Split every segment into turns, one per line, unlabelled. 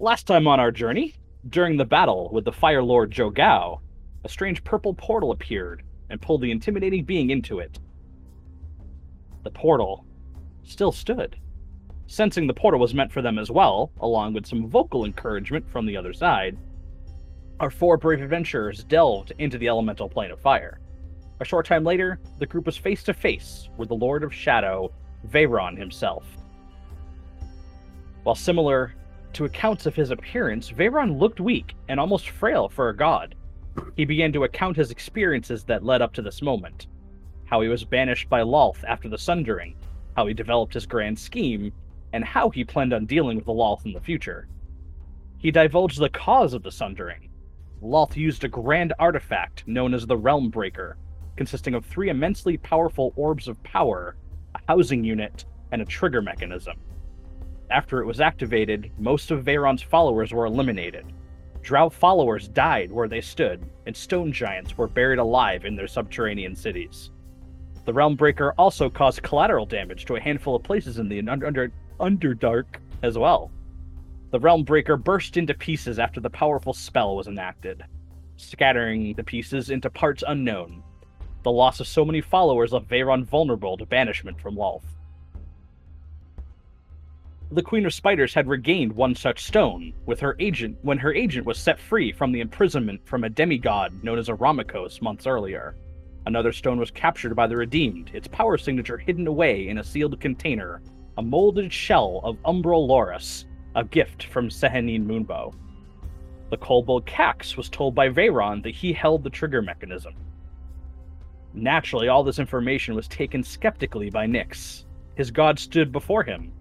last time on our journey, during the battle with the Fire Lord Jogao, a strange purple portal appeared and pulled the intimidating being into it. The portal still stood. Sensing the portal was meant for them as well, along with some vocal encouragement from the other side, our four brave adventurers delved into the elemental plane of fire. A short time later, the group was face to face with the Lord of Shadow, Veyron himself. While similar to accounts of his appearance, Veyron looked weak and almost frail for a god. He began to account his experiences that led up to this moment how he was banished by Lolth after the Sundering, how he developed his grand scheme, and how he planned on dealing with the Lolth in the future. He divulged the cause of the Sundering. Lolth used a grand artifact known as the Realm Breaker, consisting of three immensely powerful orbs of power, a housing unit, and a trigger mechanism. After it was activated, most of Veyron's followers were eliminated. Drow followers died where they stood, and stone giants were buried alive in their subterranean cities. The Realm Breaker also caused collateral damage to a handful of places in the under, under, Underdark as well. The Realm Breaker burst into pieces after the powerful spell was enacted, scattering the pieces into parts unknown. The loss of so many followers left Veyron vulnerable to banishment from Lolth. The Queen of Spiders had regained one such stone with her agent when her agent was set free from the imprisonment from a demigod known as Aramikos months earlier. Another stone was captured by the Redeemed, its power signature hidden away in a sealed container, a molded shell of Umbral Loris, a gift from Sehanine Moonbow. The kobold Cax was told by Veyron that he held the trigger mechanism. Naturally, all this information was taken skeptically by Nyx. His god stood before him.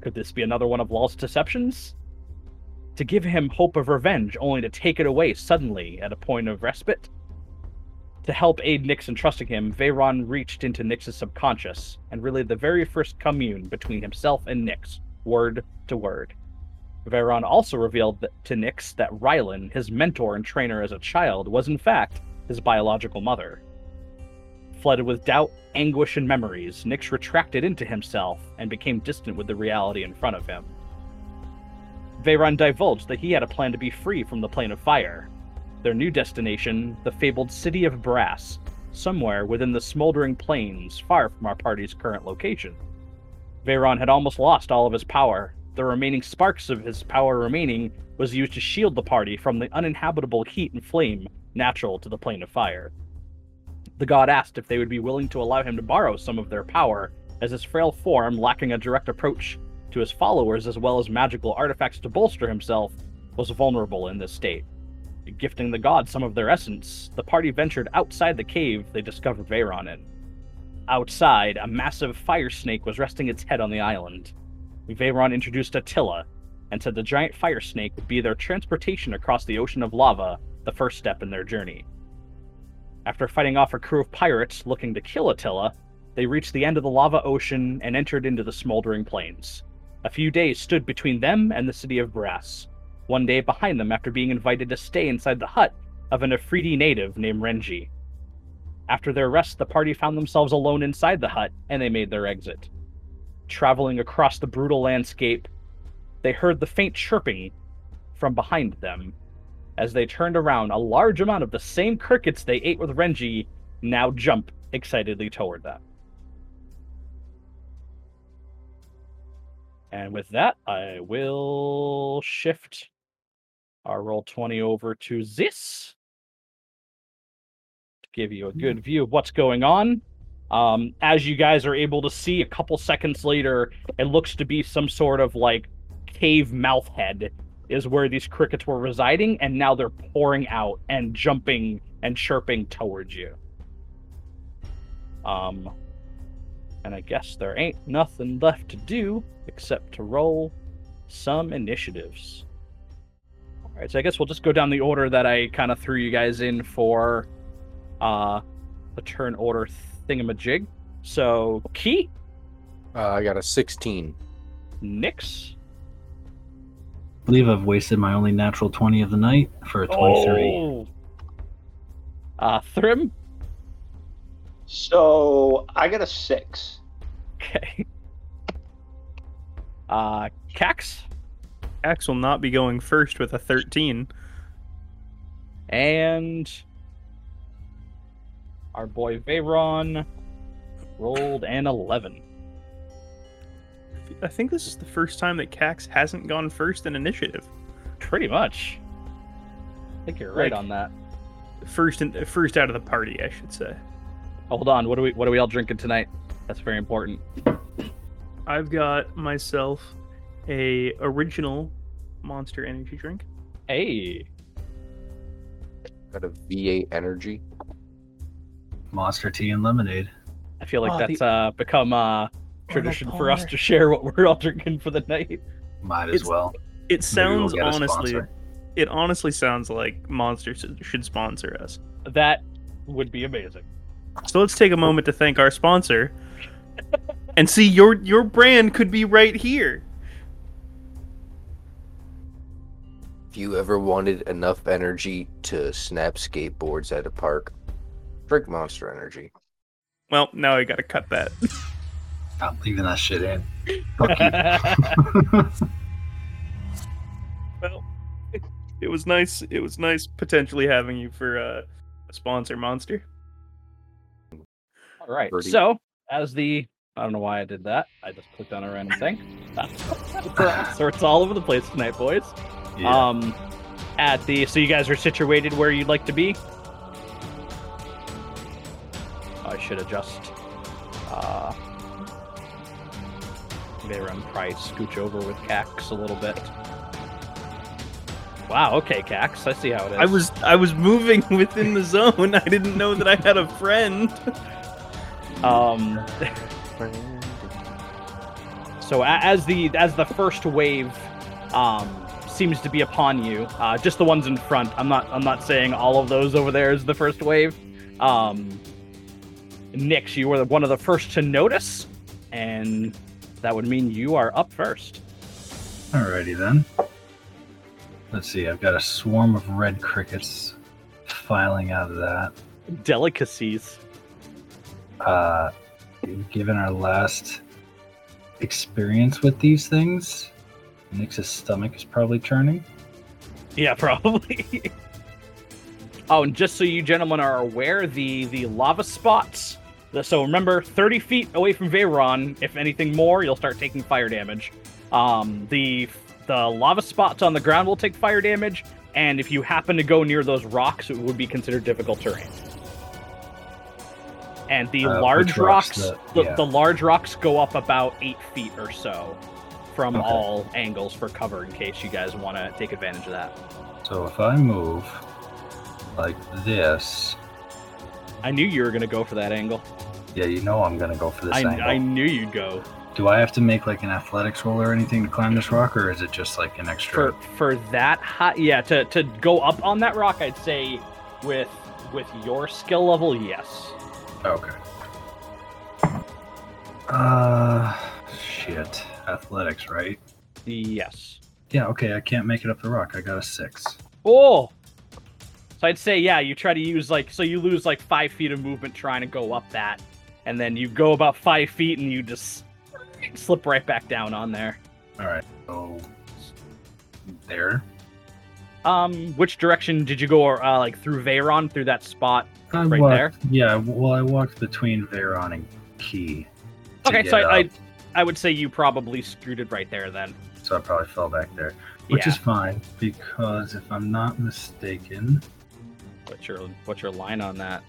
Could this be another one of Lolth's deceptions? To give him hope of revenge, only to take it away suddenly at a point of respite? To help aid Nyx in trusting him, Veyron reached into Nyx's subconscious and relayed the very first commune between himself and Nyx, word to word. Veyron also revealed to Nyx that Rylan, his mentor and trainer as a child, was in fact his biological mother. Flooded with doubt, anguish, and memories, Nyx retracted into himself and became distant with the reality in front of him. Veyron divulged that he had a plan to be free from the plane of fire. Their new destination, the fabled City of Brass, somewhere within the smoldering plains far from our party's current location. Veyron had almost lost all of his power. The remaining sparks of his power remaining was used to shield the party from the uninhabitable heat and flame natural to the plane of fire. The god asked if they would be willing to allow him to borrow some of their power, as his frail form, lacking a direct approach to his followers as well as magical artifacts to bolster himself, was vulnerable in this state. Gifting the god some of their essence, the party ventured outside the cave they discovered Veyron in. Outside, a massive fire snake was resting its head on the island. Veyron introduced Attila, and said the giant fire snake would be their transportation across the ocean of lava, the first step in their journey. After fighting off a crew of pirates looking to kill Attila, they reached the end of the lava ocean and entered into the smoldering plains. A few days stood between them and the city of Brass. One day behind them after being invited to stay inside the hut of an efreeti native named Renji. After their rest, the party found themselves alone inside the hut and they made their exit. Traveling across the brutal landscape, they heard the faint chirping from behind them as they turned around, a large amount of the same crickets they ate with Renji now jump excitedly toward them. And with that, I will shift our Roll20 over to this to give you a good view of what's going on. Um, as you guys are able to see, a couple seconds later, it looks to be some sort of like cave mouth head is where these crickets were residing, and now they're pouring out and jumping and chirping towards you. Um, and I guess there ain't nothing left to do except to roll some initiatives. All right, so I guess we'll just go down the order that I kind of threw you guys in for uh, the turn order thingamajig. So, Key,
Uh, I got a 16.
Nyx,
believe I've wasted my only natural 20 of the night for a 23.
Oh. Uh, Thrim.
So I got a six.
Okay. Uh, Cax.
Cax will not be going first with a 13.
And our boy Veyron rolled an 11.
I think this is the first time that Cax hasn't gone first in initiative.
Pretty much. I think you're right
Like-
on that.
First in, first out of the party, I should say.
Hold on, what are we what are we all drinking tonight? That's very important.
I've got myself a original Monster Energy drink.
Hey,
Got a V8 energy.
Monster tea and lemonade.
I feel like
Oh,
that's
the-
uh become uh tradition for us to share what we're all drinking for the night.
Might as
It's-
well.
It sounds
we'll
honestly, it honestly sounds like Monster should sponsor us.
That would be amazing.
So let's take a moment to thank our sponsor, and see your your brand could be right here.
If you ever wanted enough energy to snap skateboards at a park, drink Monster Energy.
Well, now I gotta cut that.
I'm leaving that shit in. Fuck you.
Well, it was nice. It was nice potentially having you for uh, a sponsor, Monster.
all right.
Birdie.
So, as the I don't know why I did that. I just clicked on a random thing. so it's all over the place tonight, boys.
Yeah.
Um, at the so you guys are situated where you'd like to be. I should adjust. Uh, Veyron probably scooch over with Cax a little bit. Wow. Okay, Cax. I see how it is.
I was I was moving within the zone. I didn't know that I had a friend.
Um. So as the as the first wave um, seems to be upon you, uh, just the ones in front. I'm not I'm not saying all of those over there is the first wave. Um, Nyx, you were one of the first to notice, and that would mean you are up first.
Alrighty then. Let's see. I've got a swarm of red crickets filing out of that.
Delicacies.
Uh, given our last experience with these things, Nyx's stomach is probably churning.
Yeah, probably. oh, and just so you gentlemen are aware, the the lava spots. So remember, 30 feet away from Veyron. If anything more, you'll start taking fire damage. Um, the the lava spots on the ground will take fire damage, and if you happen to go near those rocks, it would be considered difficult terrain. And the
Uh,
large
rocks?
rocks,
The-
the, the large rocks go up about eight feet or so from
Okay.
all angles for cover in case you guys want to take advantage of that.
So if I move like this,
I knew you were gonna go for that angle.
yeah, you know I'm gonna go for this
I,
angle.
I knew you'd go
Do I have to make like an athletics roll or anything to climb this rock, or is it just like an extra?
for for that high. Yeah, to to go up on that rock, I'd say with with your skill level, yes.
Okay. Uh, shit. Athletics, right?
Yes.
Yeah. Okay. I can't make it up the rock. I got a six.
Oh. So I'd say yeah, you try to use like so you lose like five feet of movement trying to go up that, and then you go about five feet and you just slip right back down on there.
All right. So there.
Um, which direction did you go? Or uh, like through Veyron, through that spot?
I
Right
walked,
there?
Yeah. Well, I walked between Veyron and Key.
Okay, so I, I I would say you probably scooted right there then.
so I probably fell back there, which
yeah.
is fine because if I'm not mistaken,
What's your what's your line on that?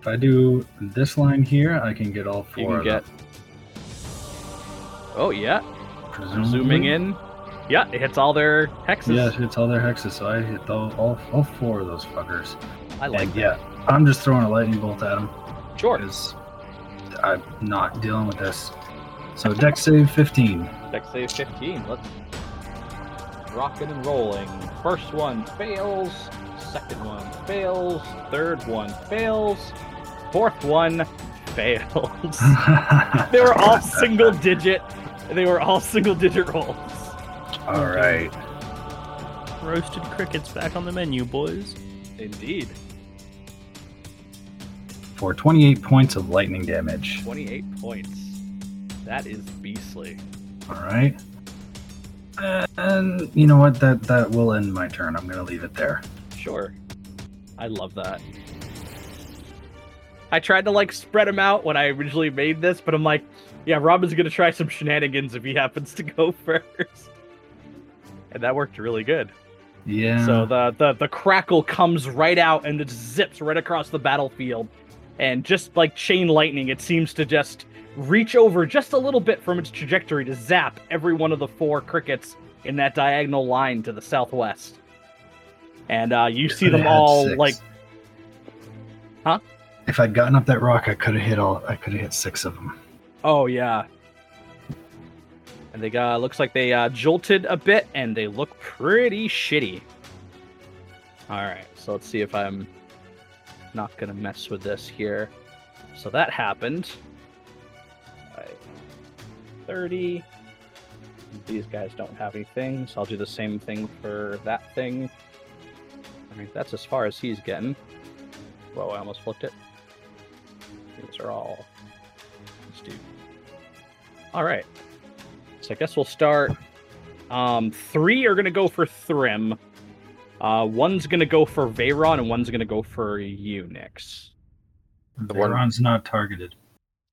if I do this line here, I can get all four.
You can
of
get.
them,
Oh yeah,
presumably.
zooming in. Yeah, it hits all their hexes.
Yeah, it hits all their hexes, so I hit all, all, all four of those fuckers.
I like
and
that.
yeah, I'm just throwing a lightning bolt at them
Sure.
because I'm not dealing with this. So Dex save 15.
Dex save 15. Let's rocking and rolling. First one fails. Second one fails. Third one fails. Fourth one fails. they were all single digit. They were all single digit rolls.
all right.
Roasted crickets back on the menu, boys.
Indeed.
For 28 points of lightning damage.
28 points. That is beastly.
All right. And you know what? That that will end my turn. I'm gonna leave it there.
Sure. I love that. I tried to like spread him out when I originally made this, but I'm like, yeah, Robin's gonna try some shenanigans if he happens to go first. And that worked really good.
Yeah.
So the, the the crackle comes right out and it zips right across the battlefield. And just like chain lightning, it seems to just reach over just a little bit from its trajectory to zap every one of the four crickets in that diagonal line to the southwest. And uh, you see them all
six.
like huh?
If I'd gotten up that rock, I could have hit all. I could have hit six of them.
Oh yeah. And they got looks like they uh, jolted a bit, and they look pretty shitty. All right, so let's see if I'm not gonna mess with this here. So that happened. Right. Thirty. These guys don't have anything, so I'll do the same thing for that thing. I mean, that's as far as he's getting. Whoa, I almost flipped it. These are all Let's do. All right. So I guess we'll start. Um, three are gonna go for Thrim. Uh, one's gonna go for Veyron, and one's gonna go for Unix.
The one-
Veyron's not targeted.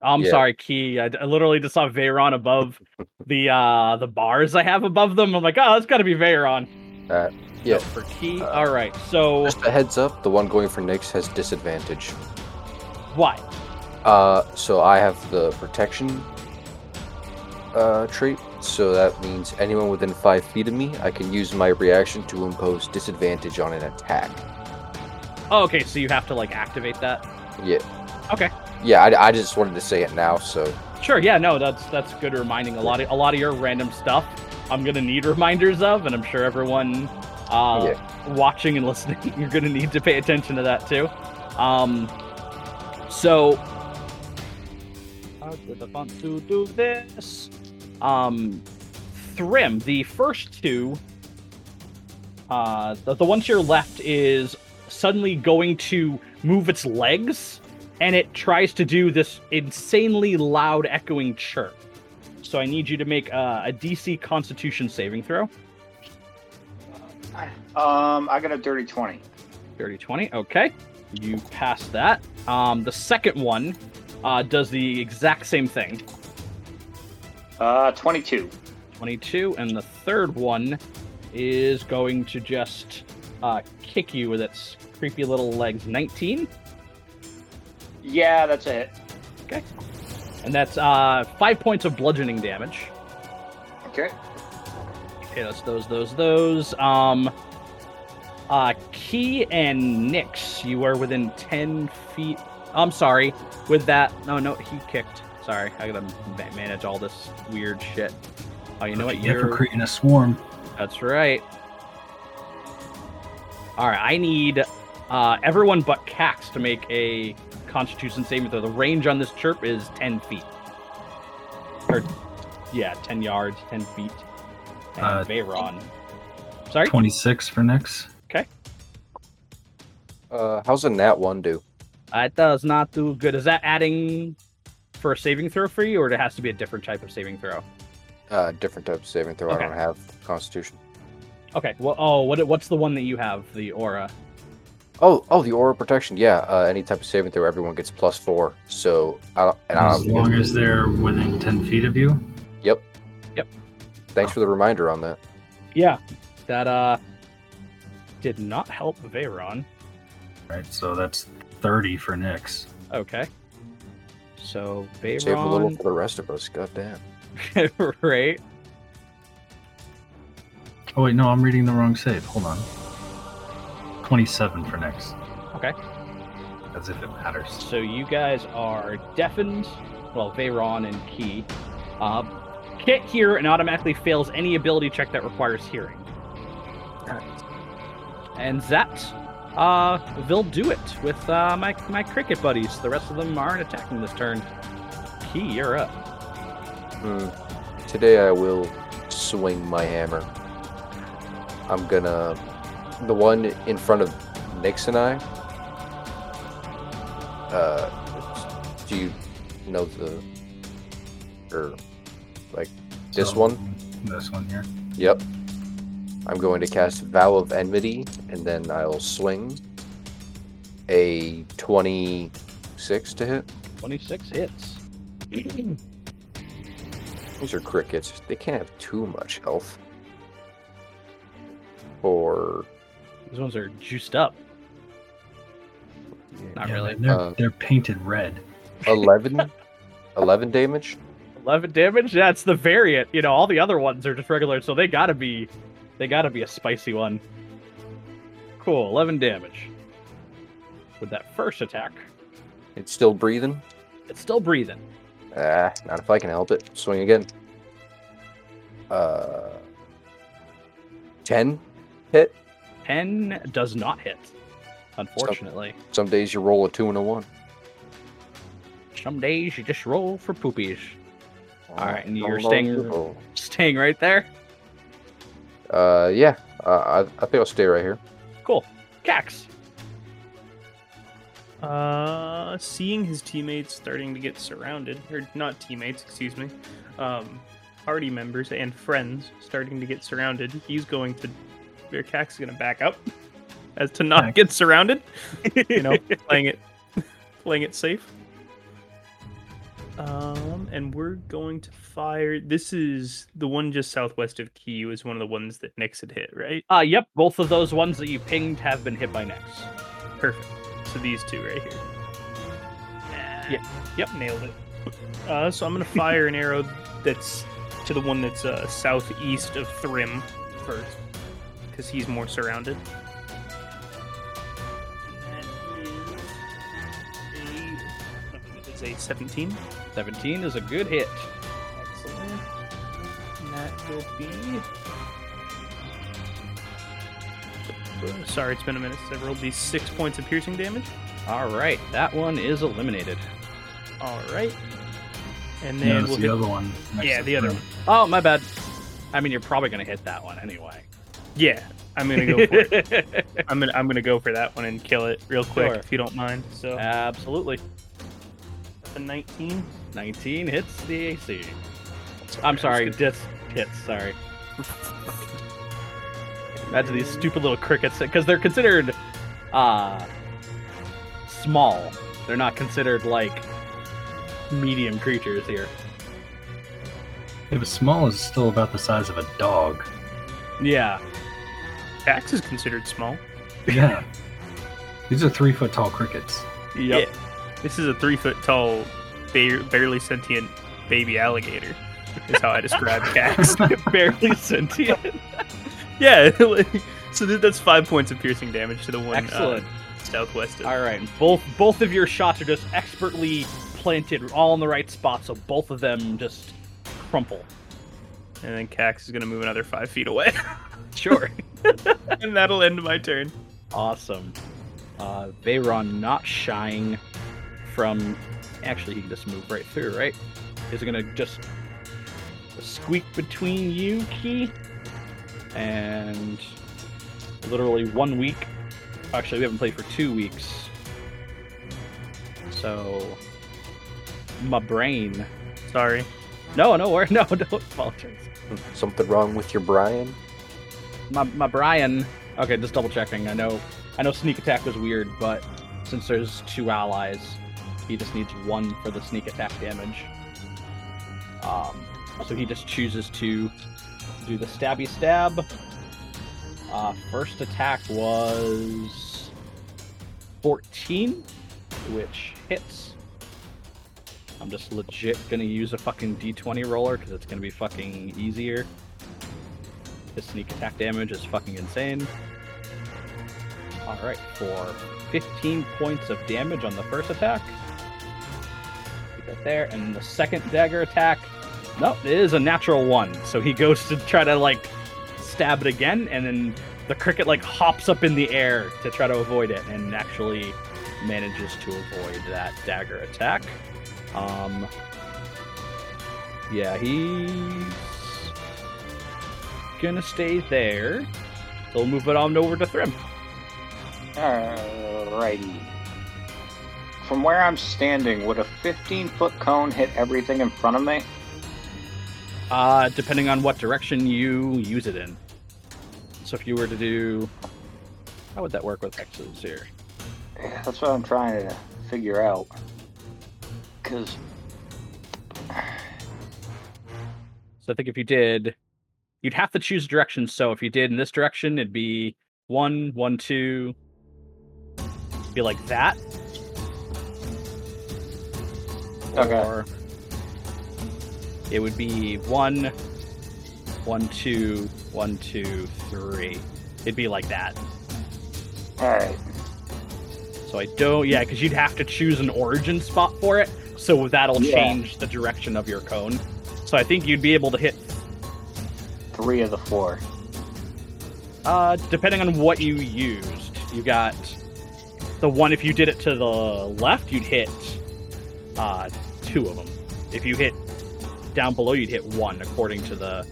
I'm
Yeah.
sorry, Key. I, I literally just saw Veyron above the uh the bars I have above them. I'm like, oh, it's got to be Veyron.
Uh, yeah.
So for Key.
Uh,
All right. So
Just a heads up, the one going for Nyx has disadvantage.
why?
Uh, so I have the protection uh, trait, so that means anyone within five feet of me, I can use my reaction to impose disadvantage on an attack.
Oh, okay. So you have to like activate that.
Yeah.
Okay.
Yeah, I, I just wanted to say it now, so
Sure, yeah, no, that's that's good reminding. A lot of a lot of your random stuff, I'm gonna need reminders of, and I'm sure everyone uh, watching and listening, you're gonna need to pay attention to that too. Um, so how did I want to do this? Um, Thrim, the first two, uh, the, the one to your left is suddenly going to move its legs and it tries to do this insanely loud echoing chirp. So I need you to make uh, a DC Constitution saving throw.
Um, I got a dirty twenty.
Dirty 20. Okay. You pass that. Um, the second one uh, does the exact same thing.
Uh, twenty-two.
22. And the third one is going to just uh, kick you with its creepy little legs. 19.
Yeah, that's it. Okay.
And that's uh, five points of bludgeoning damage.
Okay.
Okay, that's those, those, those. Um, uh, Key and Nyx, you are within 10 feet. I'm sorry. With that, no, no, he kicked. Sorry, I gotta ma- manage all this weird shit. Oh, you know what?
Yeah, for
You're,
creating a swarm.
that's right. All right, I need uh, everyone but Cax to make a Constitution saving throw. The range on this chirp is 10 feet. Or, yeah, 10 yards, 10 feet. And
Uh,
Veyron. Sorry?
Twenty-six for next. Okay.
Uh, how's a nat one do?
It does not do good. Is that adding for a saving throw for you, or it has to be a different type of saving throw?
Uh, different type of saving throw.
Okay.
I don't have Constitution.
Okay. Well, oh, what what's the one that you have? The aura.
Oh, oh, the aura protection. Yeah, uh, any type of saving throw, everyone gets plus four. So, I don't, and I
As
don't,
long as they're within ten feet of you. Yep. Yep.
Thanks for the reminder on that.
Yeah. That uh did not help Veyron.
Right. So that's thirty for Nyx.
Okay. So Veyron.
Save a little for the rest of us. God damn.
right?
Oh wait, no, I'm reading the wrong save. Hold on. Twenty-seven for next.
Okay.
As if it matters.
So you guys are deafened. Well, Veyron and Key. Uh, can't hear and automatically fails any ability check that requires hearing. And that, uh, they'll do it with uh, my my cricket buddies. The rest of them aren't attacking this turn. Key, you're up.
Hmm. Today I will swing my hammer. I'm gonna. The one in front of Nyx and I. Uh, do you know the. Or, like, this
So,
one?
This one here.
Yep. I'm going to cast Vow of Enmity, and then I'll swing a 26 to hit.
26 hits.
Those are crickets. They can't have too much health. Or
These ones are juiced up. Not
Yeah,
really.
They're,
Uh,
they're painted red.
11, 11 damage.
11 damage. That's the variant. You know, all the other ones are just regular, so they gotta be, they gotta be a spicy one. Cool. 11 damage. With that first attack,
It's still breathing.
it's still breathing.
Ah, not if I can help it. Swing again. Uh, 10 hit.
10 does not hit. Unfortunately.
Some days you roll a two and a one.
Some days you just roll for poopies. All right, and you're staying-
roll.
Staying right there.
Uh, yeah. Uh, I, I think I'll stay right here.
Cool. Cax.
Uh, seeing his teammates starting to get surrounded, or not teammates, excuse me, um, party members and friends starting to get surrounded, he's going to. Your cax is going to back up as to not get surrounded. You know, playing it, playing it safe. Um, and we're going to fire. This is the one just southwest of Key. Was one of the ones that Nyx had hit, right?
Uh, yep. Both of those ones that you pinged have been hit by Nyx.
Perfect. So these two right here.
Yeah. Yep.
Nailed it. Uh, so I'm gonna fire an arrow that's to the one that's uh, southeast of Thrim first, because he's more surrounded. That is a, that is a 17.
17 is a good hit.
Excellent. And that will be. Sorry, it's been a minute since I rolled these six points of piercing damage.
All right. That one is eliminated.
All right. And then
Notice
we'll
the
hit.
other one. next
Yeah, the other
Thrim.
one.
Oh, my bad. I mean, you're probably gonna hit that one anyway.
Yeah, I'm gonna go for it. I'm gonna I'm gonna go for that one and kill it real quick
Sure.
if you don't mind. So
Absolutely.
a 19.
19 hits the AC. I'm sorry, dis hits. Sorry. Imagine these stupid little crickets because they're considered uh small. They're not considered like medium creatures here.
If but small is still about the size of a dog.
Yeah.
Cax is considered small.
Yeah. These are three foot tall crickets.
Yep.
Yeah. This is a three foot tall, ba- barely sentient baby alligator. Is how I describe Cax.
Barely sentient.
yeah. so that's five points of piercing damage to the one
Excellent.
Uh, southwest of.
All right. Both both of your shots are just expertly planted all in the right spot, so both of them just crumple.
And then Cax is gonna move another five feet away,
Sure.
and that'll end my turn.
Awesome. Uh, Veyron not shying from. Actually, he can just move right through, right? Is it gonna just squeak between you, Key, and literally one week? Actually, we haven't played for two weeks. So, my brain.
Sorry.
No, no, wor- no, don't apologize.
Something wrong with your Brian?
My my Brian. Okay, just double checking. I know I know sneak attack was weird, but since there's two allies, he just needs one for the sneak attack damage. Um, so he just chooses to do the stabby stab. Uh, first attack was 14, which hits. I'm just legit gonna use a fucking d20 roller because it's gonna be fucking easier. His sneak attack damage is fucking insane. Alright, for 15 points of damage on the first attack. Keep that there. And the second dagger attack. Nope, it is a natural one. So he goes to try to like stab it again, and then the cricket like hops up in the air to try to avoid it and actually manages to avoid that dagger attack. Um Yeah, he's gonna stay there. So we'll move it on over to Thrim.
Alrighty. From where I'm standing, would a 15 foot cone hit everything in front of me?
Uh, depending on what direction you use it in. So if you were to do, how would that work with hexes here?
Yeah, that's what I'm trying to figure out. Because
So I think if you did, you'd have to choose directions. So if you did in this direction, it'd be one, one, two, be like that.
Okay.
Or it would be one, one, two, one, two, three. It'd be like that.
all right,
So I don't, yeah, because you'd have to choose an origin spot for it. So that'll
Yeah.
change the direction of your cone. So I think you'd be able to hit
three of the four.
Uh, depending on what you used, you got the one. If you did it to the left, you'd hit uh, two of them. If you hit down below, you'd hit one, according to the.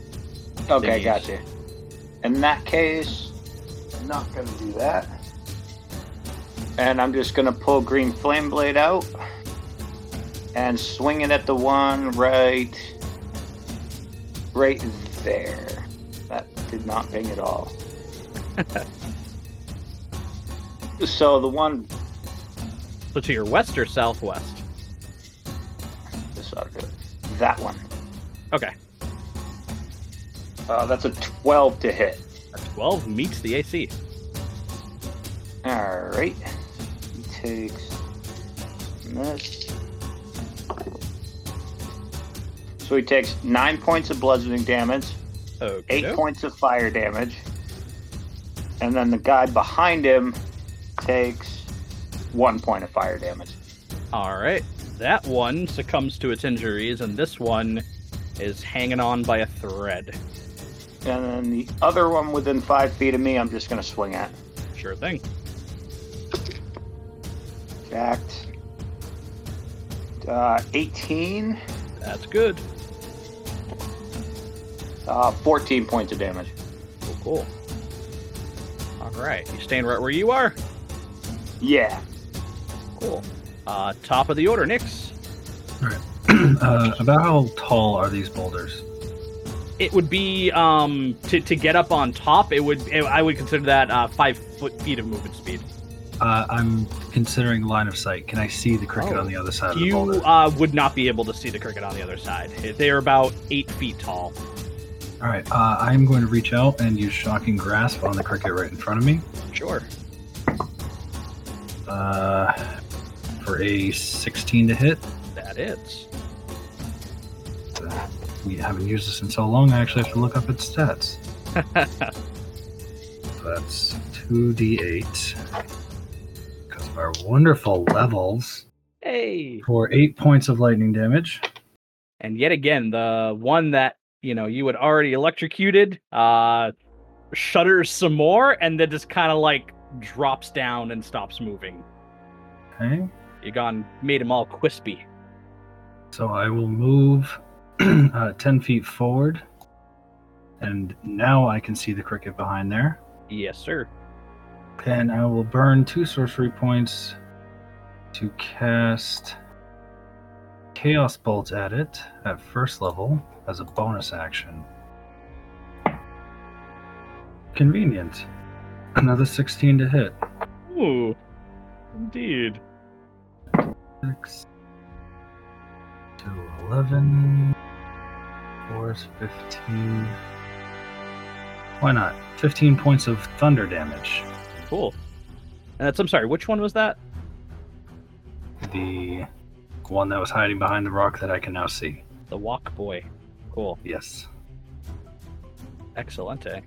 Okay,
Thingies.
gotcha. In that case, I'm not gonna do that. And I'm just gonna pull Green Flame Blade out and swing it at the one right, right there. That did not ping at all. so the one,
So to your west or southwest.
this ought to do it. That one.
Okay,
Uh, that's a 12 to hit.
a twelve meets the AC.
All right. He takes this. So he takes nine points of bludgeoning damage, eight points of fire damage, and then the guy behind him takes one point of fire damage.
All right. That one succumbs to its injuries, and this one is hanging on by a thread.
And then the other one within five feet of me, I'm just going to swing at.
Sure thing.
Jacked. Uh, 18,
That's good.
Uh, 14 points of damage.
Cool. cool. All right. You staying right where you are?
Yeah.
Cool. Uh, top of the order, Nyx.
uh, about how tall are these boulders?
It would be um to, to get up on top. It would I would consider that uh, five foot feet of movement speed.
Uh, I'm considering line of sight. Can I see the cricket
Oh.
on the other side of the
You
boulder?
uh, would not be able to see the cricket on the other side. They are about eight feet tall.
All right, uh, I'm going to reach out and use shocking grasp on the cricket right in front of me
Sure.
uh, for a 16 to hit.
That is.
Uh, we haven't used this in so long. I actually have to look up its stats. That's 2d8 because of our wonderful levels
hey.
for eight points of lightning damage.
And yet again, the one that you know you had already electrocuted uh, shudders some more, and then just kind of like drops down and stops moving.
Okay,
You gone made him all quispy.
so I will move uh, 10 feet forward, and now I can see the cricket behind there.
Yes, sir.
And I will burn two sorcery points to cast Chaos Bolt at it at first level as a bonus action. Convenient. Another 16 to hit.
Ooh, indeed.
6 to 11. 4 is 15. Why not? 15 points of thunder damage.
Cool. Uh, and that's I'm sorry. Which one was that?
The one that was hiding behind the rock that I can now see.
The walk boy. Cool.
Yes.
Excellente.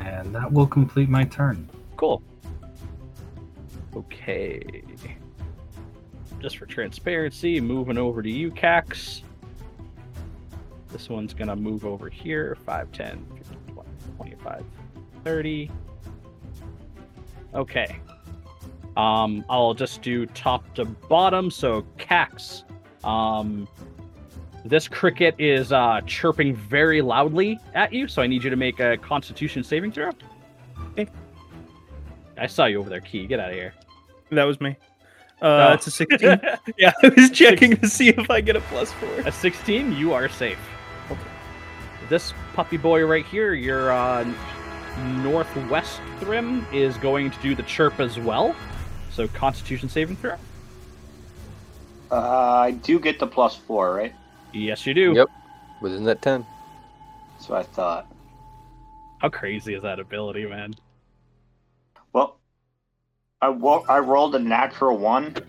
And that will complete my turn.
Cool. Okay. Just for transparency, moving over to you, Cax. This one's gonna move over here 5, 10, 15, 20, 25, 30. Okay. Um, I'll just do top to bottom. So, Cax. Um, this cricket is uh, chirping very loudly at you, so I need you to make a constitution saving throw.
Okay.
I saw you over there, Key. Get out of here.
That was me. Uh,
Oh.
It's a 16. yeah, I was checking to see if I get a plus four.
A 16, you are safe. Okay. this puppy boy right here, your uh, northwest Thrim, is going to do the chirp as well. So Constitution saving throw.
Uh, I do get the plus four, right?
Yes, you do.
Yep. Within that 10.
That's what I thought.
How crazy is that ability, man?
Well, I wo- I rolled a natural one, Oh.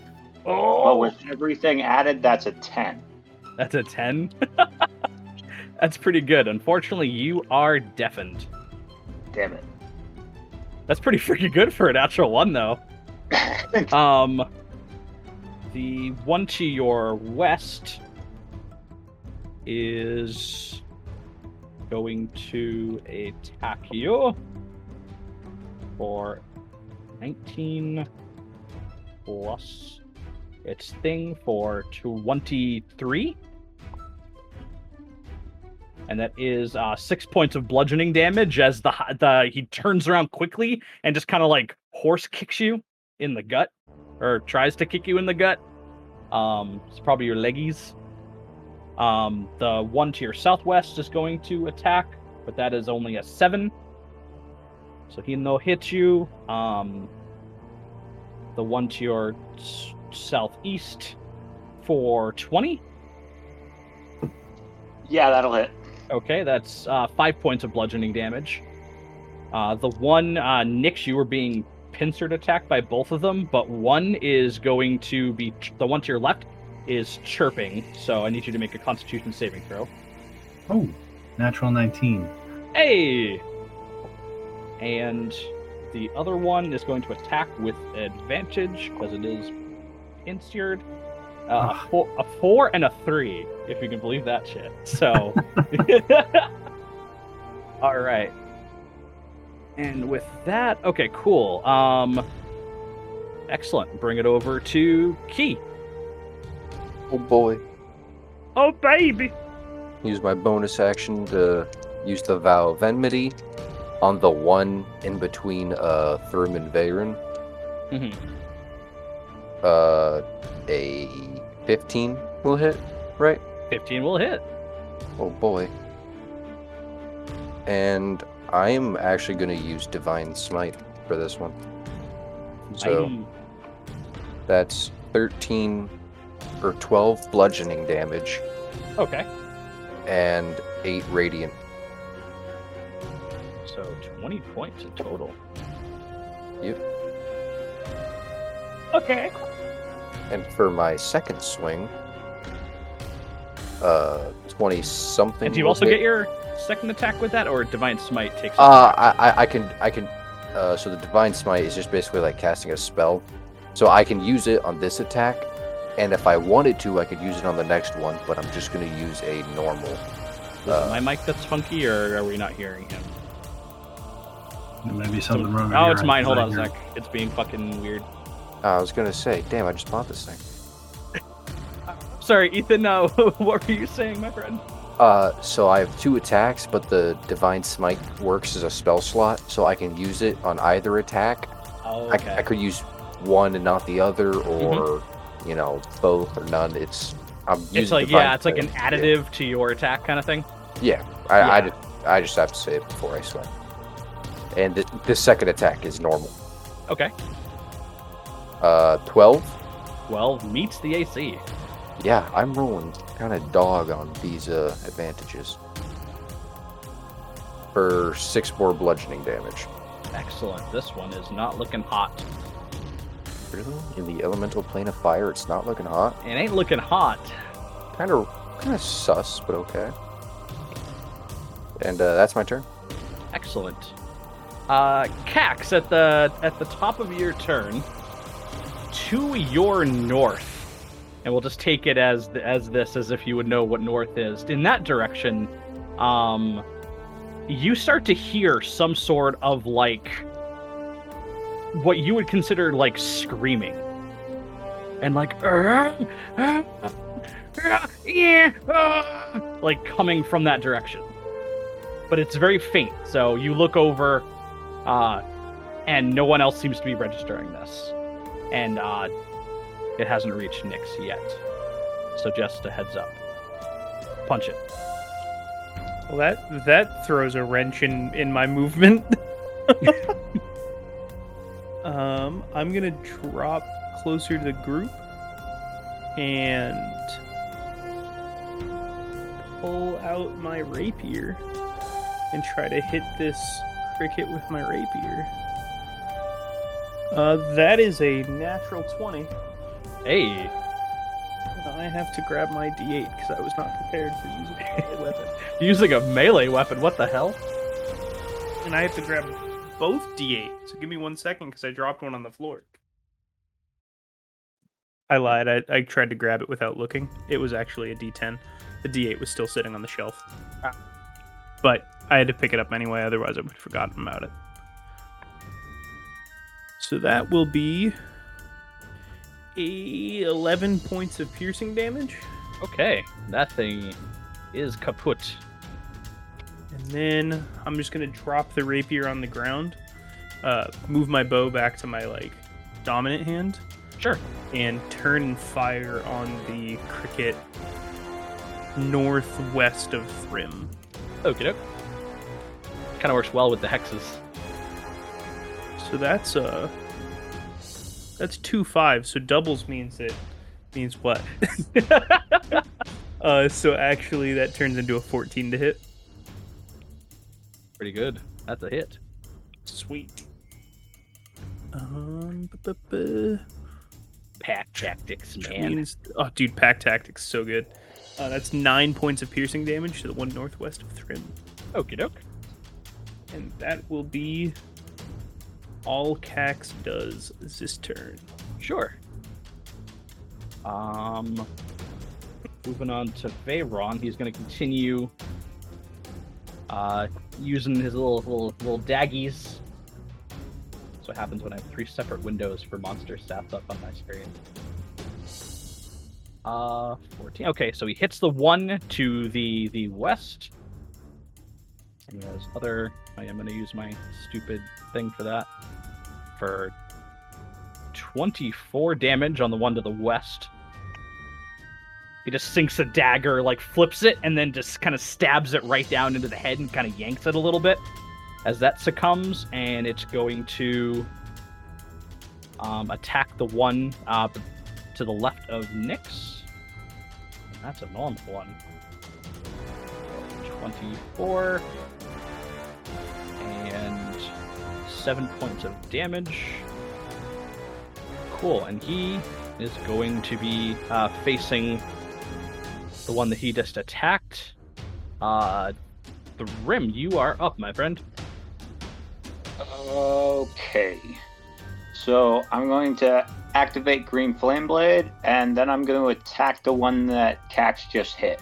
but
Oh,
with everything added, that's a ten.
that's a ten. that's pretty good. Unfortunately, you are deafened.
Damn it.
That's pretty freaking good for a natural one, though. Um, the one to your west is going to attack you for 19 plus its thing for 23. And that is uh, six points of bludgeoning damage as the the he turns around quickly and just kind of like horse kicks you in the gut, or tries to kick you in the gut. Um, it's probably your leggies. Um, the one to your southwest is going to attack, but that is only a seven. So he no hit you. Um, the one to your s- southeast for 20.
yeah, that'll hit.
Okay, that's uh, five points of bludgeoning damage. Uh, the one uh, Nyx, you were being pincered attacked by both of them, but one is going to be the one to your left is chirping. So I need you to make a Constitution saving throw.
Oh, natural 19.
Hey, and the other one is going to attack with advantage because it is pincered. Uh, a, four, a four and a three, if you can believe that shit. So, all right. And with that, okay, cool. Um, excellent. Bring it over to Key.
Oh boy.
Oh baby.
Use my bonus action to use the Vow of Enmity on the one in between uh, Thrim and Veyron.
Mhm.
Uh, a 15 will hit, right?
Fifteen will hit.
Oh boy. And I am actually going to use Divine Smite for this one. So
I-
that's 13 or 12 bludgeoning damage
okay.
and 8 radiant.
So twenty points in total.
Yep.
Okay.
And for my second swing, uh, 20 something.
And do you
will
also
hit.
get your second attack with that, or Divine Smite takes?
Uh, I, I, I can, I can. Uh, so the divine smite is just basically like casting a spell, so I can use it on this attack, and if I wanted to, I could use it on the next one. But I'm just gonna use a normal.
Is
uh,
my mic that's funky, or are we not hearing him?
There may be something wrong with
oh,
your
it's mine. Hold on a
'cause I
sec. It's being fucking weird.
I was gonna say, damn, I just bought this thing.
Sorry, Ethan. Uh, what were you saying, my friend?
Uh, so I have two attacks, but the divine smite works as a spell slot, so I can use it on either attack.
Oh, okay.
I could use one and not the other, or you know, both or none. It's I'm using
it's like yeah, it's like an additive to your attack kind of thing.
Yeah, I, I,
Yeah.
just, I just have to say it before I swing. And the, the second attack is normal.
Okay.
Uh, 12?
Well, meets the AC.
Yeah, I'm rolling kind of dog on these uh, advantages. For 6 more bludgeoning damage.
Excellent. This one is not looking hot.
Really? In the elemental plane of fire, it's not looking hot?
It ain't looking hot.
Kind of kind of sus, but okay. And uh, that's my turn.
Excellent. Uh, Cax, at the at the top of your turn, to your north, and we'll just take it as as this, as if you would know what north is. In that direction, um, you start to hear some sort of like what you would consider like screaming, and like "Uh, uh, uh, yeah, uh," like coming from that direction but it's very faint. So you look over, uh, and no one else seems to be registering this, and uh, it hasn't reached nix yet. So just a heads up. Punch it.
Well, that that throws a wrench in in my movement. um, I'm gonna drop closer to the group and pull out my rapier and try to hit this cricket with my rapier. Uh, that is a natural 20.
Hey,
I have to grab my d8 because I was not prepared for using a melee weapon.
using a melee weapon. What the hell?
And I have to grab both d8. So give me one second because I dropped one on the floor. I lied. I, I tried to grab it without looking. It was actually a d10. The d8 was still sitting on the shelf. Ah. But I had to pick it up anyway, otherwise I would have forgotten about it. So that will be a 11 points of piercing damage.
Okay, that thing is kaput.
And then I'm just gonna drop the rapier on the ground, uh, move my bow back to my like dominant hand,
Sure.
and turn and fire on the cricket northwest of Thrim.
Okie doke. Kind of works well with the hexes.
So that's uh that's two five. So doubles means it means what? uh, so actually that turns into a 14 to hit.
Pretty good. That's a hit.
Sweet. Um,
Pack tactics,
which
man.
means oh, dude, pack tactics so good. Uh, that's nine points of piercing damage to the one northwest of Thrim,
Okie doke.
and that will be all Cax does this turn.
Sure. Um, moving on to Veyron, he's going to continue uh, using his little little little daggies. That's what happens when I have three separate windows for monster stats up on my screen. Uh, 14. Okay, so he hits the one to the the west. And he has other. I am going to use my stupid thing for that. For 24 damage on the one to the west. He just sinks a dagger, like flips it, and then just kind of stabs it right down into the head and kind of yanks it a little bit as that succumbs. And it's going to um, attack the one uh, to the left of Nyx. And that's a normal one. 24. And 7 points of damage. Cool, and he is going to be uh, facing the one that he just attacked. Uh, the rim, you are up, my friend.
Okay. So I'm going to activate Green Flame Blade, and then I'm going to attack the one that Cax just hit.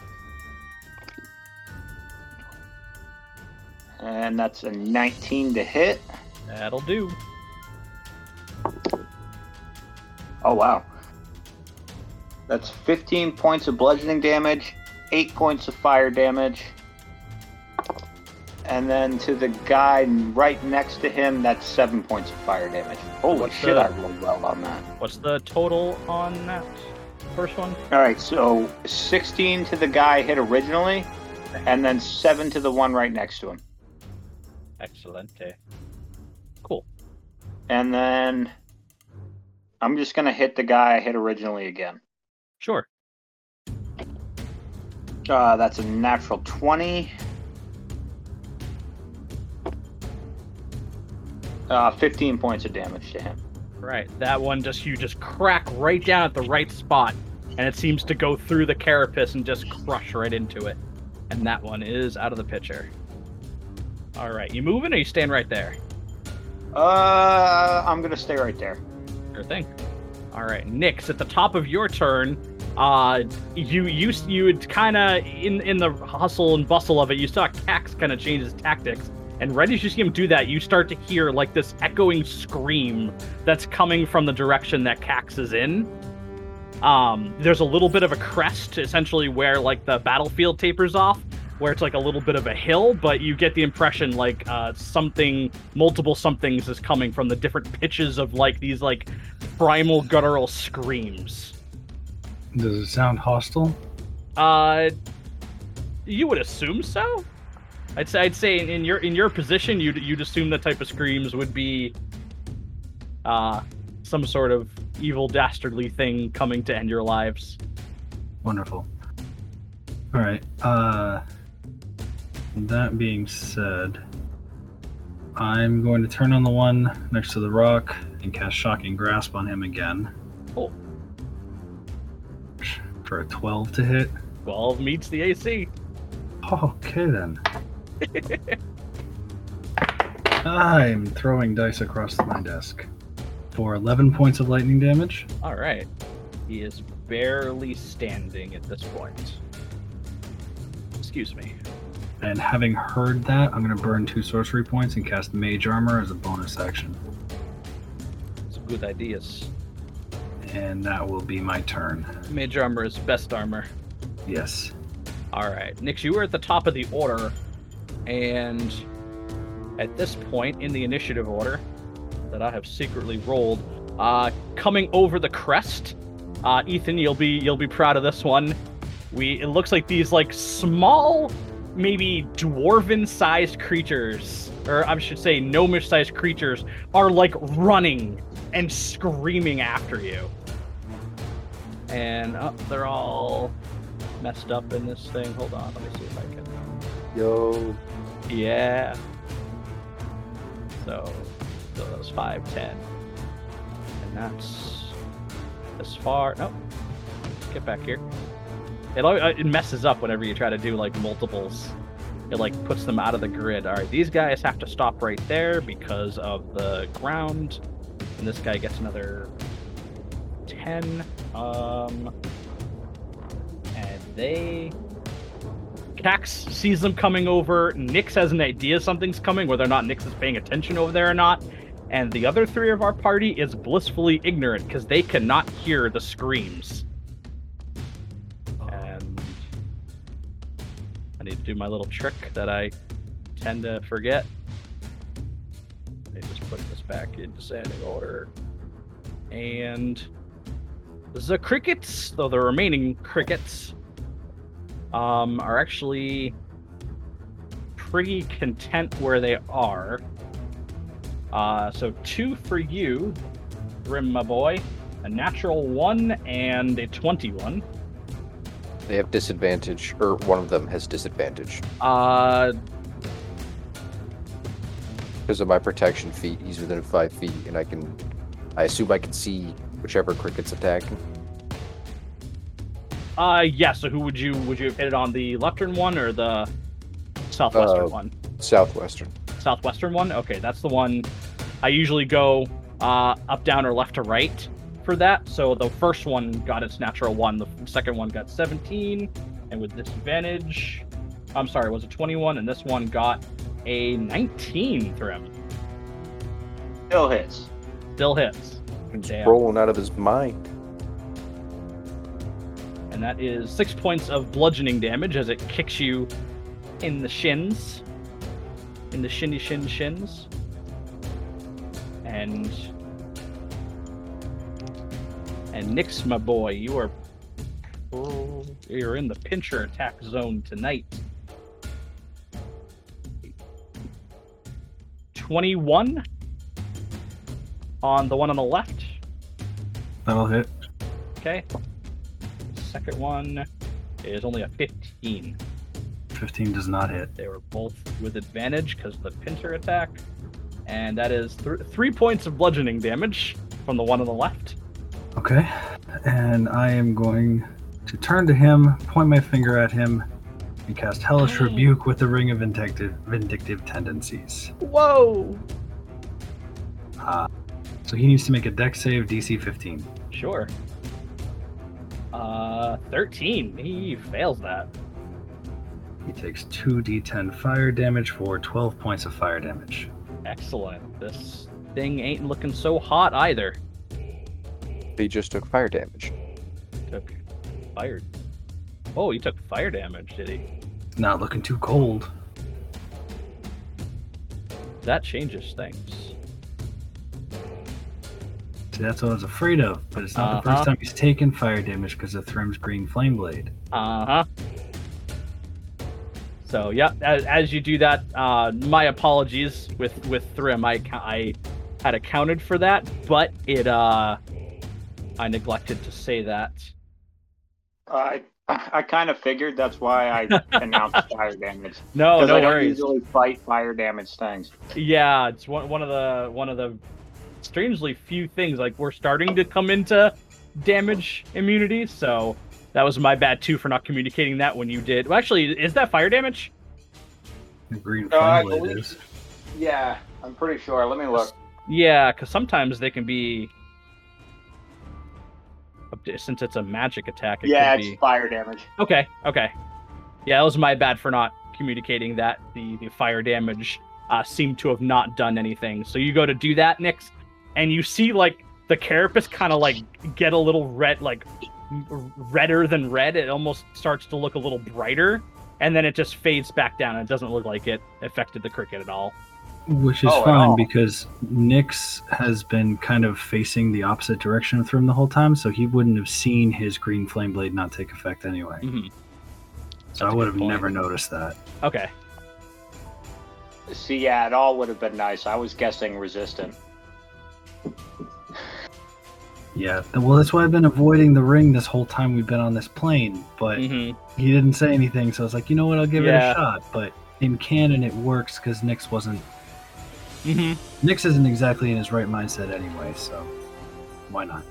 And that's a 19 to hit.
That'll do.
Oh, wow. That's 15 points of bludgeoning damage, 8 points of fire damage. And then to the guy right next to him, that's 7 points of fire damage. Holy
What's
shit,
the-
I rolled well on that.
What's the total on that first one?
Alright, so 16 to the guy hit originally, and then 7 to the one right next to him.
Excelente. Cool.
And then I'm just going to hit the guy I hit originally again.
Sure.
Uh, that's a natural 20. Uh, 15 points of damage to him.
Right. That one just you just crack right down at the right spot, and it seems to go through the carapace and just crush right into it. And that one is out of the picture. All right, you moving or you staying right there?
Uh, I'm going to stay right there.
Sure thing. All right, Nyx, at the top of your turn, uh, you you you would kind of in in the hustle and bustle of it, you saw Cax kind of change his tactics, and right as you see him do that, you start to hear like this echoing scream that's coming from the direction that Cax is in. Um, there's a little bit of a crest, essentially where like the battlefield tapers off, where it's like a little bit of a hill, but you get the impression like uh, something, multiple somethings is coming from the different pitches of like these like primal guttural screams.
Does it sound hostile?
Uh, you would assume so. I'd say I'd say in your in your position, you'd you'd assume the type of screams would be, uh, some sort of evil dastardly thing coming to end your lives.
Wonderful. All right. Uh, that being said, I'm going to turn on the one next to the rock and cast Shocking Grasp on him again. For a 12 to hit.
Twelve meets the AC.
Okay then. I'm throwing dice across my desk for 11 points of lightning damage.
All right. He is barely standing at this point. Excuse me.
And having heard that, I'm going to burn two sorcery points and cast Mage Armor as a bonus action.
Some good ideas.
And that will be my turn.
Mage armor is best armor.
Yes.
All right, Nyx, you were at the top of the order, and at this point in the initiative order that I have secretly rolled, uh, coming over the crest, uh, Ethan, you'll be you'll be proud of this one. We it looks like these like small, maybe dwarven-sized creatures, or I should say gnomish-sized creatures, are like running and screaming after you. And oh, they're all messed up in this thing. Hold on, let me see if I can.
Yo.
Yeah. So, so that was 5, 10. And that's as far. Nope. Get back here. It, it messes up whenever you try to do like multiples. It like puts them out of the grid. All right, these guys have to stop right there because of the ground, and this guy gets another ten. Um, and they Cax sees them coming over. Nyx has an idea something's coming, whether or not Nyx is paying attention over there or not. And the other three of our party is blissfully ignorant because they cannot hear the screams. And I need to do my little trick that I tend to forget. Let me just put this back in descending order. And the crickets, though the remaining crickets, um, are actually pretty content where they are. Uh, so two for you, Grim, my boy, a natural one and a twenty-one.
They have disadvantage, or one of them has disadvantage
Uh,
because of my protection feat. He's within five feet, and I can, I assume I can see whichever cricket's attacking.
uh, yeah. So who would you would you have hit it on the leftern one or the southwestern
Uh,
one?
Southwestern.
southwestern one. Okay, that's the one. I usually go uh, up, down, or left to right for that. So the first one got its natural one. The second one got 17, and with disadvantage, I'm sorry, was it 21? And this one got a 19 for him.
Still hits.
Still hits,
He's
Damn.
rolling out of his mind.
and that is six points of bludgeoning damage as it kicks you in the shins, in the shinny shin shins, and and Nyx, my boy, you are oh, you're in the pincher attack zone tonight. Twenty-one on the one on the left.
That'll hit.
Okay. Second one is only a 15.
15 does not hit.
They were both with advantage because of the pincer attack. And that is th- three points of bludgeoning damage from the one on the left.
Okay. And I am going to turn to him, point my finger at him, and cast Hellish. Rebuke with the Ring of Vindictive, vindictive Tendencies.
Whoa!
So he needs to make a Dex save DC 15.
Sure. Uh, 13. He fails that.
He takes 2d10 fire damage for 12 points of fire damage.
Excellent. This thing ain't looking so hot either.
He just took fire damage.
Took fire. Oh, he took fire damage, did he?
Not looking too cold.
That changes things.
See, that's what I was afraid of, but it's not the
Uh-huh.
first time he's taken fire damage because of Thrim's Green Flame Blade.
Uh huh. So yeah, as, as you do that, uh, my apologies with with Thrim. I I had accounted for that, but it uh, I neglected to say that.
I I kind of figured that's why I announced fire damage.
No,
Because
no
I don't
worries.
usually fight fire damage things.
Yeah, it's one one of the one of the strangely few things. Like we're starting to come into damage immunity, so that was my bad too for not communicating that when you did. Well, actually, is that fire damage?
The green
No, I believe-
is.
Yeah, I'm pretty sure. Let me look.
Yeah, because sometimes they can be. Since it's a magic attack, it
Yeah,
could
it's
be.
fire damage.
Okay, okay. Yeah, that was my bad for not communicating that the, the fire damage uh, seemed to have not done anything. So you go to do that, Nyx, and you see like the carapace kind of like get a little red, like redder than red. It almost starts to look a little brighter, and then it just fades back down. And it doesn't look like it affected the cricket at all.
Which is
Oh,
fine because Nyx has been kind of facing the opposite direction of Thrim the whole time, so he wouldn't have seen his green flame blade not take effect anyway.
hmm
So I
That's a
would have
point.
never noticed that.
Okay.
See, yeah, it all would have been nice. I was guessing resistant.
Yeah, well, that's why I've been avoiding the ring this whole time we've been on this plane. But
hmm
he didn't say anything, so I was like, you know what, I'll give it a shot. But in canon, it works because Nyx wasn't.
hmm
Nyx isn't exactly in his right mindset anyway, so why not?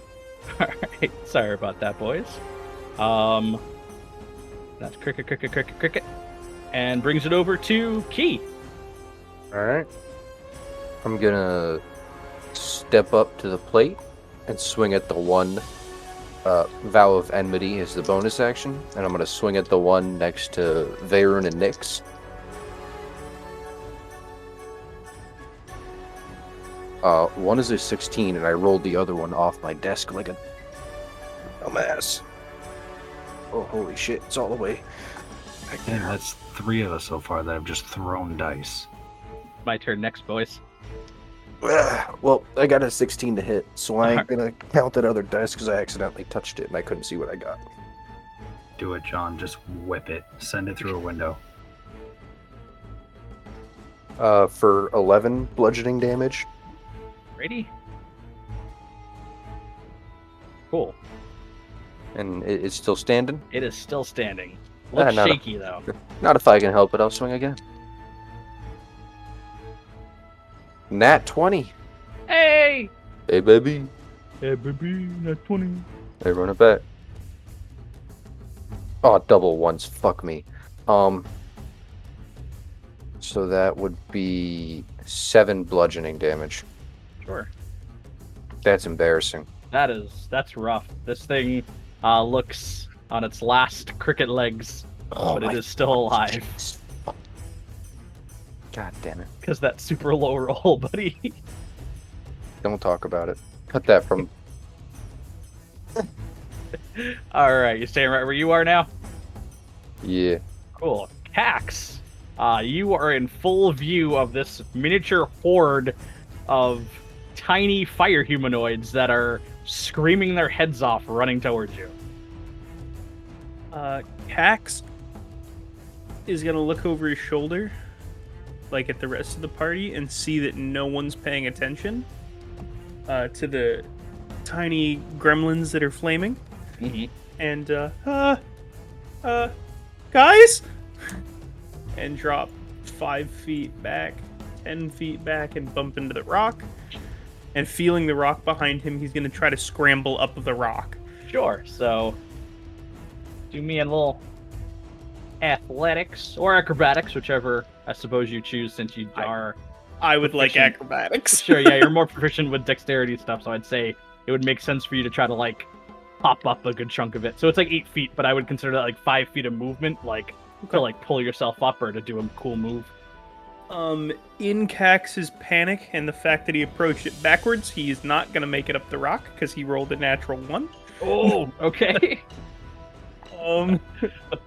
All right. Sorry about that, boys. Um, that's cricket, cricket, cricket, cricket, and brings it over to Key.
All right. I'm gonna step up to the plate and swing at the one. Uh, Vow of Enmity is the bonus action, and I'm gonna swing at the one next to Veyron and Nyx. Uh, one is a 16, and I rolled the other one off my desk like a dumbass. Oh, holy shit! It's all the way. back
And
there.
that's three of us so far that have just thrown dice.
My turn next, boys.
Ugh, Well, I got a 16 to hit, so I ain't gonna count that other dice because I accidentally touched it and I couldn't see what I got.
Do it, John. Just whip it. Send it through a window.
Uh, for 11 bludgeoning damage.
Ready? Cool.
And it, it's still standing.
It is still standing.
Ah,
Looks
not a-
shaky though.
Not if I can help it, I'll swing again. Nat 20.
Hey!
Hey, baby.
Hey, baby, Nat twenty.
Hey, run it back. Oh, double ones. Fuck me. Um. So that would be seven bludgeoning damage.
Sure.
That's embarrassing.
That is that's rough. This thing uh, looks on its last cricket legs,
Oh,
but it is still alive
Fuck. God damn it.
because that super low roll, buddy.
Don't talk about it. Cut that from.
All right, you staying right where you are now?
Yeah.
Cool. Cax, uh, you are in full view of this miniature horde of tiny fire humanoids that are screaming their heads off, running towards you.
Uh, Cax is gonna look over his shoulder, like at the rest of the party, and see that no one's paying attention uh, to the tiny gremlins that are flaming.
Mm-hmm.
And uh, uh, uh, guys, and drop five feet back, ten feet back, and bump into the rock. And feeling the rock behind him, he's gonna try to scramble up the rock.
Sure. So, do me a little athletics or acrobatics, whichever I suppose you choose, since you are.
I would like acrobatics.
Sure, yeah, you're more proficient with dexterity stuff, so I'd say it would make sense for you to try to like pop up a good chunk of it. So it's like eight feet, but I would consider that like five feet of movement, like to like pull yourself up or to do a cool move.
Um, in Cax's panic and the fact that he approached it backwards, he is not going to make it up the rock because he rolled a natural one.
Oh, okay.
Um,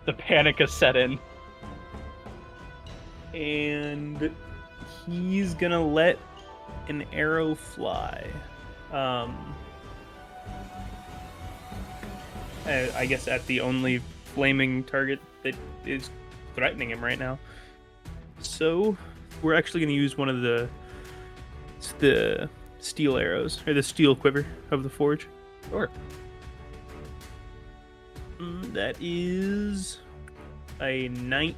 the, panic has set in.
and he's to let an arrow fly. Um, uh, I guess at the only flaming target that is threatening him right now. So we're actually to use one of the the steel arrows or the steel quiver of the forge.
Sure.
That is a 19.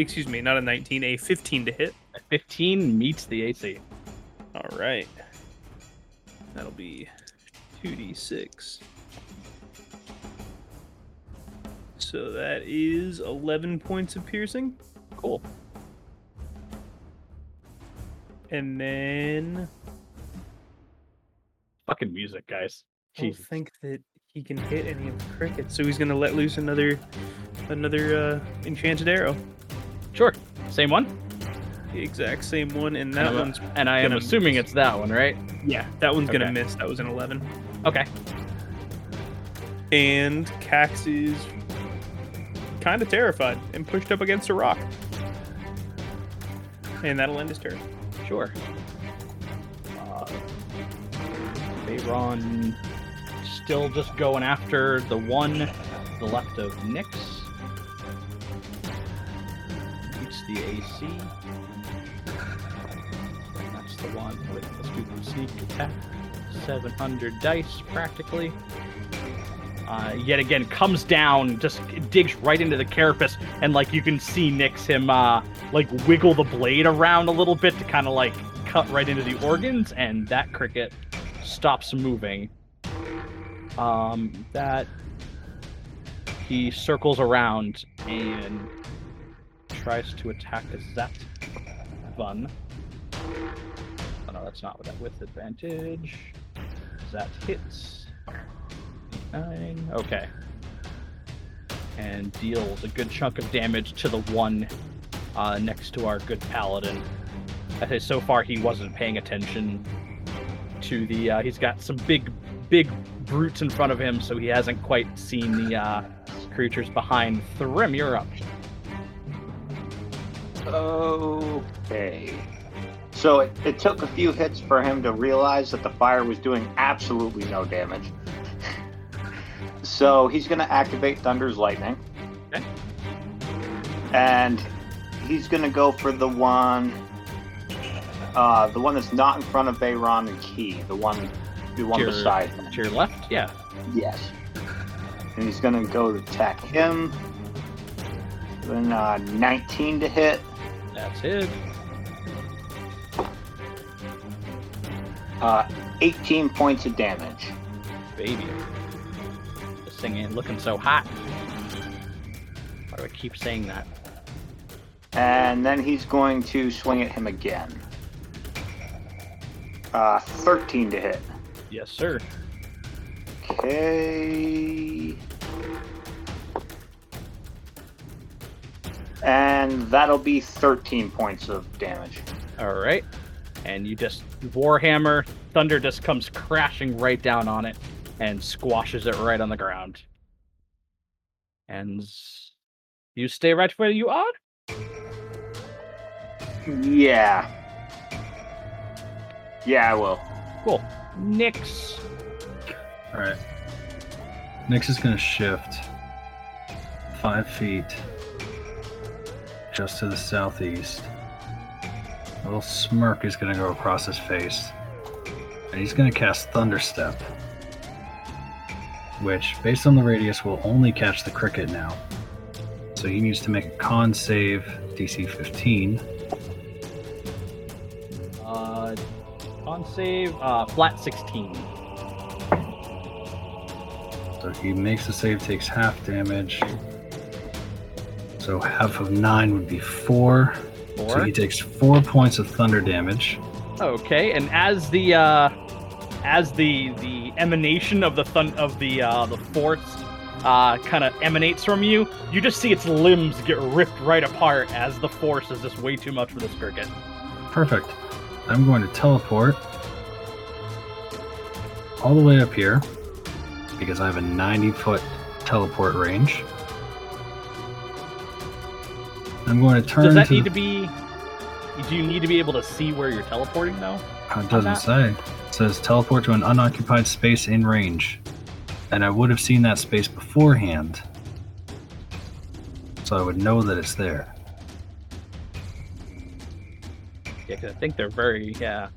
Excuse me, not a 19, a 15 to hit.
15 meets the AC.
All right. That'll be 2d6. So that is 11 points of piercing.
Cool.
And then
Fucking music, guys.
I don't
Jesus.
think that he can hit any of the crickets, so he's gonna let loose another another uh, enchanted arrow.
Sure. Same one?
The exact same one, and
And
that
I'm-
one's
And I am
gonna
assuming
miss.
it's that one, right?
yeah, that one's gonna miss. That was an 11.
Okay.
And Cax is kind of terrified and pushed up against a rock. And that'll end his turn.
Sure. Uh, Veyron still just going after the one the left of Nyx. Beats the AC. That's the one with the sneak attack. 700 dice, practically. Uh, yet again, comes down, just digs right into the carapace, and like you can see Nyx him uh, like wiggle the blade around a little bit to kind of like cut right into the organs, and that cricket stops moving. Um, that he circles around and tries to attack that one. Oh no, that's not with that with advantage. That hits. Nine. Okay. And deals a good chunk of damage to the one uh, next to our good paladin. I say so far he wasn't paying attention to the. Uh, he's got some big, big brutes in front of him, so he hasn't quite seen the uh, creatures behind. Thrim, you're up.
Okay. So it, it took a few hits for him to realize that the fire was doing absolutely no damage. So he's going to activate Thunder's Lightning.
Okay.
And he's going to go for the one. Uh, the one that's not in front of Veyron and Key. The one, the one
Sure.
beside him.
To your left, yeah.
Yes. And he's going to go to attack him. Then uh, 19 to hit.
That's it.
Uh, 18 points of damage.
Baby. This thing ain't looking so hot. Why do I keep saying that?
And then he's going to swing at him again. Uh, 13 to hit.
Yes, sir.
Okay. And that'll be 13 points of damage.
All right. And you just Warhammer Thunder just comes crashing right down on it and squashes it right on the ground. And you stay right where you are.
Yeah. Yeah, I will.
Cool. Nyx.
All right. Nyx is going to shift five feet just to the southeast. A little smirk is going to go across his face. And he's going to cast Thunderstep, which, based on the radius, will only catch the cricket now. So he needs to make a con save DC 15.
Uh, on save, uh, flat 16.
So he makes the save, takes half damage. So half of nine would be four.
four.
So he takes four points of thunder damage.
Okay, and as the uh, as the the emanation of the thun- of the uh, the force uh, kind of emanates from you, you just see its limbs get ripped right apart as the force is just way too much for this cricket.
Perfect. I'm going to teleport all the way up here because I have a 90 foot teleport range. I'm going to turn
Does that
to.
need to be? Do you need to be able to see where you're teleporting though?
Oh, it doesn't say. It says teleport to an unoccupied space in range. And I would have seen that space beforehand. so I would know that it's there.
Yeah, 'cause I think they're very yeah.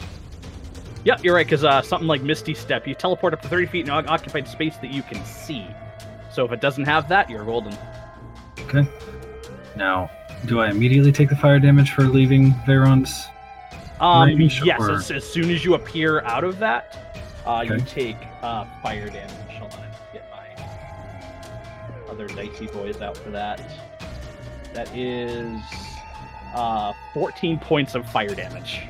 Yeah, you're right. Because uh, something like Misty Step, you teleport up to 30 feet in an occupied space that you can see. So if it doesn't have that, you're golden.
Okay. Now, do I immediately take the fire damage for leaving Veyron's?
Um,
Range
yes,
or-
as, as soon as you appear out of that, uh, you take uh, fire damage. Hold on, I get my other dicey boys out for that. That is uh, 14 points of fire damage.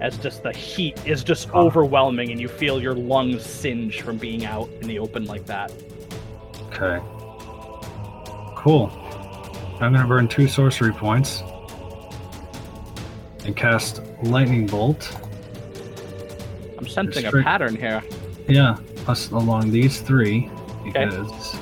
As just the heat is just
Oh.
overwhelming, and you feel your lungs singe from being out in the open like that.
Okay. Cool. I'm going to burn two sorcery points and cast Lightning Bolt.
I'm sensing a pattern here.
Yeah, us along these three because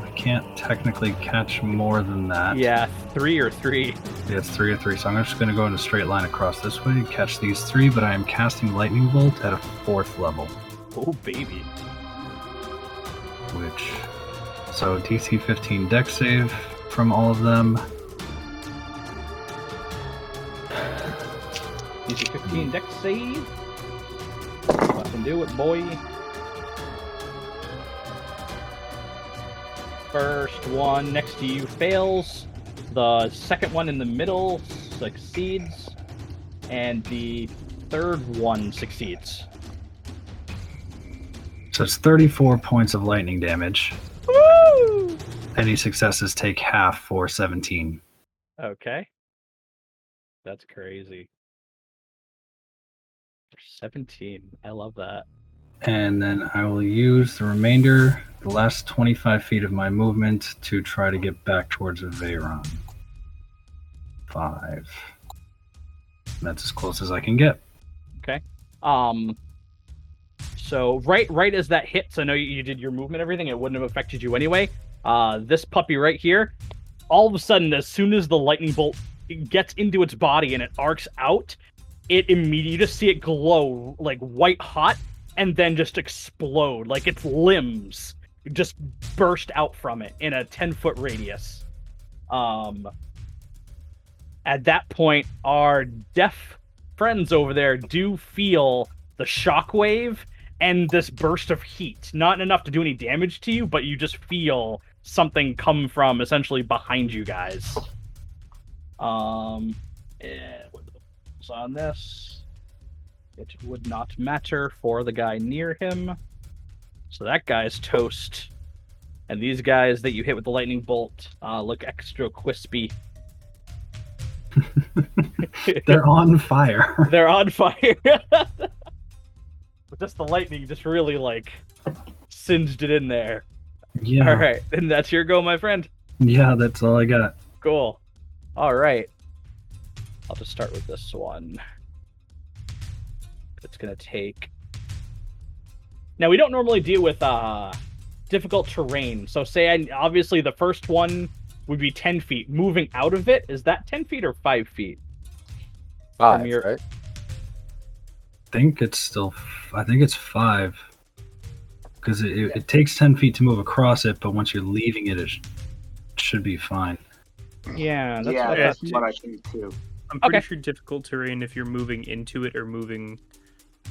I can't technically catch more than that.
Yeah, three or three.
It's three or three. So I'm just going to go in a straight line across this way, and catch these three, but I am casting Lightning Bolt at a fourth level,
Oh baby.
which. So DC 15 Dex save from all of them.
DC 15 Dex save. I can do it, boy. First one next to you fails. The second one in the middle succeeds. And the third one succeeds.
So it's 34 points of lightning damage.
Woo!
Any successes take half for 17.
Okay. That's crazy. 17. I love that.
And then I will use the remainder, the last 25 feet of my movement, to try to get back towards Veyron. Five. That's as close as I can get. Okay.
Um. So right, right as that hits, I know you, did your movement, everything. It wouldn't have affected you anyway. Uh, this puppy right here, all of a sudden, as soon as the lightning bolt gets into its body and it arcs out, it immediately you just see it glow like white hot, and then just explode like its limbs just burst out from it in a ten foot radius. Um. At that point, our deaf friends over there do feel the shockwave and this burst of heat. Not enough to do any damage to you, but you just feel something come from essentially behind you guys. Um, and what on this? It would not matter for the guy near him. So that guy's toast. And these guys that you hit with the lightning bolt uh, look extra crispy.
They're on fire.
They're on fire. but just the lightning just really like singed it in there.
yeah.
All right, and that's your go, my friend.
Yeah, that's all I got.
Cool. All right. I'll just start with this one. It's gonna take. Now we don't normally deal with uh difficult terrain. So say I obviously the first one would be ten feet. Moving out of it is that ten feet or five feet?
Five,
your-
right?
I think it's still. f- I think it's five. Because it, it, it takes 10 feet to move across it, but once you're leaving it, it sh- should be fine.
Yeah, that's
yeah,
what I
that's
thought too.
what I think too.
I'm pretty
Okay.
sure difficult terrain if you're moving into it or moving,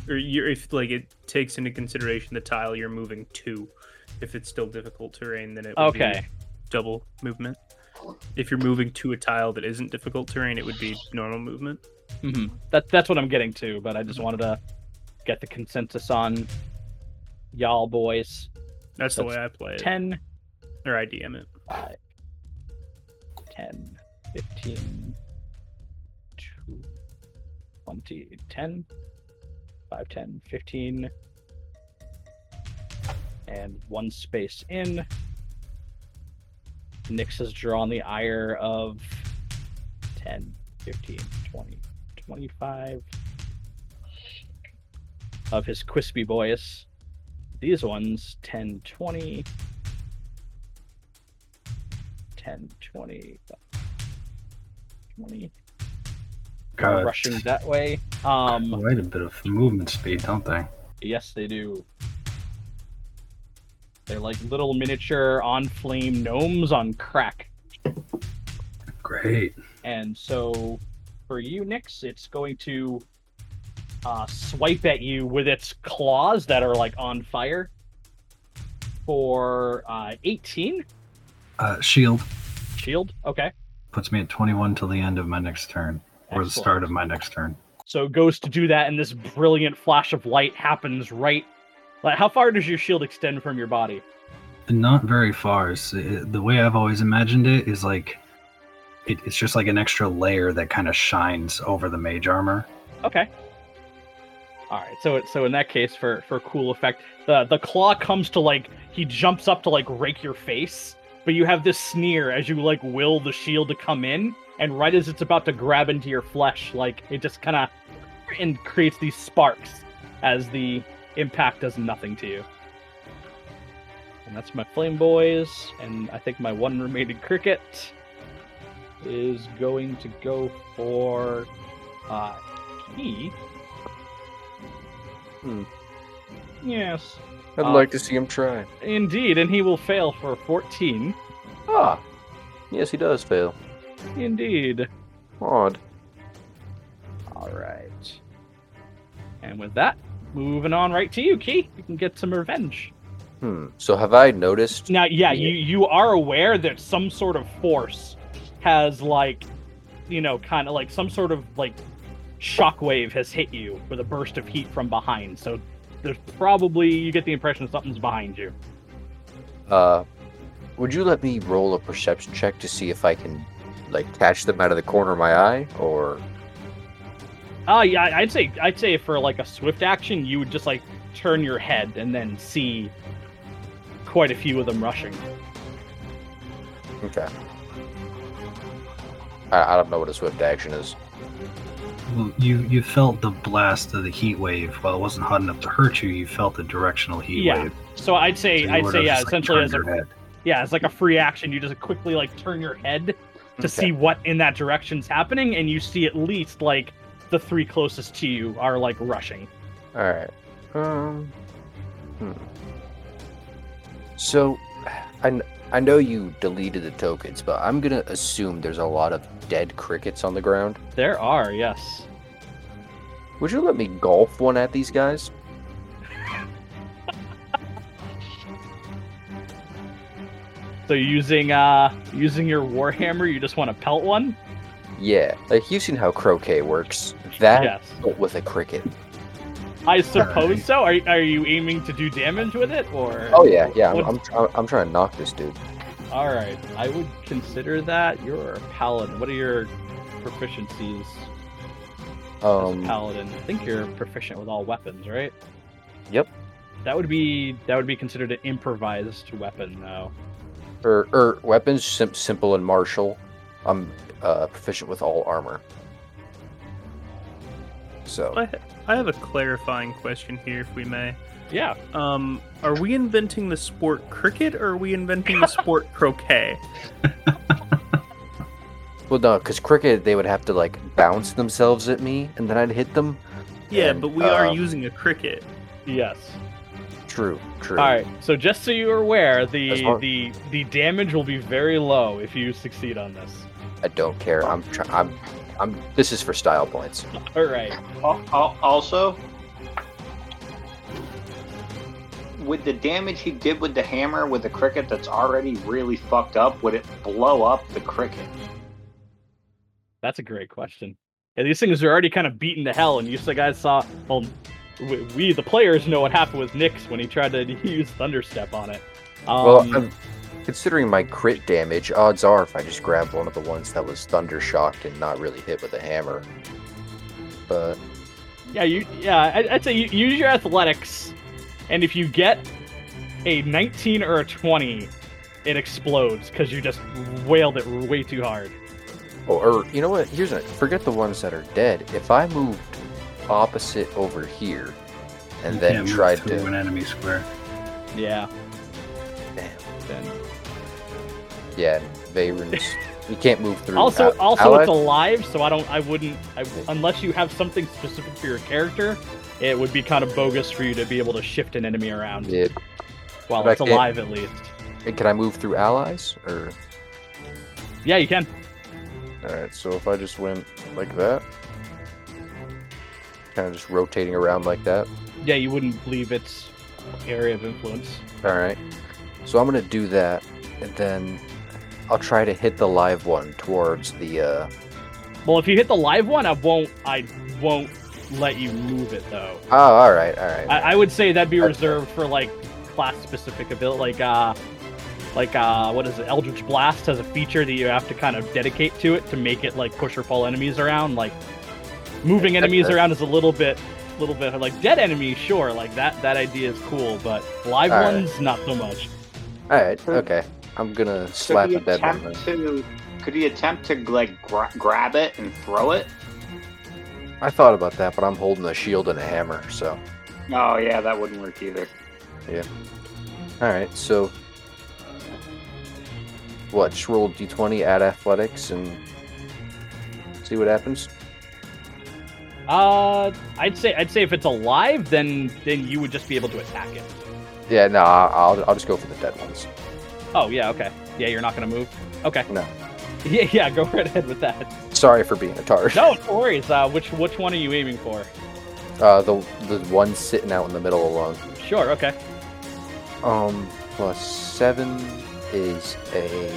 or you're, if like it takes into consideration the tile you're moving to. If it's still difficult terrain, then it would be
Okay.
double movement. If you're moving to a tile that isn't difficult terrain, it would be normal movement.
hmm That, that's what I'm getting to, but I just wanted to get the consensus on y'all boys.
That's the way I play it,
10,
or I DM it.
5, 10, 15, 2, 20, 10, 5, 10, 15, and one space in. Nyx has drawn the ire of 10, 15, 20, 25 of his Quispy boys. These ones 10, 20, 10, 20, 20.
Got
rushing that way. Um,
quite a bit of movement speed, don't they?
yes, they do. They're like little miniature on flame gnomes on crack.
Great.
And so for you, Nyx, it's going to uh, swipe at you with its claws that are like on fire for uh, 18
Uh, shield
shield. Okay.
puts me at 21 till the end of my next turn, or the start of my next turn.
So it goes to do that, and this brilliant flash of light happens right. Like, how far does your shield extend from your body?
Not very far. It's- it- the way I've always imagined it is like it, it's just like an extra layer that kind of shines over the mage armor.
Okay. All right. So it- so in that case, for for cool effect, the the claw comes to like he jumps up to like rake your face, but you have this sneer as you like will the shield to come in, and right as it's about to grab into your flesh, like it just kind of and creates these sparks as the impact does nothing to you. And that's my flame boys, and I think my one remaining cricket is going to go for uh key.
Hmm.
Yes,
I'd
Uh,
like to see him try.
indeed, and he will fail for 14.
Ah, yes, he does fail.
Indeed.
Odd.
All right. And with that, moving on right to you, Key. You can get some revenge.
Hmm. So have I noticed?
Now, yeah,
Yeah.
you you are aware that some sort of force has like, you know, kind of like some sort of like shockwave has hit you with a burst of heat from behind. So there's probably you get the impression something's behind you.
Uh, would you let me roll a perception check to see if I can, like, catch them out of the corner of my eye, or?
Uh yeah, I- I'd say I'd say for like a swift action, you would just like turn your head and then see quite a few of them rushing.
Okay. I, I don't know what a swift action is.
Well, you you felt the blast of the heat wave. While it wasn't hot enough to hurt you, you felt the directional heat
Yeah,
wave.
So I'd say
you
I'd say yeah,
just, like,
essentially
turned
as a
head.
yeah, it's like a free action, you just quickly like turn your head to
Okay.
see what in that direction's happening, and you see at least like the three closest to you are like rushing.
All right. Um. Hmm. So, I I know you deleted the tokens, but I'm gonna assume there's a lot of dead crickets on the ground.
There are, yes.
Would you let me golf one at these guys?
So using uh using your warhammer, you just want to pelt one.
Yeah, like you've seen how croquet works. That
yes,
with a cricket.
I suppose so. Are are you aiming to do damage with it, or?
Oh yeah, yeah. I'm I'm, I'm trying to knock this dude.
All right, I would consider that. You're a paladin. What are your proficiencies as a
Um.
paladin? I think you're proficient with all weapons, right?
Yep.
That would be that would be considered an improvised weapon, though.
Or or weapons, sim- simple and martial. I'm uh, proficient with all armor. So
I, I have a clarifying question here, if we may.
Yeah.
Um, are we inventing the sport cricket, or are we inventing the sport croquet?
well, no, because cricket they would have to like bounce themselves at me, and then I'd hit them.
Yeah,
And,
but we are
um,
using a cricket.
Yes.
True, true.
All right. So just so you're aware, the
long-
the the damage will be very low if you succeed on this.
I don't care. I'm trying. I'm. I'm. This is for style points.
All right.
Al- al- Also, with the damage he did with the hammer with the cricket that's already really fucked up, would it blow up the cricket?
That's a great question. Yeah, these things are already kind of beaten to hell, and you so guys saw. Well, we, we the players know what happened with Nyx when he tried to use Thunderstep on it. Um,
well, I'm, considering my crit damage, odds are if I just grab one of the ones that was thunder shocked and not really hit with a hammer. But
yeah, you yeah, I, I'd say you, use your athletics, and if you get a 19 or a 20, it explodes because you just wailed it way too hard.
oh, or you know what? Here's a forget the ones that are dead. If I moved opposite over here, and
You
then
can't
tried
through
to,
an enemy square.
Yeah.
Yeah, Veyron's. You can't move through.
Also,
a-
also,
ally-
it's alive, so I don't. I wouldn't. I, unless you have something specific for your character, it would be kind of bogus for you to be able to shift an enemy around
Yeah.
while
but
it's
can't-
alive, at least.
And Can I move through allies or?
Yeah, you can.
Alright, so if I just went like that, kind of just rotating around like that.
Yeah, you wouldn't leave its area of influence.
Alright. So I'm gonna do that, and then I'll try to hit the live one towards the uh
Well, if you hit the live one, I won't. I won't let you move it though.
Oh, alright, alright.
I, I would say that'd be
Okay.
reserved for like class specific ability, like uh, like uh, what is it? Eldritch Blast has a feature that you have to kind of dedicate to it to make it like push or pull enemies around. Like moving enemies around is a little bit, little bit like dead enemies. Sure, like that that idea is cool, but live
All right.
ones not so much.
Alright, okay. I'm gonna
Could
slap
he
the dead one
attempt to? Could he attempt to like gra- grab it and throw it?
I thought about that, but I'm holding a shield and a hammer, so.
Oh yeah, that wouldn't work either. Yeah.
Alright, so. What? Just roll d20, add athletics, and see what happens?
Uh, I'd say I'd say if it's alive, then then you would just be able to attack it.
Yeah, no, I'll, I'll just go for the dead ones.
Oh yeah, okay. Yeah, you're not gonna move. Okay.
No.
Yeah, yeah. Go right ahead with that.
Sorry for being a.
No, no worries. Uh, which which one are you aiming for?
Uh, the the one sitting out in the middle alone.
Sure. Okay.
Um, plus seven is a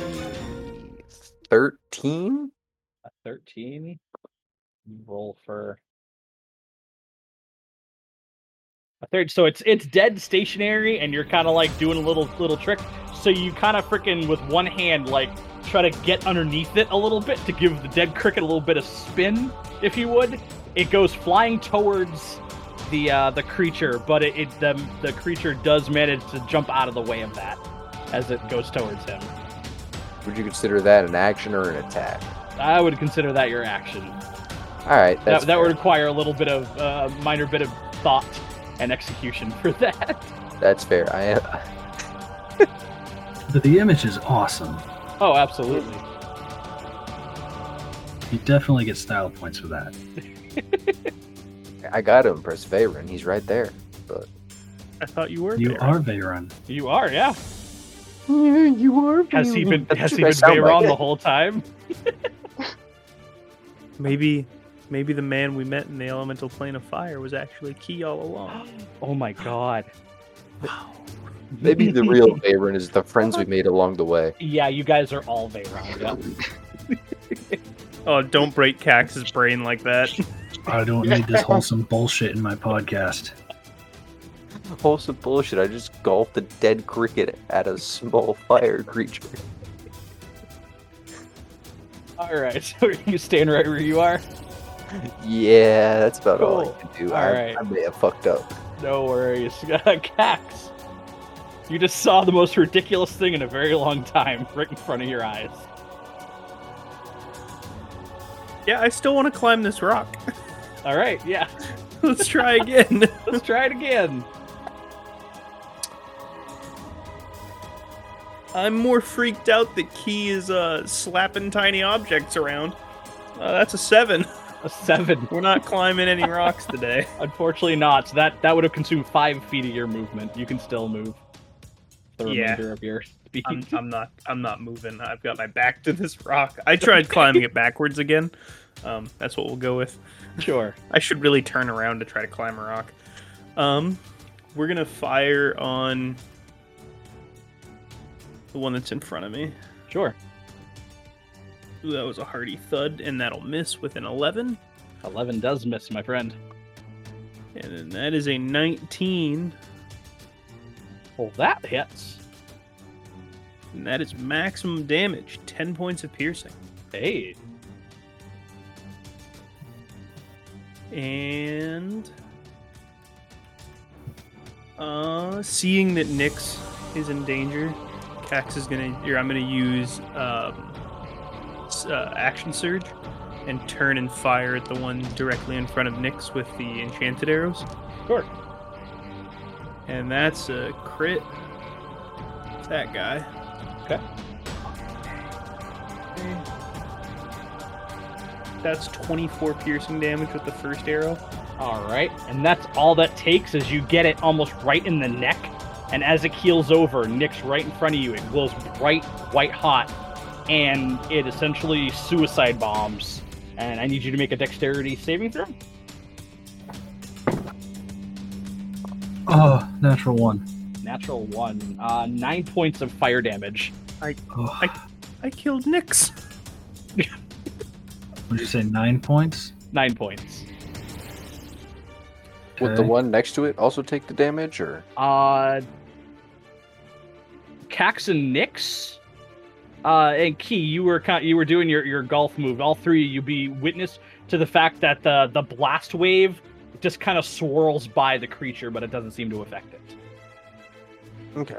thirteen.
A thirteen. Roll for a third. So it's it's dead stationary, and you're kind of like doing a little little trick. So you kind of freaking with one hand like try to get underneath it a little bit to give the dead cricket a little bit of spin, if you would. It goes flying towards the uh, the creature, but it, it the the creature does manage to jump out of the way of that as it goes towards him.
Would you consider that an action or an attack?
I would consider that your action.
All right,
That,
that's
that would require a little bit of uh, minor bit of thought and execution for that.
that's fair. I am.
But the image is awesome.
Oh, absolutely.
You definitely get style points for that.
I got to impress Veyron. He's right there. But
I thought you were.
You
there.
are Veyron.
You are, yeah.
yeah, you are.
Has he been
That's
has he been Veyron
like.
the whole time?
Maybe, maybe the man we met in the elemental plane of fire was actually Key all along.
Oh my god.
Maybe the real Veyron is the friends we made along the way.
Yeah, you guys are all Veyron. Yeah.
Oh, don't break Cax's brain like that.
I don't need this wholesome bullshit in my podcast.
Wholesome bullshit. I just golfed a dead cricket at a small fire creature.
All right, so you staying right where you are?
Yeah, that's about all I can do.
All
I,
right.
I may have fucked up.
No worries. Cax. You just saw the most ridiculous thing in a very long time right in front of your eyes.
yeah, I still want to climb this rock.
All right, yeah.
Let's try again.
Let's try it again.
I'm more freaked out that Key is uh, slapping tiny objects around. Uh, that's a seven.
A seven.
We're not climbing any rocks today.
Unfortunately not. So that that would have consumed five feet of your movement. You can still move the
Yeah.
remainder of your speed.
I'm, I'm not. I'm not moving. I've got my back to this rock. I tried climbing it backwards again. Um, that's what we'll go with.
sure.
I should really turn around to try to climb a rock. Um, we're gonna fire on the one that's in front of me.
Sure.
Ooh, that was a hearty thud, and that'll miss with an 11.
Eleven does miss, my friend.
And then that is a 19,
Well, that hits.
and that is maximum damage 10 points of piercing.
Hey.
And uh, seeing that Nyx is in danger, Cax is gonna. Or I'm gonna use um, uh, action surge and turn and fire at the one directly in front of Nyx with the enchanted arrows.
Sure.
And that's a crit. It's that guy.
Okay.
That's 24 piercing damage with the first arrow.
All right. And that's all that takes is you get it almost right in the neck. And as it keels over, Nyx's right in front of you. It glows bright white hot. and it essentially suicide bombs. And I need you to make a dexterity saving throw.
Oh, natural one.
Natural one. Uh, nine points of fire damage.
I, oh,
I I killed Nyx.
would you say nine points?
Nine points.
Would the one next to it also take the damage, or
Uh, Cax and Nyx. Uh, and Key, you were kind you were doing your, your golf move. All three of you be witness to the fact that the the blast wave just kind of swirls by the creature, but it doesn't seem to affect it.
okay?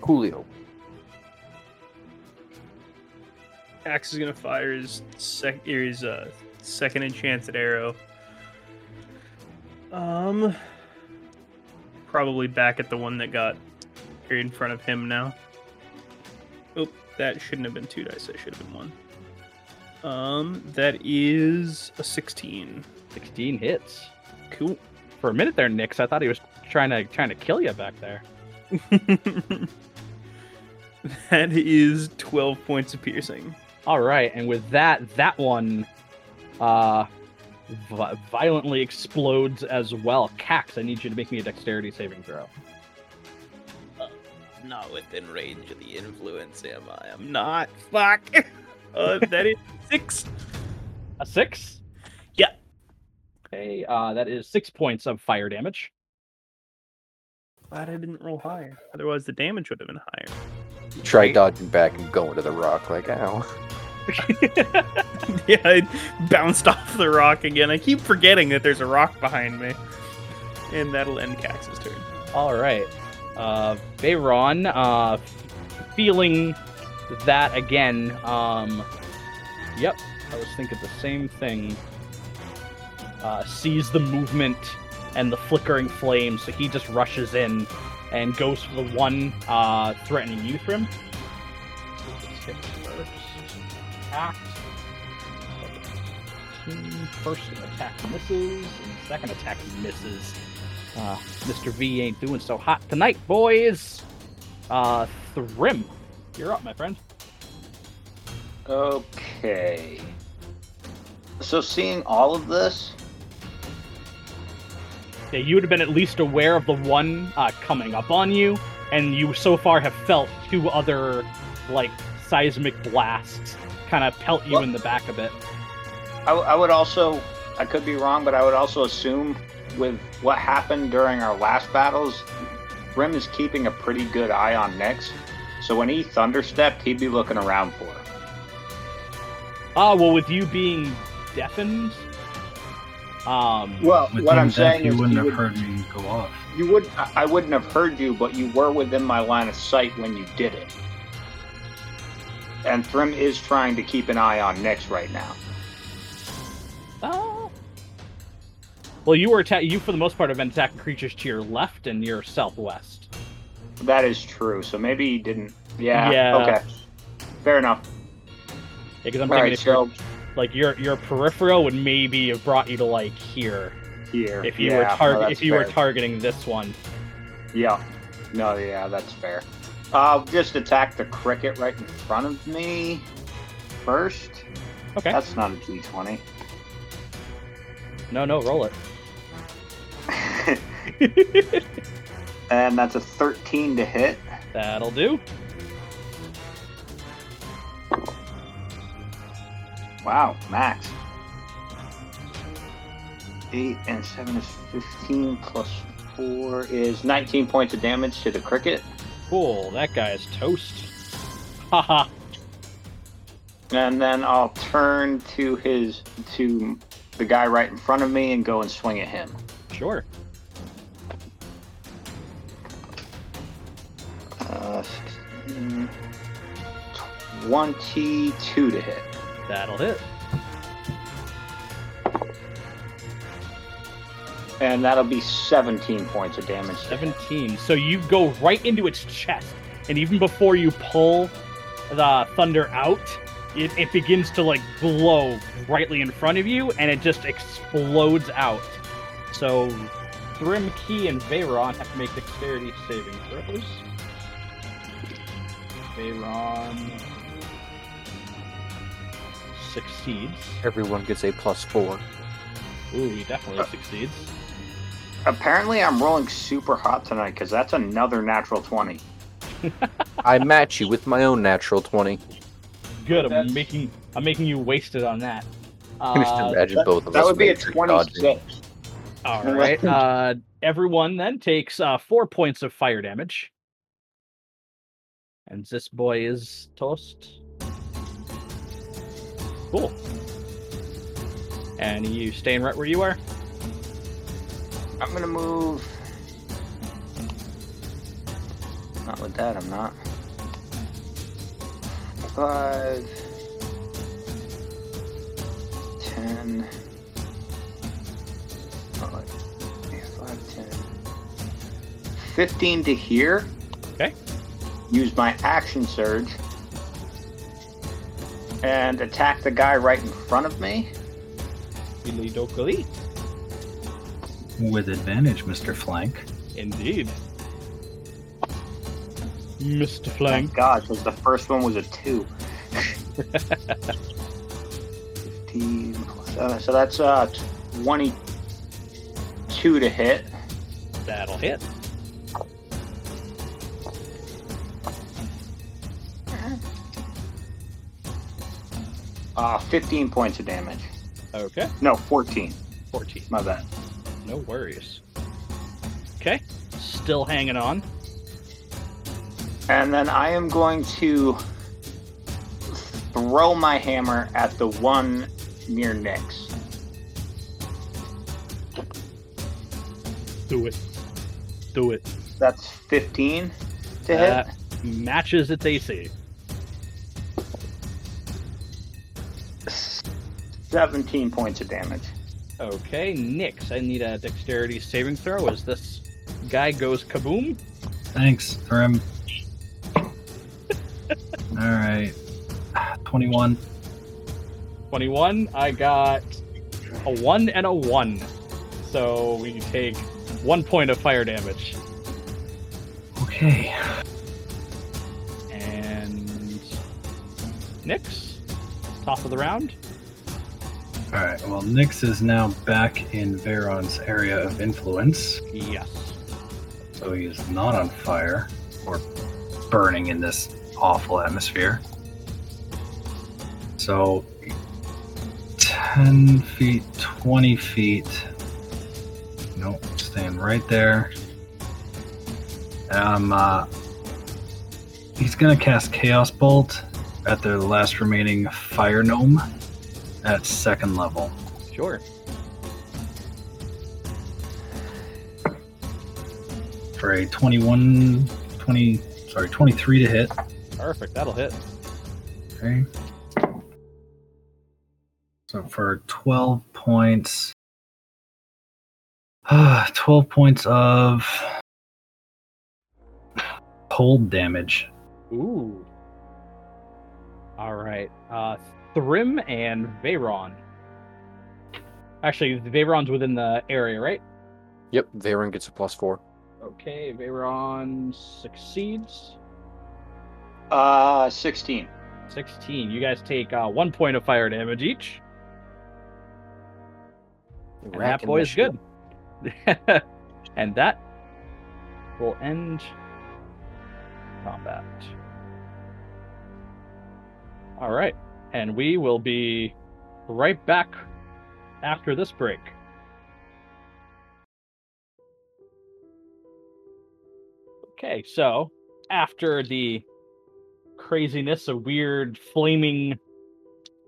Julio.
Cax is gonna fire his sec his uh, second enchanted arrow. Um, probably back at the one that got in front of him now. Oh, that shouldn't have been two dice. That should have been one. Um, that is a sixteen.
Sixteen hits.
Cool.
For a minute there, Nyx, I thought he was trying to trying to kill you back there.
that is twelve points of piercing.
All right, and with that, that one uh vi- violently explodes as well. Cax, I need you to make me a dexterity saving throw.
Not within range of the influence, am I? I'm not. Fuck. Uh, that is six.
A six?
Yeah.
Okay, uh, that is six points of fire damage.
Glad I didn't roll higher. Otherwise, the damage would have been higher.
You try dodging back and going to the rock, like ow.
yeah, I bounced off the rock again. I keep forgetting that there's a rock behind me. And that'll end Cax's turn.
All right. Uh, Veyron, uh, feeling that again. Um, yep, I was thinking the same thing. Uh, sees the movement and the flickering flame, so he just rushes in and goes for the one uh, threatening hit first. Attack. First attack misses, and second attack misses. Uh, Mr. V ain't doing so hot tonight, boys. Uh, Thrim, you're up, my friend.
Okay. So seeing all of this,
Yeah, you would have been at least aware of the one uh, coming up on you, and you so far have felt two other, like, seismic blasts kind of pelt you
Well-
in the back a bit.
I, I would also, I could be wrong, but I would also assume with what happened during our last battles, Grim is keeping a pretty good eye on Nyx. So when he thunderstepped, he'd be looking around for her.
Ah, well, with you being deafened, um,
Well,
With
what I'm
deaf,
saying
you
is
wouldn't
you
have
would,
heard me go off.
you would, I- I wouldn't have heard you, but you were within my line of sight when you did it. And Thrim is trying to keep an eye on Nyx right now.
Oh. Well, you were atta- you for the most part have been attacking creatures to your left and your southwest.
That is true. So maybe he didn't. Yeah.
Yeah.
Okay. Fair enough.
Because I'm
All
thinking
right. So
like your your peripheral would maybe have brought you to like here
here,
if you
yeah,
were
no,
tar-
that's
if you were targeting this one.
Yeah. No, yeah, that's fair. I'll just attack the cricket right in front of me first.
Okay.
That's not a d20.
No, no, roll it.
and that's a 13 to hit.
That'll do.
Wow, max. 8 and 7 is 15, plus 4 is 19 points of damage to the cricket.
Cool. That guy is toast. Haha.
And then I'll turn to his to the guy right in front of me and go and swing at him.
sure.
Uh, 16, 22 to hit.
That'll hit.
And that'll be 17 points of damage.
17. So you go right into its chest, and even before you pull the thunder out, it, it begins to like glow brightly in front of you, and it just explodes out. So Thrim, Key, and Veyron have to make dexterity saving throws. Veyron succeeds.
Everyone gets a plus four.
Ooh, he definitely succeeds.
Apparently, I'm rolling super hot tonight because that's another natural 20.
I match you with my own natural twenty.
Good. I'm
That's-
making I'm making you wasted on that.
I just
Uh,
imagine
That,
both of
that
us.
would be a
matrix dodging.
26.
all right. Uh, everyone then takes uh, four points of fire damage, and this boy is toast. Cool. And you staying right where you are?
I'm gonna move. Not with that, I'm not. Five. Ten. Not like- yeah, Five, ten. Fifteen to here.
Okay.
Use my action surge. And attack the guy right in front of me.
Billy Dokali.
With advantage, Mr. Flank.
Indeed. Mr.
Thank
Flank.
God, because the first one was a two. 15 plus, uh, so that's uh 22 to hit.
That'll hit.
Uh 15 points of damage.
Okay.
No, 14.
14.
My bad.
No worries. Okay. Still hanging on.
And then I am going to throw my hammer at the one near Nyx.
Do it. Do it.
That's 15 to
That
hit.
matches its AC.
17 points of damage.
Okay, Nyx, I need a dexterity saving throw as this guy goes kaboom.
Thanks, Grim. Alright. 21.
21. I got a 1 and a 1. So we take 1 point of fire damage.
Okay.
And. Nyx, top of the round.
Alright, well, Nyx is now back in Veyron's area of influence,
Yes.
so he is not on fire or burning in this awful atmosphere. So, 10 feet, 20 feet. Nope, staying right there. Um, uh, he's gonna cast Chaos Bolt at the last remaining fire gnome at second level.
Sure.
for a 21 20 sorry 23 to hit
Perfect. That'll hit.
okay so for 12 points 12 points of cold damage
Ooh. All right. Uh, Thrim and Veyron. Actually, Veyron's within the area, right?
Yep, Veyron gets a plus four.
Okay, Veyron succeeds.
Uh, 16.
16. You guys take uh, one point of fire damage each. And that boy is good. and that will end combat. All right. And we will be right back after this break. Okay, so after the craziness of weird flaming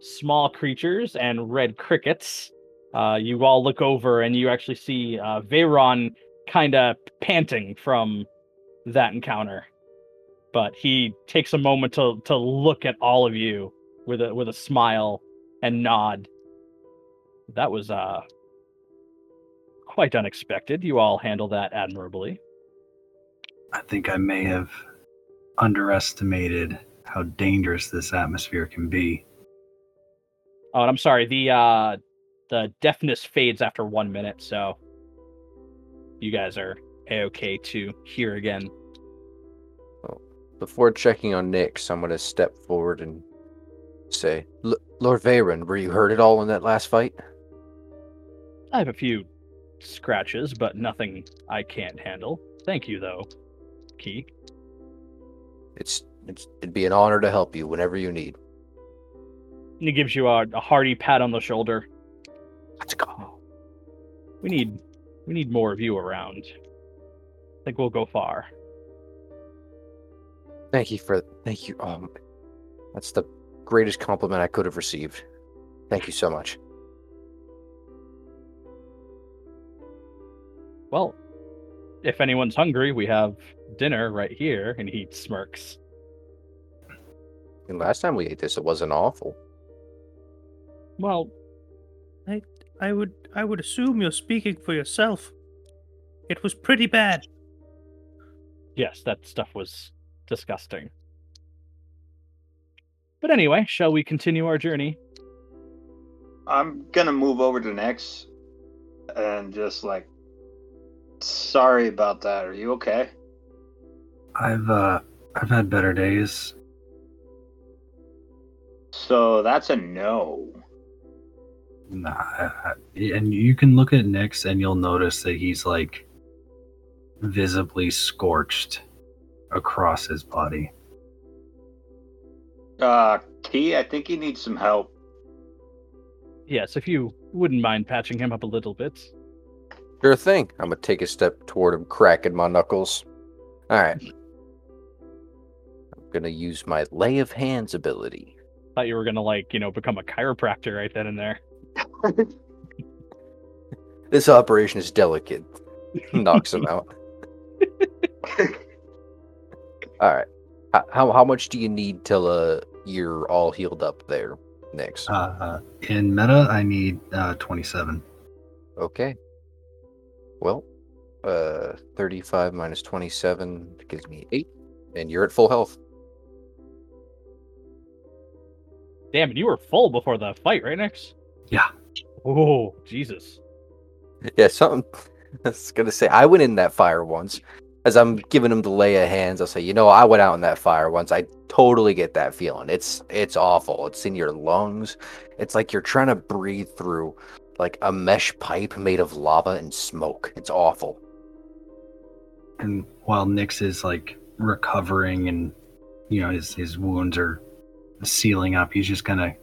small creatures and red crickets, uh, you all look over and you actually see uh, Veyron kind of panting from that encounter. But he takes a moment to to look at all of you with a with a smile and nod. That was uh quite unexpected. You all handle that admirably.
i think i may have underestimated how dangerous this atmosphere can be
Oh, and I'm sorry. The uh the deafness fades after one minute, so you guys are a okay to hear again.
before checking on Nyx, I'm gonna step forward and say, Lord Veyron, were you hurt at all in that last fight?
I have a few scratches, but nothing I can't handle. Thank you, though, Key.
It's, it's it'd be an honor to help you whenever you need.
And he gives you a, a hearty pat on the shoulder.
Let's go.
We need we need more of you around. I think we'll go far.
Thank you for thank you. Um, that's the greatest compliment I could have received. Thank you so much.
Well, if anyone's hungry, we have dinner right here. And he smirks.
And last time we ate this, it wasn't awful.
Well,
I I would I would assume you're speaking for yourself. It was pretty bad.
yes, that stuff was disgusting. But anyway, shall we continue our journey?
I'm gonna move over to Nyx and just like sorry about that. Are you okay?
I've uh I've had better days.
So that's a no.
Nah, I, I- and you can look at Nyx and you'll notice that he's like visibly scorched across his body.
Uh Key, I think he needs some help.
Yes, if you wouldn't mind patching him up a little bit.
Sure thing. I'm gonna take a step toward him, cracking my knuckles. All right. I'm gonna use my lay of hands ability.
Thought you were gonna like, you know, become a chiropractor right then and there.
This operation is delicate. Knocks him out. All right. How, how how much do you need till uh you're all healed up there, Nyx.
Uh, in meta, I need uh, 27.
Okay. Well, uh, 35 minus 27 gives me 8, and you're at full health.
Damn, and you were full before the fight, right, Nyx?
Yeah.
Oh, Jesus.
Yeah, something. I was gonna say I went in that fire once. As I'm giving him the lay of hands, I'll say, you know, I went out in that fire once. I totally get that feeling. It's it's awful. It's in your lungs. It's like you're trying to breathe through like a mesh pipe made of lava and smoke. It's awful.
And while Nyx is like recovering and you know his his wounds are sealing up, he's just gonna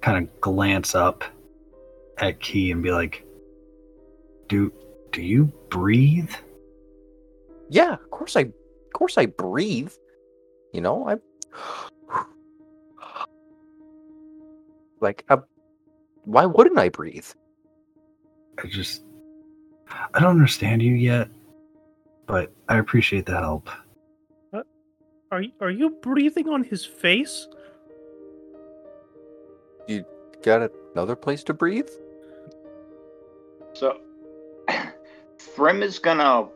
kind of glance up at Key and be like, "Do do you breathe?"
Yeah, of course I of course I breathe. You know, I like I, why wouldn't I breathe?
I just I don't understand you yet, but I appreciate the help.
Uh, are y- are you breathing on his face?
You got another place to breathe?
So Thrim is gonna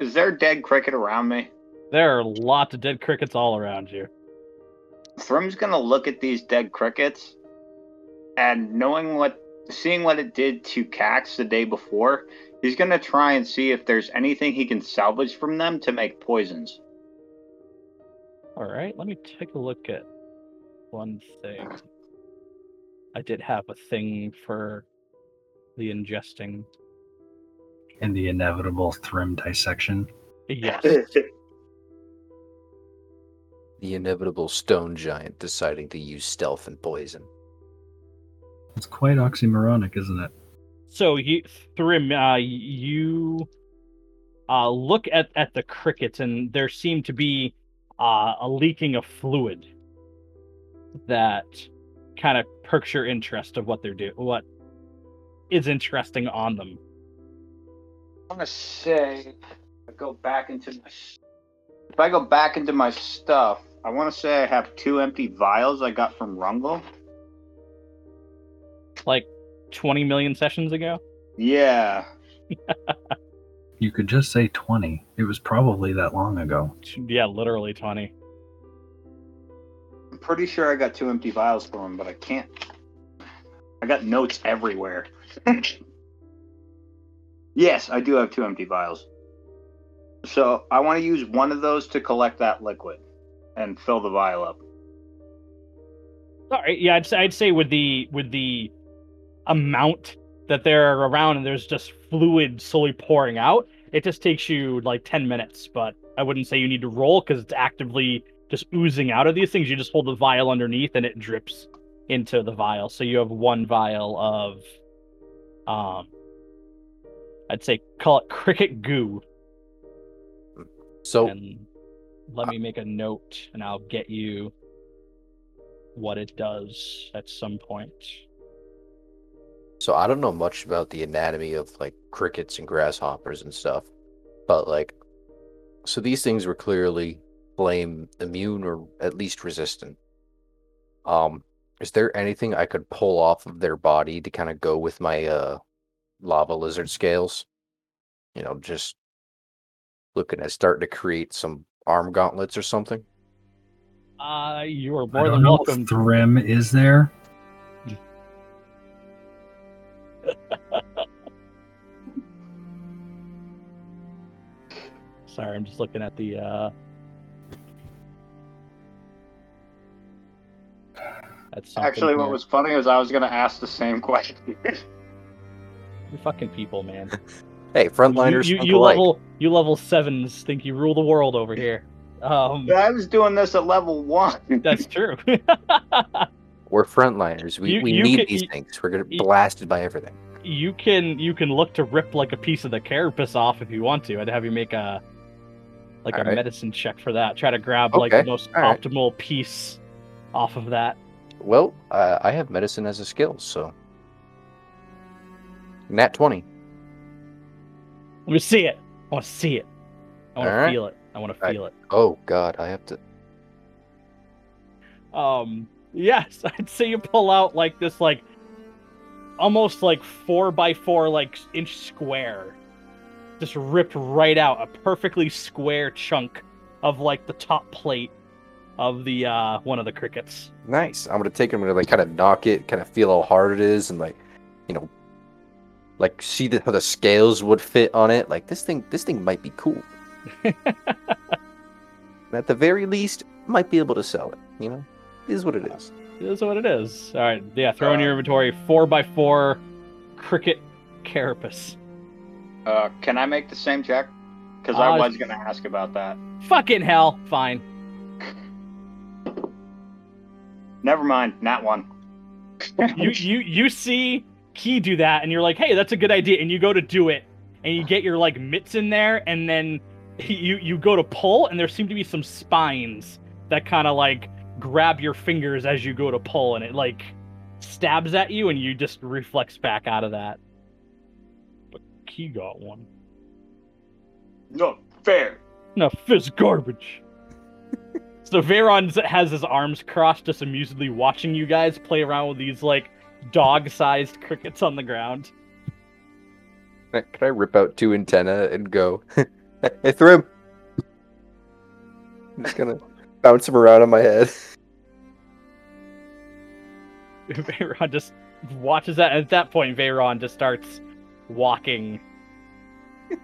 is there a dead cricket around me?
There are lots of dead crickets all around you.
Thrim's gonna look at these dead crickets and knowing what seeing what it did to Cax the day before, he's gonna try and see if there's anything he can salvage from them to make poisons.
All right, let me take a look at one thing. I did have a thing for the ingesting.
In the inevitable Thrim dissection.
Yes.
The inevitable stone giant deciding to use stealth and poison.
It's quite oxymoronic, isn't it?
So you, Thrim, uh, you uh, look at at the crickets, and there seem to be uh, a leaking of fluid that kind of perks your interest of what they're doing, what is interesting on them.
I want to say, I go back into my. If I go back into my stuff, I want to say I have two empty vials I got from Rungle.
Like twenty million sessions ago.
Yeah,
You could just say 20. It was probably that long ago.
Yeah, literally twenty.
I'm pretty sure I got two empty vials for him, but I can't. I got notes everywhere. yes, I do have two empty vials. So I want to use one of those to collect that liquid and fill the vial up.
Right, yeah, I'd say, I'd say with the with the amount that they're around and there's just fluid slowly pouring out, it just takes you like ten minutes. But I wouldn't say you need to roll because it's actively just oozing out of these things. You just hold the vial underneath and it drips into the vial. So you have one vial of, um, I'd say call it cricket goo.
So
and let me make a note and I'll get you what it does at some point.
So I don't know much about the anatomy of like crickets and grasshoppers and stuff, but like, so these things were clearly flame immune or at least resistant. Um, is there anything I could pull off of their body to kind of go with my uh lava lizard scales? You know, just looking at starting to create some arm gauntlets or something.
Uh, you are
I
more
don't
than
know
welcome.
if Thrim is there.
Sorry, I'm just looking at the. uh That's
Actually, what was funny is I was going to ask the same question.
You fucking people, man.
Hey, frontliners.
you, you, you level you level sevens think you rule the world over here. Um,
I was doing this at level one.
that's true.
We're frontliners. We,
You-
we
you
need
could-
these
you-
things. We're gonna
be
blasted by everything.
you can you can look to rip like a piece of the carapace off if you want to. I'd have you make a like a
Alright.
medicine check for that. Try to grab like the most
alright.
optimal piece off of that.
Well, uh, I have medicine as a skill, so nat twenty.
Let me see it. I want to see it. I want to
Alright.
feel it. I want to feel it.
Oh God, I have to.
Um, yes, I'd say you pull out like this, like almost like four by four, like inch square, just ripped right out, a perfectly square chunk of like the top plate of the uh one of the crickets.
Nice. I'm gonna take it. I'm gonna like kind of knock it, kind of feel how hard it is, and like, you know, like see the, how the scales would fit on it. Like this thing, this thing might be cool. At the very least, might be able to sell it. You know, it is what it is.
It is what it is. All right, yeah. Throw in your inventory four by four cricket carapace.
Uh, can I make the same check? Because I
Uh,
was going to ask about that.
Fucking hell. Fine.
Never mind. Nat one.
you you you see Key do that, and you're like, hey, that's a good idea, and you go to do it, and you get your like mitts in there, and then you you go to pull, and there seem to be some spines that kind of like grab your fingers as you go to pull, and it like stabs at you, and you just reflex back out of that. But Key got one.
No, fair.
No, fizz garbage. so Veyron has his arms crossed, just amusedly watching you guys play around with these like dog-sized crickets on the ground.
Can I- rip out two antenna and go? hey, Thrim. I'm just gonna bounce him around on my head.
Veyron just watches that. and At that point, Veyron just starts walking.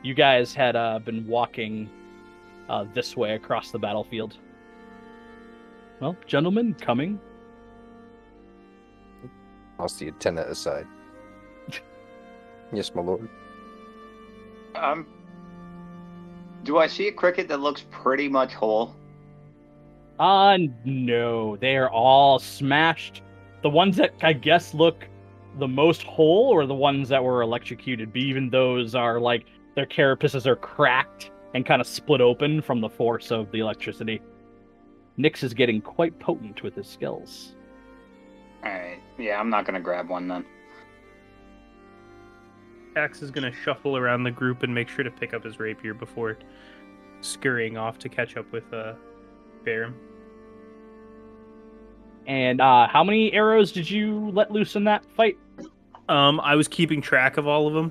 You guys had uh, been walking uh, this way across the battlefield. Well, gentlemen, coming.
Toss the antenna aside. yes, my lord.
Um, do I see a cricket that looks pretty much whole?
Uh, no, they are all smashed. The ones that I guess look the most whole are the ones that were electrocuted, but even those are like their carapaces are cracked and kind of split open from the force of the electricity. Nyx is getting quite potent with his skills.
Alright. Yeah, I'm not going to grab one then.
Cax is gonna shuffle around the group and make sure to pick up his rapier before scurrying off to catch up with uh Barum.
And uh, how many arrows did you let loose in that fight?
Um, I was keeping track of all of them.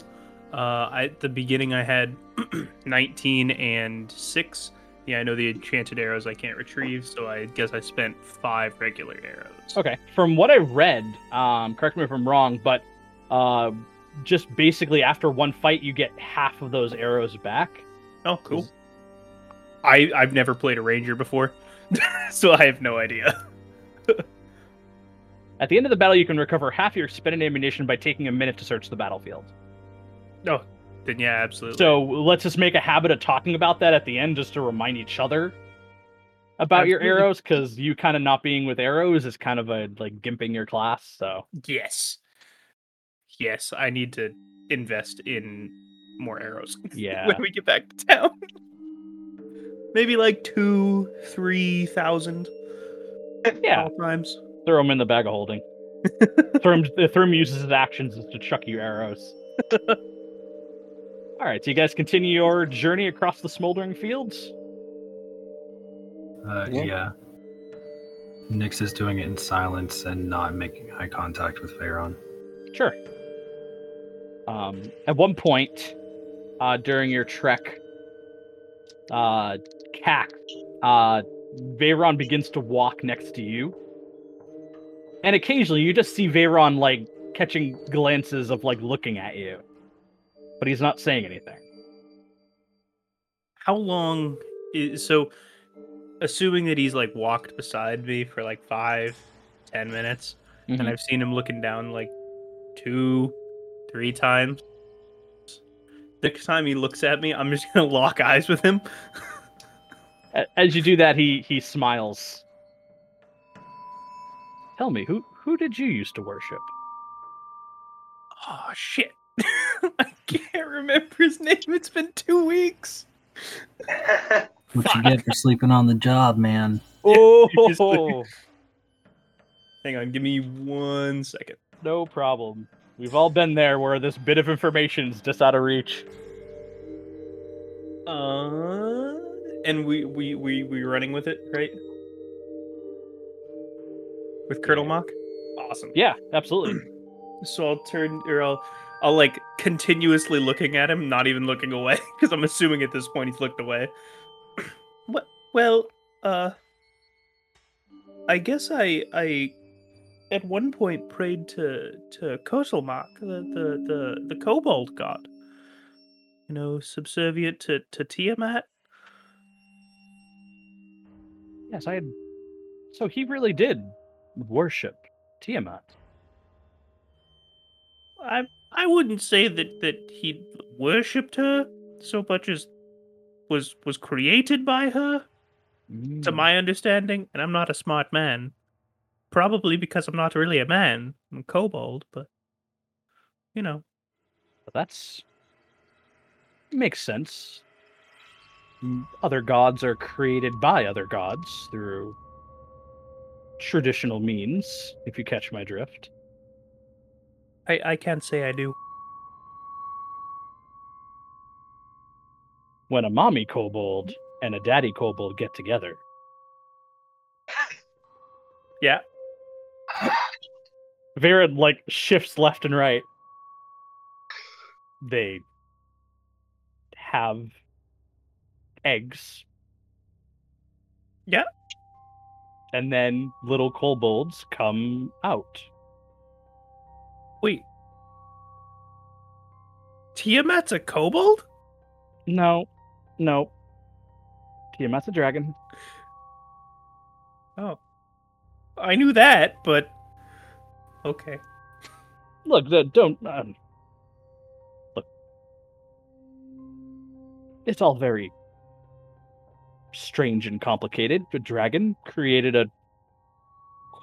Uh, I, at the beginning, I had 19 and six. Yeah, I know the enchanted arrows I can't retrieve, so I guess I spent five regular arrows.
Okay, from what I read, um, correct me if I'm wrong, but uh, just basically after one fight, you get half of those arrows back.
Oh, cool. I I've never played a ranger before, so I have no idea.
At the end of the battle, you can recover half your expended ammunition by taking a minute to search the battlefield.
Oh, then yeah, absolutely.
So let's just make a habit of talking about that at the end, just to remind each other about your arrows, because you kind of not being with arrows is kind of a like gimping your class. So
yes, yes, I need to invest in more arrows.
yeah,
when we get back to town. Maybe like two, three thousand.
yeah,
all times.
throw them in the bag of holding. Thrim, Thrim uses his actions is to chuck you arrows. All right, so you guys continue your journey across the smoldering fields.
Uh,
Yeah.
yeah. Nyx is doing it in silence and not making eye contact with Veyron.
Sure. Um, at one point, uh, during your trek, uh, Cax, uh, Veyron begins to walk next to you, and occasionally you just see Veyron like catching glances of like looking at you, but he's not saying anything.
How long is so? Assuming that he's like walked beside me for like five, ten minutes,
Mhm.
and I've seen him looking down like two, three times. Next time he looks at me, I'm just gonna lock eyes with him.
As you do that, he he smiles. Tell me, who who did you used to worship?
Oh shit! I can't remember his name. It's been two weeks.
What you get for sleeping on the job, man?
Oh,
Hang on, give me one second.
no problem. We've all been there where this bit of information is just out of reach.
Uh, and we we we we running with it, right? With Kurtulmak. Awesome.
Yeah, absolutely.
So I'll turn, or I'll, I'll like continuously looking at him, not even looking away, because I'm assuming at this point he's looked away. what? Well, uh, I guess I, I, at one point prayed to to Kurtulmak, the the the the kobold god. You know, subservient to to Tiamat.
yes, I had. So he really did worship Tiamat.
I I wouldn't say that that he worshipped her so much as was was created by her. to
Mm.
my understanding, and I'm not a smart man. Probably because I'm not really a man. I'm a kobold, but you know.
That's makes sense. Other gods are created by other gods through traditional means, if you catch my drift.
I, I can't say I do.
When a mommy kobold and a daddy kobold get together,
Yeah.
Varid like shifts left and right. They have eggs.
Yeah.
And then little kobolds come out.
Wait. Tiamat's a kobold?
No, no. Tiamat's a dragon.
Oh. I knew that, but okay.
Look, the, don't. Um, look. It's all very strange and complicated. The dragon created a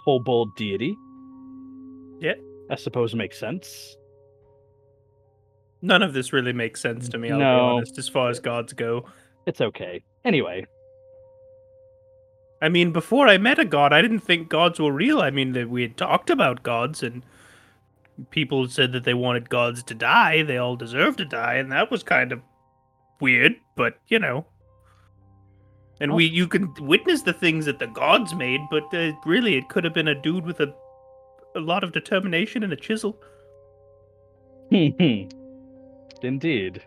kobold deity.
Yeah.
I suppose makes sense.
None of this really makes sense to me, I'll be
No.
honest, as far as gods go.
It's okay. Anyway,
I mean, before I met a god, I didn't think gods were real. I mean, that we had talked about gods, and people said that they wanted gods to die. They all deserve to die, and that was kind of weird. But you know, and we you can witness the things that the gods made, but uh, really, it could have been a dude with a a lot of determination and a chisel. Hmm, hmm.
Indeed.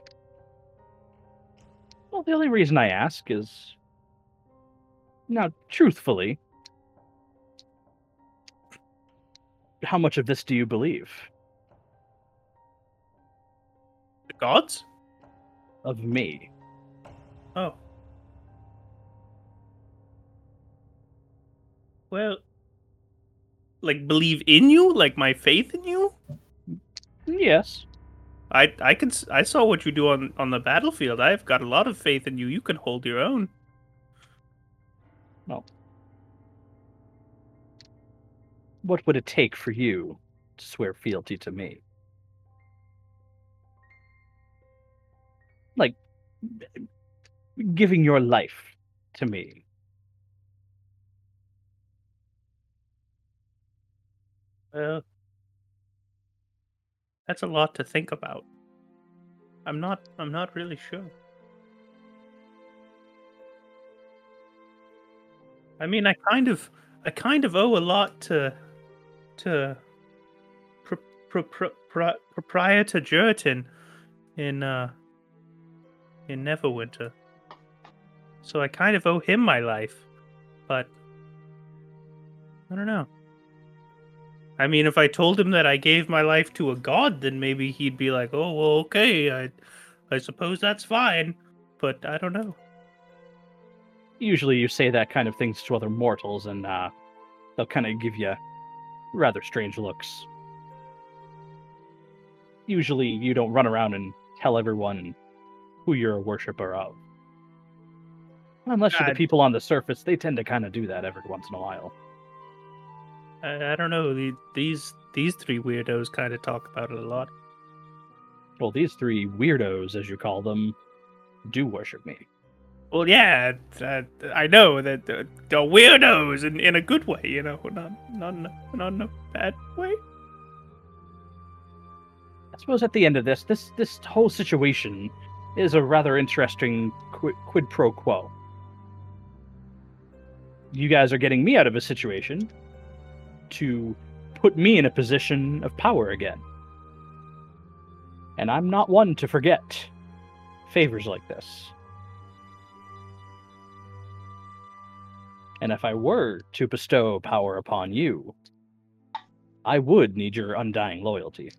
Well, the only reason I ask is now, truthfully, how much of this do you believe?
The gods?
Of me.
Oh. Well, like believe in you, like my faith in you.
Yes.
I I can I saw what you do on on the battlefield. I've got a lot of faith in you. You can hold your own.
Well, what would it take for you to swear fealty to me? Like giving your life to me.
Well, that's a lot to think about. I'm not I'm not really sure. I mean, I kind of I kind of owe a lot to to pro, pro, pro, proprietor Jurton in uh in Neverwinter. So I kind of owe him my life. But I don't know. I mean, if I told him that I gave my life to a god, then maybe he'd be like, "Oh, well, okay, I, I suppose that's fine." But I don't know.
Usually you say that kind of things to other mortals and uh they'll kind of give you rather strange looks. Usually you don't run around and tell everyone who you're a worshiper of. Unless you're the people on the surface, they tend to kind of do that every once in a while.
I, I don't know. The, these these three weirdos kind of talk about it a lot.
Well, these three weirdos, as you call them, do worship me.
Well, yeah, uh, I know that uh, they're weirdos in, in a good way, you know, not not not in a bad way.
I suppose at the end of this, this this whole situation is a rather interesting quid, quid pro quo. You guys are getting me out of a situation to put me in a position of power again. And I'm not one to forget favors like this. And if I were to bestow power upon you, I would need your undying loyalty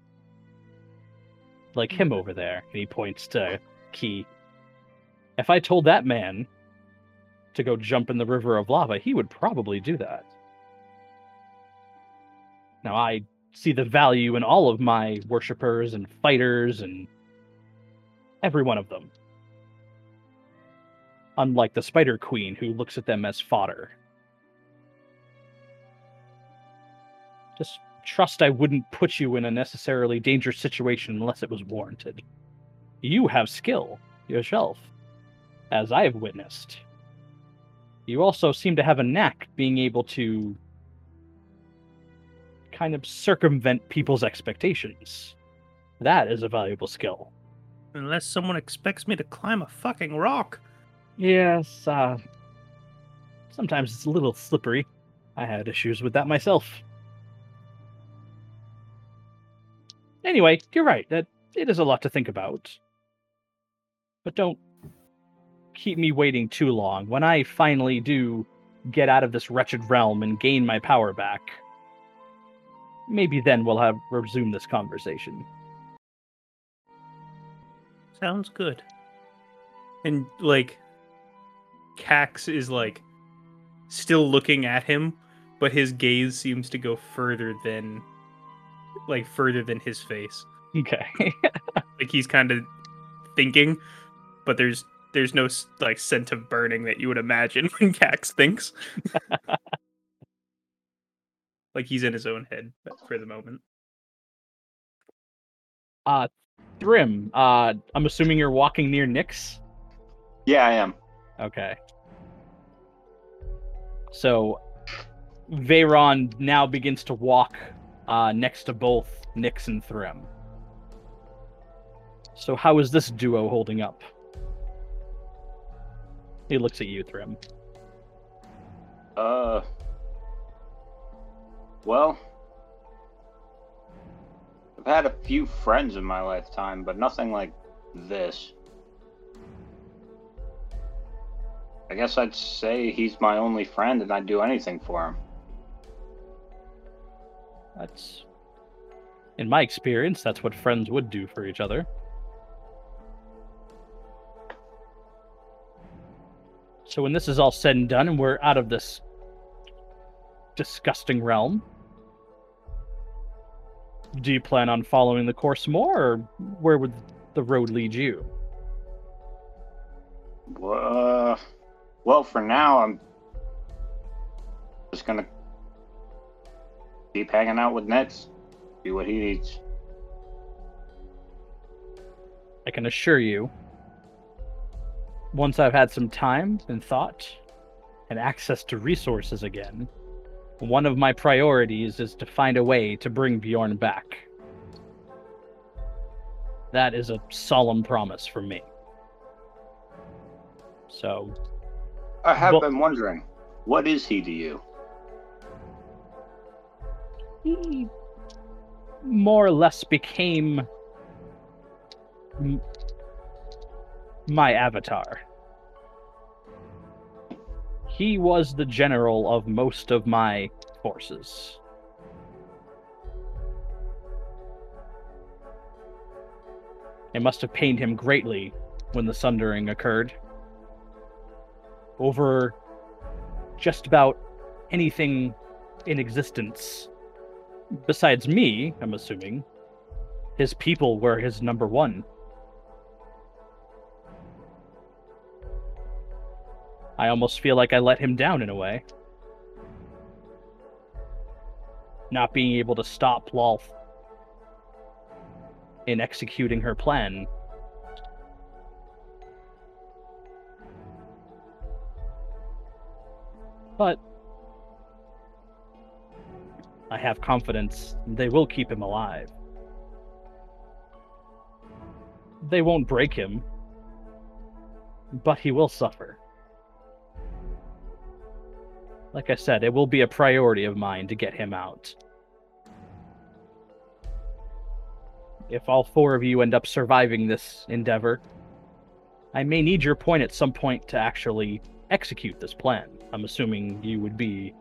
like him mm-hmm. over there, and he points to Key. If I told that man to go jump in the river of lava, he would probably do that. Now I see the value in all of my worshippers and fighters and every one of them. Unlike the Spider Queen, who looks at them as fodder. Just trust I wouldn't put you in a necessarily dangerous situation unless it was warranted. You have skill yourself, as I have witnessed. You also seem to have a knack being able to kind of circumvent people's expectations. That is a valuable skill.
Unless someone expects me to climb a fucking rock.
Yes, uh, sometimes it's a little slippery. I had issues with that myself. Anyway, you're right. That it is a lot to think about. But don't keep me waiting too long. When I finally do get out of this wretched realm and gain my power back, maybe then we'll have resume this conversation.
Sounds good. And like Cax is like still looking at him, but his gaze seems to go further than like further than his face.
Okay.
Like he's kind of thinking, but there's there's no like scent of burning that you would imagine when Cax thinks. like he's in his own head for the moment.
uh Thrim, uh I'm assuming you're walking near Nyx?
Yeah, I am.
Okay. So Veyron now begins to walk uh, next to both Nyx and Thrim. So how is this duo holding up? He looks at you, Thrim.
Uh. Well, I've had a few friends in my lifetime, but nothing like this. I guess I'd say he's my only friend and I'd do anything for him.
That's in my experience, that's what friends would do for each other. So when this is all said and done and we're out of this disgusting realm. Do you plan on following the course more, or where would the road lead you?
Uh, well, for now, I'm just gonna keep hanging out with Nets, see what he needs.
I can assure you, once I've had some time and thought and access to resources again, one of my priorities is to find a way to bring Bjorn back. That is a solemn promise from me. So,
I have
Well-
been wondering, what is he to you?
he more or less became my avatar. He was the general of most of my forces. It must have pained him greatly when the sundering occurred. Over just about anything in existence besides me, I'm assuming, his people were his number one. I almost feel like I let him down in a way. Not being able to stop Lolth in executing her plan. But I have confidence they will keep him alive. They won't break him, but he will suffer. Like I said, it will be a priority of mine to get him out. If all four of you end up surviving this endeavor, I may need your point at some point to actually execute this plan. I'm assuming you would be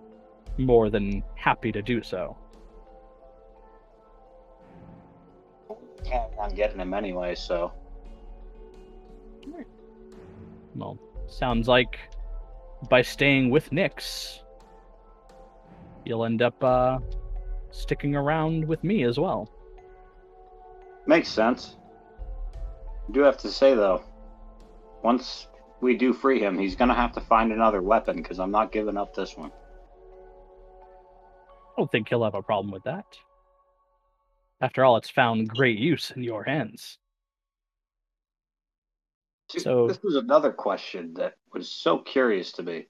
more than happy to do so.
I'm getting him anyway, so
Well, sounds like by staying with Nyx, you'll end up uh, sticking around with me as well.
makes sense. I do have to say though, once we do free him, he's gonna have to find another weapon because I'm not giving up this one.
I don't think he'll have a problem with that. After all, it's found great use in your hands. So-
this was another question that was so curious to me.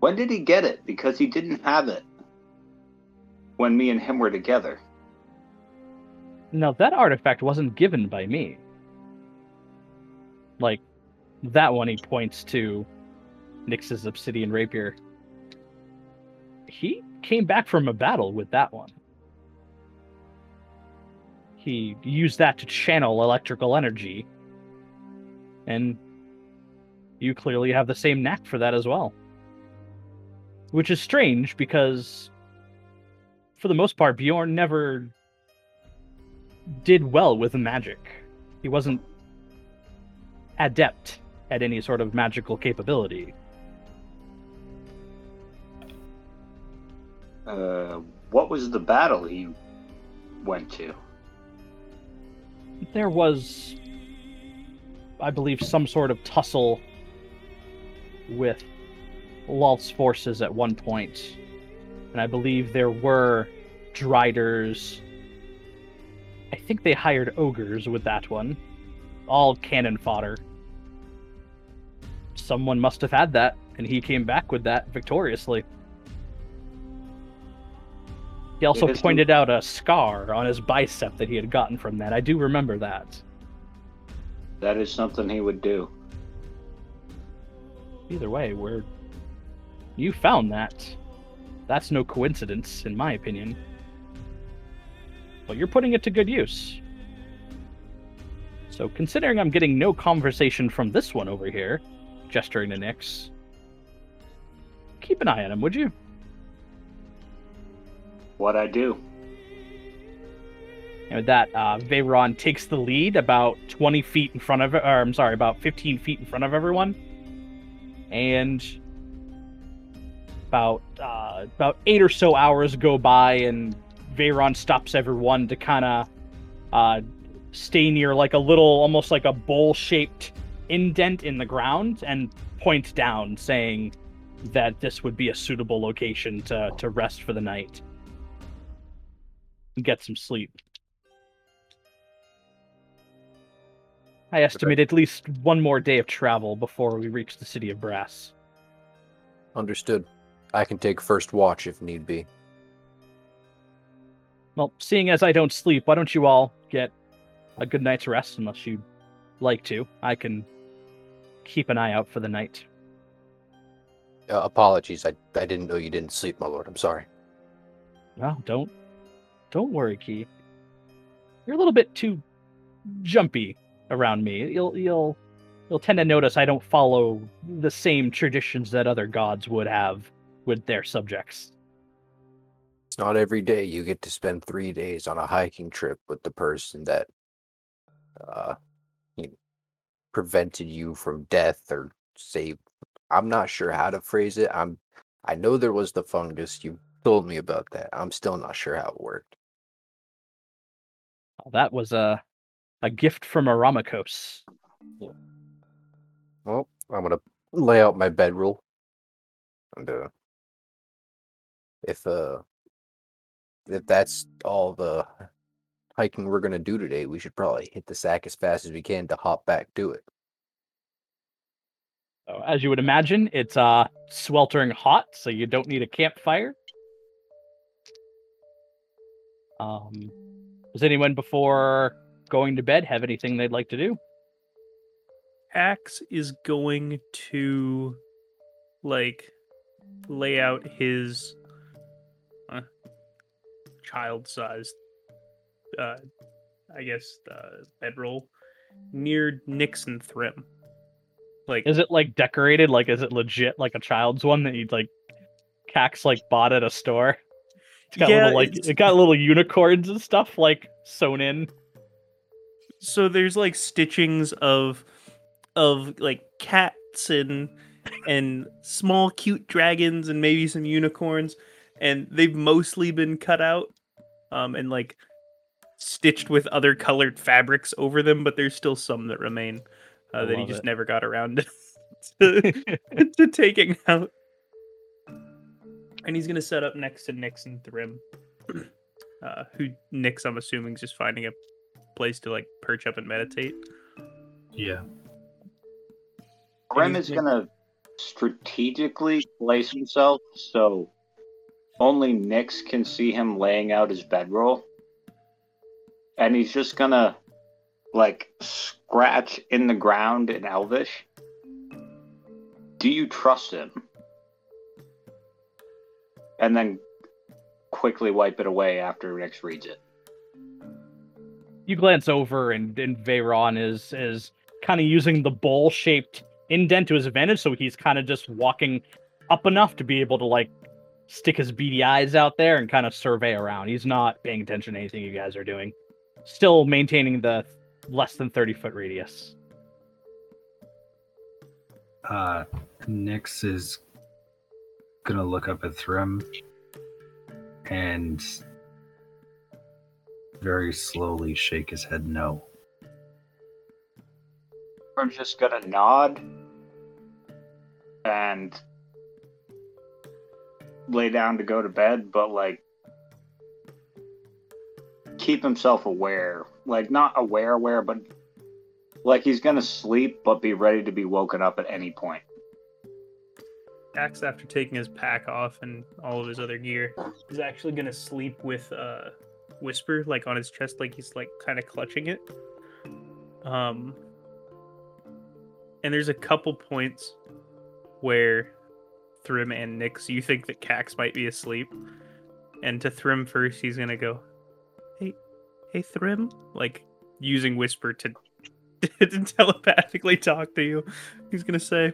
When did he get it? Because he didn't have it when me and him were together.
Now, that artifact wasn't given by me. Like, that one he points to Nyx's obsidian rapier. He came back from a battle with that one. He used that to channel electrical energy. And you clearly have the same knack for that as well. Which is strange because, for the most part, Bjorn never did well with magic. He wasn't adept at any sort of magical capability.
Uh, what was the battle he went to?
There was, I believe, some sort of tussle with Lolth's forces at one point, and I believe there were Driders. I think they hired ogres with that one. All cannon fodder. Someone must have had that, and he came back with that victoriously. He also
is-
pointed out a scar on his bicep that he had gotten from that. I do remember that.
That is something he would do.
Either way, where you found that, that's no coincidence, in my opinion. But you're putting it to good use. So, considering I'm getting no conversation from this one over here, gesturing to Nyx, keep an eye on him, would you?
What I do.
And with that, uh, Veyron takes the lead about 20 feet in front of, or I'm sorry, about 15 feet in front of everyone. And about uh, about eight or so hours go by, and Veyron stops everyone to kind of uh, stay near like a little, almost like a bowl shaped indent in the ground and point down, saying that this would be a suitable location to, to rest for the night and get some sleep. I estimate at least one more day of travel before we reach the city of Brass.
Understood. I can take first watch if need be.
Well, seeing as I don't sleep, why don't you all get a good night's rest unless you'd like to? I can keep an eye out for the night.
Uh, apologies, I, I didn't know you didn't sleep, my lord. I'm sorry.
Well, don't don't worry, Key. You're a little bit too jumpy around me. You'll you'll you'll tend to notice I don't follow the same traditions that other gods would have with their subjects.
It's not every day you get to spend three days on a hiking trip with the person that uh, you know, prevented you from death or saved. I'm not sure how to phrase it. I'm. I know there was the fungus. You told me about that. I'm still not sure how it worked.
Well, that was a a gift from Aramikos.
Well, I'm gonna lay out my bedroll, and uh, if uh, if that's all the hiking we're gonna do today, we should probably hit the sack as fast as we can to hop back to it.
So, as you would imagine, it's uh sweltering hot, so you don't need a campfire. Um, does anyone before going to bed have anything they'd like to do?
Cax is going to like lay out his child-sized, uh, I guess, uh, bedroll near Nixon Thrim. Like,
Is it like decorated? Like, is it legit like a child's one that you'd like Cax like bought at a store? It's got
Yeah,
little like
it's-
it got little unicorns and stuff like sewn in.
so there's like stitchings of of like cats and and small cute dragons and maybe some unicorns and they've mostly been cut out um and like stitched with other colored fabrics over them but there's still some that remain uh, that he just
it.
never got around to, to taking out and he's gonna set up next to Nyx and Thrim uh who Nyx I'm assuming is just finding a place to like perch up and meditate
Yeah.
Grim is gonna strategically place himself so only Nyx can see him laying out his bedroll. And he's just gonna like scratch in the ground in Elvish. Do you trust him? And then quickly wipe it away after Nyx reads it.
you glance over and and Veyron is is kind of using the bowl shaped indent to his advantage, so he's kind of just walking up enough to be able to like stick his beady eyes out there and kind of survey around. He's not paying attention to anything you guys are doing. Still maintaining the less than 30 foot radius.
Uh, Nyx is gonna look up at Thrim and very slowly shake his head no.
I'm just gonna nod and lay down to go to bed, but like keep himself aware. Like not aware aware, but like he's gonna sleep but be ready to be woken up at any point.
Cax, after taking his pack off and all of his other gear, is actually gonna sleep with uh Whisper like on his chest, like he's like kind of clutching it. Um, and there's a couple points where Thrim and Nyx, you think that Cax might be asleep, and to Thrim first, he's gonna go, "Hey, hey, Thrim!" like using Whisper to, to telepathically talk to you. He's gonna say,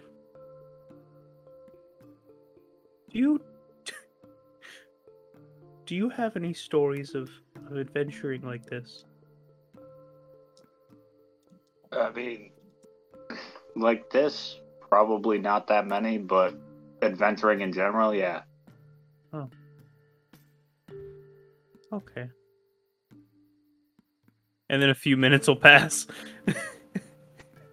"Do you do you have any stories of, of adventuring like this?"
I mean like this, probably not that many, but adventuring in general, yeah. Oh.
Okay. And then a few minutes will pass. and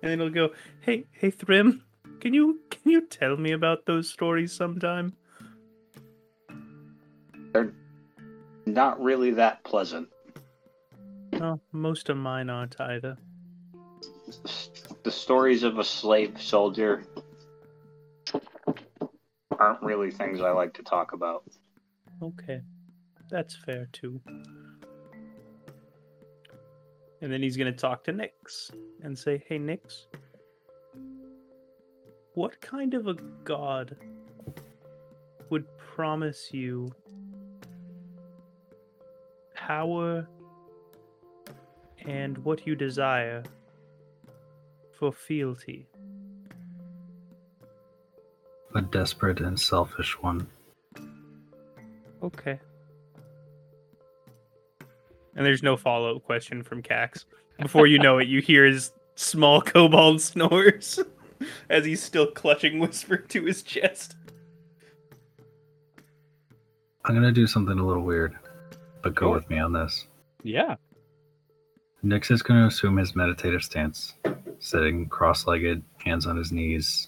then he'll go, "Hey, hey Thrim, can you can you tell me about those stories sometime?"
They're not really that pleasant.
Oh, most of mine aren't either.
The stories of a slave soldier aren't really things I like to talk about.
Okay. That's fair too. And then he's going to talk to Nyx and say, Hey, Nyx, what kind of a god would promise you power and what you desire for fealty?
A desperate and selfish one.
Okay. And there's no follow up question from Cax. Before you know it, you hear his small kobold snores as he's still clutching Whisper to his chest.
I'm gonna do something a little weird, but go with me on this.
Yeah.
Nyx is going to assume his meditative stance, sitting cross legged, hands on his knees.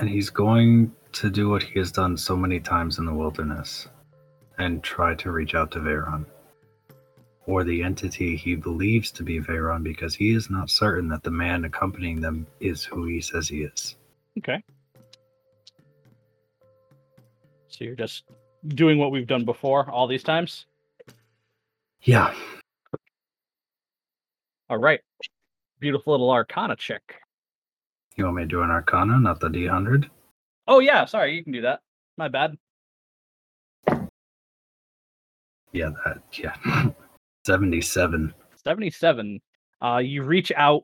And he's going to do what he has done so many times in the wilderness and try to reach out to Veyron. Or the entity he believes to be Veyron because he is not certain that the man accompanying them is who he says he is.
Okay. So you're just doing what we've done before all these times?
Yeah,
All right. Beautiful little Arcana check.
You want me to do an Arcana, not the D100?
Oh, yeah. Sorry. You can do that. My bad.
Yeah, that, yeah. 77.
77 uh you reach out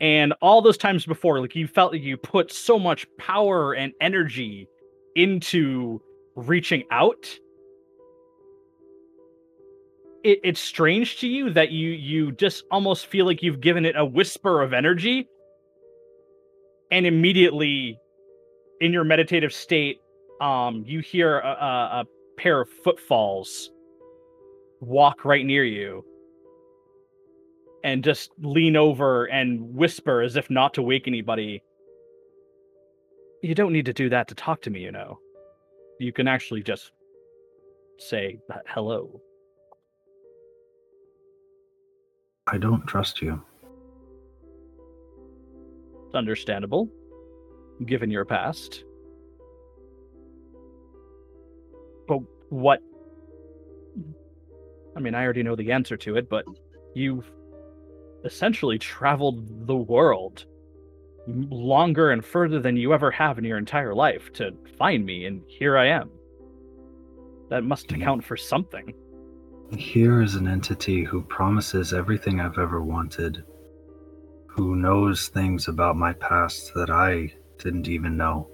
and all those times before like you felt like you put so much power and energy into reaching out it, it's strange to you that you you just almost feel like you've given it a whisper of energy and immediately in your meditative state um you hear a, a, a pair of footfalls walk right near you and just lean over and whisper as if not to wake anybody. You don't need to do that to talk to me, you know. You can actually just say hello.
I don't trust you.
It's understandable, given your past. But what? I mean, I already know the answer to it, but you've essentially traveled the world longer and further than you ever have in your entire life to find me, and here I am. That must
hmm.
account for something.
Here is an entity who promises everything I've ever wanted, who knows things about my past that I didn't even know,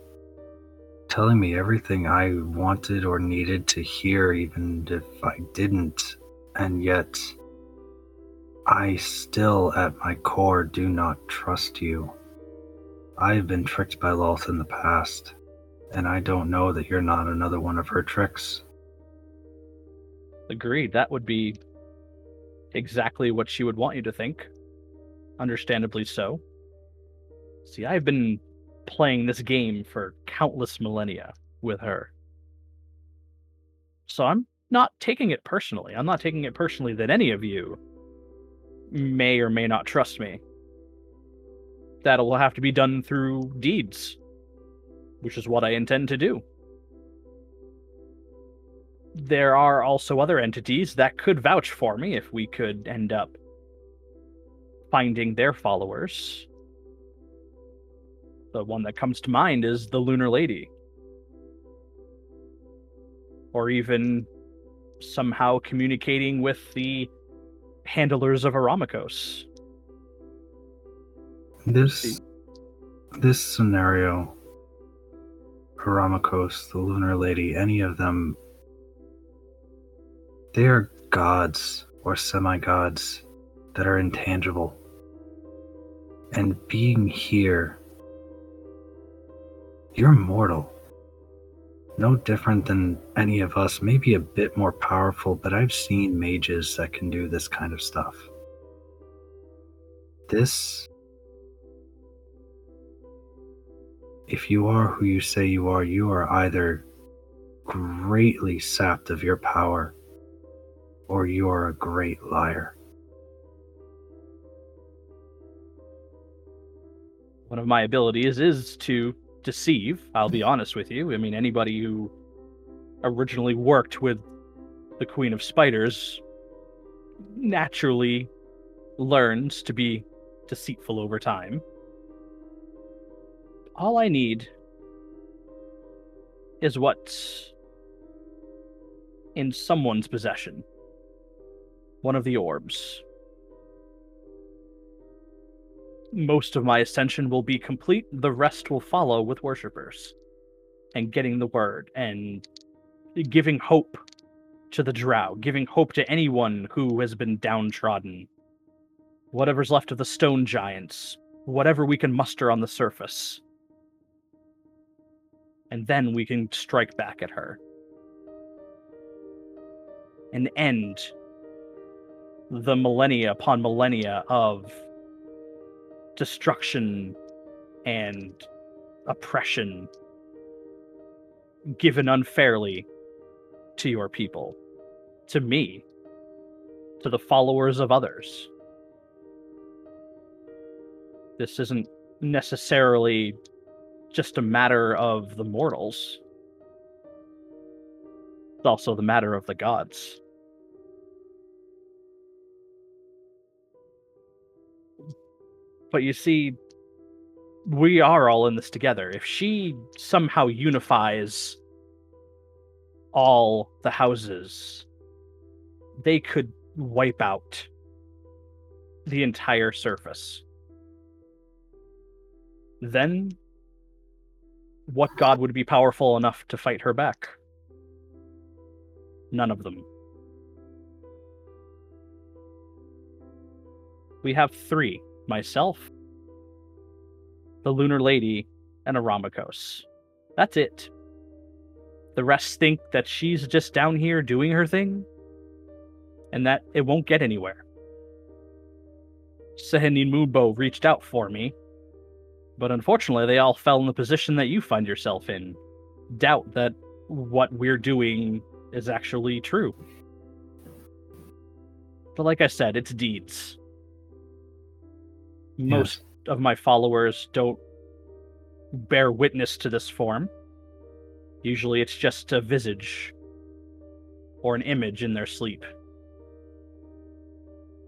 telling me everything I wanted or needed to hear, even if I didn't, and yet I still, at my core, do not trust you. I have been tricked by Lolth in the past, and I don't know that you're not another one of her tricks.
Agreed. That would be exactly what she would want you to think. Understandably so. See, I've been playing this game for countless millennia with her. So I'm not taking it personally. I'm not taking it personally that any of you may or may not trust me. That'll have to be done through deeds, which is what I intend to do there are also other entities that could vouch for me if we could end up finding their followers. The one that comes to mind is the Lunar Lady. Or even somehow communicating with the handlers of Aramikos.
This this scenario, Aramikos, the Lunar Lady, any of them, they are gods or semi-gods that are intangible. And being here, you're mortal. no different than any of us, maybe a bit more powerful, but I've seen mages that can do this kind of stuff. This. If you are who you say you are, you are either greatly sapped of your power or you are a great liar.
One of my abilities is to deceive. I'll be honest with you. I mean, anybody who originally worked with the Queen of Spiders naturally learns to be deceitful over time. All I need is what's in someone's possession. One of the orbs. Most of my ascension will be complete. The rest will follow with worshippers and getting the word and giving hope to the drow, giving hope to anyone who has been downtrodden. Whatever's left of the stone giants, whatever we can muster on the surface. And then we can strike back at her. And end the millennia upon millennia of destruction and oppression given unfairly to your people, to me, to the followers of others. This isn't necessarily just a matter of the mortals, it's also the matter of the gods. But you see, we are all in this together. If she somehow unifies all the houses, they could wipe out the entire surface. Then, what god would be powerful enough to fight her back? None of them. We have three myself, the Lunar Lady, and Aramikos. That's it. The rest think that she's just down here doing her thing, and that it won't get anywhere. Sehenin Mubo reached out for me, but unfortunately they all fell in the position that you find yourself in. Doubt that what we're doing is actually true. But like I said, it's deeds most yes. of my followers don't bear witness to this form. Usually it's just a visage or an image in their sleep.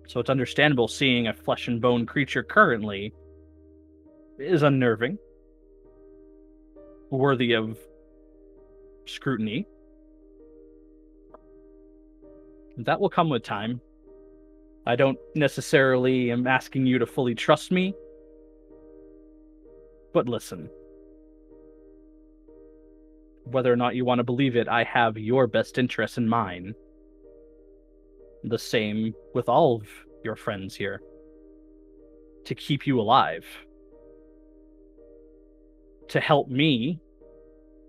So it's understandable seeing a flesh and bone creature currently is unnerving, worthy of scrutiny. That will come with time. I don't necessarily am asking you to fully trust me. But listen. Whether or not you want to believe it, I have your best interests in mind. The same with all of your friends here. To keep you alive. To help me,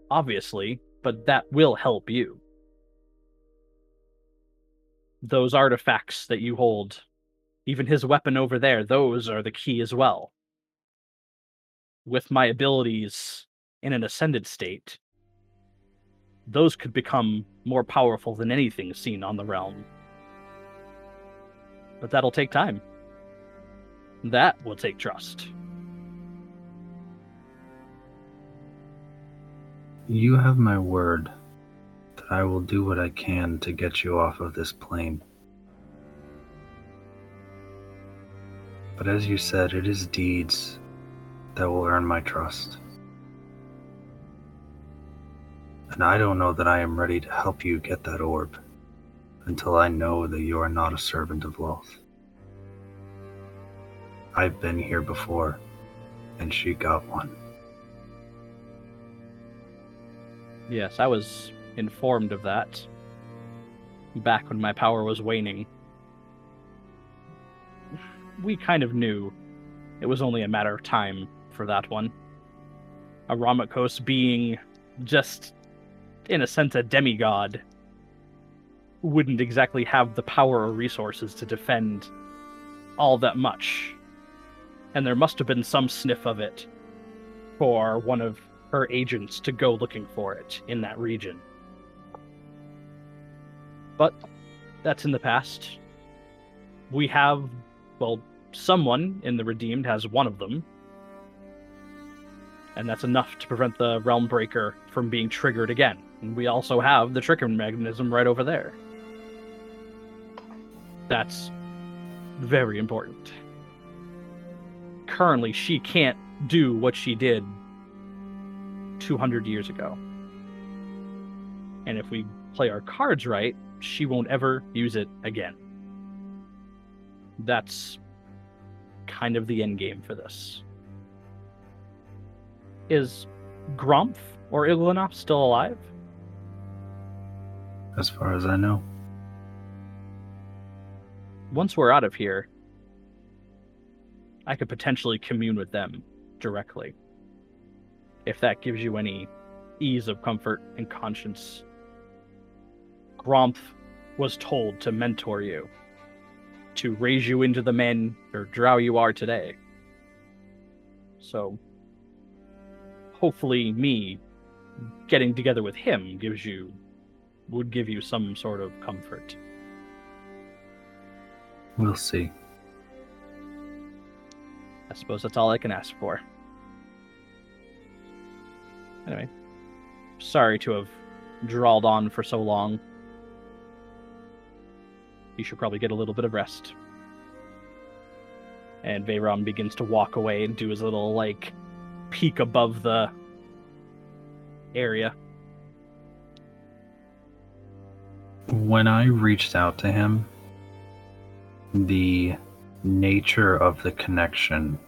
obviously, but that will help you those artifacts that you hold, even his weapon over there, those are the key as well. With my abilities in an ascended state, those could become more powerful than anything seen on the realm. But that'll take time. That will take trust.
You have my word I will do what I can to get you off of this plane. But as you said, it is deeds that will earn my trust. And I don't know that I am ready to help you get that orb until I know that you are not a servant of Lolth. I've been here before, and she got one.
Yes, I was informed of that back when my power was waning. We kind of knew it was only a matter of time for that one. Aramikos being just in a sense, a demigod, wouldn't exactly have the power or resources to defend all that much. And there must have been some sniff of it for one of her agents to go looking for it in that region. But that's in the past. We have, well, someone in the Redeemed has one of them. And that's enough to prevent the Realm Breaker from being triggered again. And we also have the trigger mechanism right over there. That's very important. Currently, she can't do what she did 200 years ago. And if we play our cards right, she won't ever use it again. That's kind of the end game for this. Is Grumpf or Ilganov still alive?
As far as I know.
Once we're out of here, I could potentially commune with them directly. If that gives you any ease of comfort and conscience. Grumpf was told to mentor you, to raise you into the men or drow you are today. So, hopefully, me getting together with him gives you, would give you some sort of comfort.
We'll see.
I suppose that's all I can ask for. Anyway, sorry to have drawled on for so long. You should probably get a little bit of rest. And Veyron begins to walk away and do his little, like, peek above the area.
When I reached out to him, the nature of the connection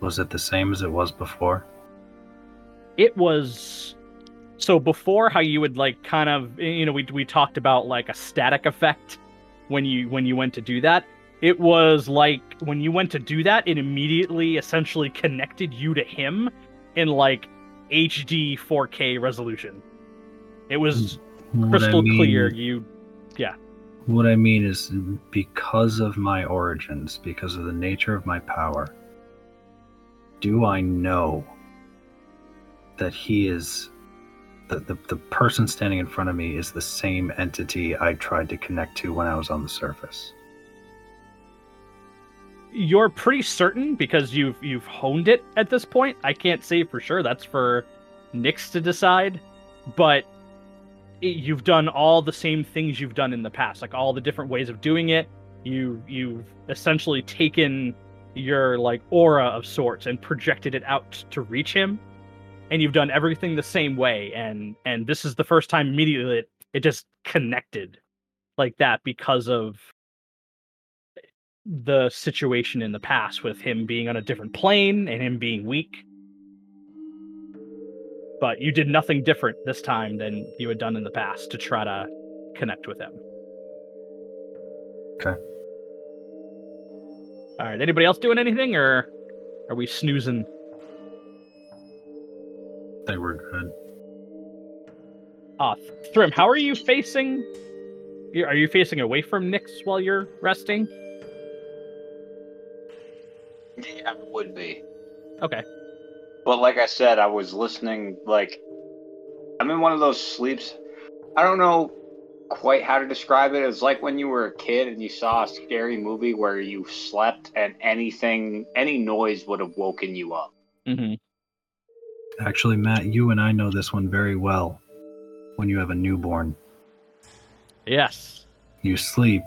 was it the same as it was before?
It was so before how you would like kind of you know we we talked about like a static effect when you when you went to do that. It was like when you went to do that, it immediately essentially connected you to him in like HD 4K resolution. It was
What I
crystal
mean-
clear. You yeah
What I mean is because of my origins, because of the nature of my power, do I know that he is that the, the person standing in front of me is the same entity I tried to connect to when I was on the surface?
you're pretty certain because you've you've honed it at this point. I can't say for sure. That's for Nyx to decide. But you've done all the same things you've done in the past, like all the different ways of doing it. You you've essentially taken your like aura of sorts and projected it out to reach him, and you've done everything the same way. And and this is the first time immediately it, it just connected like that because of the situation in the past with him being on a different plane and him being weak. But you did nothing different this time than you had done in the past to try to connect with him.
Okay.
All right. Anybody else doing anything, or are we snoozing?
They were good.
Uh, Thrim, how are you facing? Are you facing away from Nyx while you're resting?
Yeah, it would be.
Okay.
But like I said, I was listening. Like, I'm in one of those sleeps. I don't know quite how to describe it. It's like when you were a kid and you saw a scary movie where you slept and anything, any noise would have woken you up.
Mm-hmm.
Actually, Matt, you and I know this one very well. When you have a newborn,
Yes.
you sleep,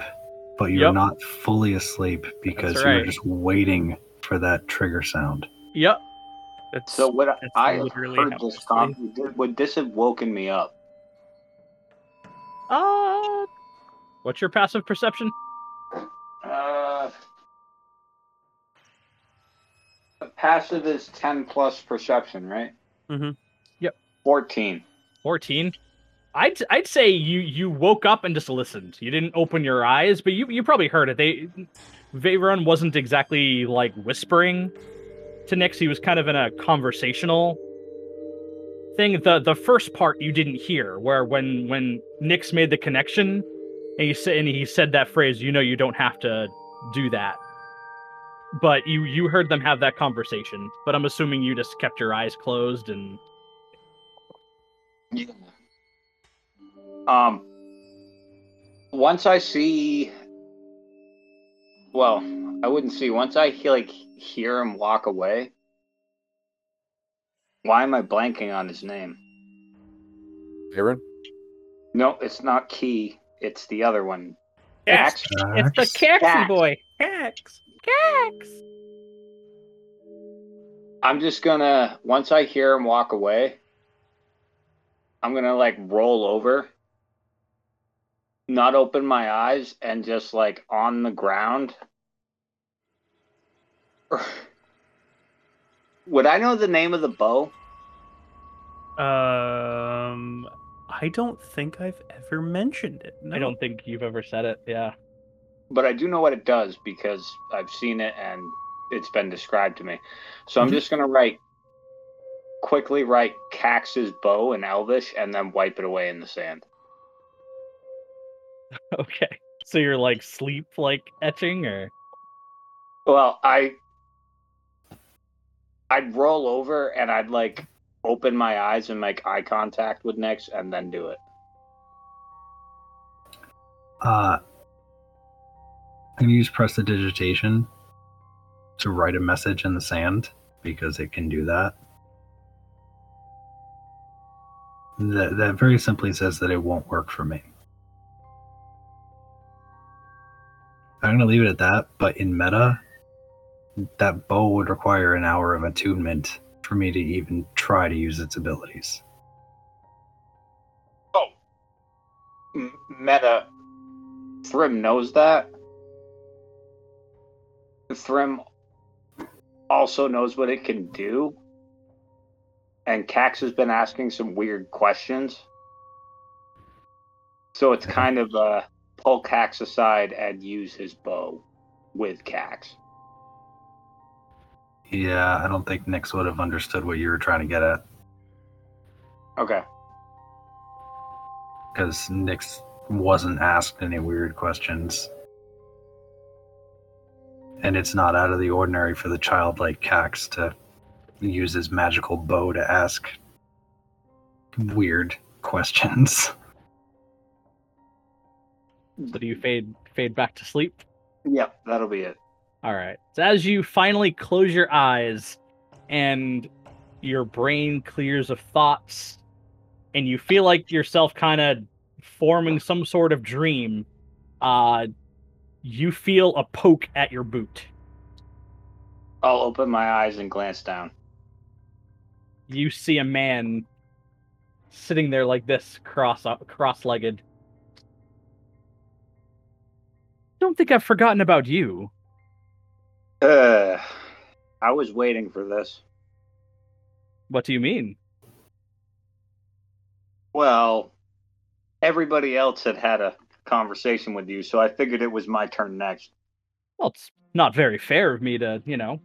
but you're
Yep.
not fully asleep because
That's
you're just waiting for that trigger sound.
Yep.
That's
So what
That's
I have
literally
heard this
sleep.
comment? Would- Would this have woken me up?
Uh, what's your passive perception?
Uh, passive is 10 plus perception, right?
Mhm.
Yep.
14.
14 i'd i'd say you you woke up and just listened you didn't open your eyes but you you probably heard it they Veyron wasn't exactly like whispering to Nyx. He was kind of in a conversational thing the the first part you didn't hear where when when Nyx made the connection and he said and he said that phrase you know you don't have to do that but you you heard them have that conversation but i'm assuming you just kept your eyes closed and
Yeah. Um. Once I see, well, I wouldn't see. Once I he- like hear him walk away. Why am I blanking on his name?
Aaron?
No, it's not Key. It's the other one.
Cax.
Cax.
it's the Caxy boy Cax Cax
I'm just gonna once I hear him walk away, I'm gonna like roll over, not open my eyes, and just like on the ground. Would I know the name of the bow?
Um, I don't think I've ever mentioned it.
i don't think you've ever said it yeah
But I do know what it does because I've seen it and it's been described to me. So I'm
Mhm.
just gonna write quickly write Cax's bow in Elvish and then wipe it away in the sand.
okay so you're like sleep like etching or
Well, I I'd roll over and I'd like open my eyes and make eye contact with Nyx and then do it.
Uh, I'm gonna use prestidigitation to write a message in the sand because it can do that. That, that very simply says that it won't work for me. I'm gonna leave it at that, but in meta, that bow would require an hour of attunement for me to even try to use its abilities.
Oh. M- Meta Thrim knows that. Thrim also knows what it can do. And Cax has been asking some weird questions. So it's kind of uh pull Cax aside and use his bow with Cax.
Yeah, I don't think Nyx would have understood what you were trying to get at.
Okay.
because Nyx wasn't asked any weird questions. And it's not out of the ordinary for the childlike Cax to use his magical bow to ask weird questions.
so do you fade fade back to sleep
Yep, that'll be it.
All right. So as you finally close your eyes and your brain clears of thoughts and you feel like yourself kind of forming some sort of dream, uh you feel a poke at your boot.
I'll open my eyes and glance down.
You see a man sitting there like this, cross cross-legged. Don't think I've forgotten about you.
Uh, I was waiting for this.
What do you mean?
Well, everybody else had had a conversation with you, so I figured it was my turn next.
Well, it's not very fair of me to, you know,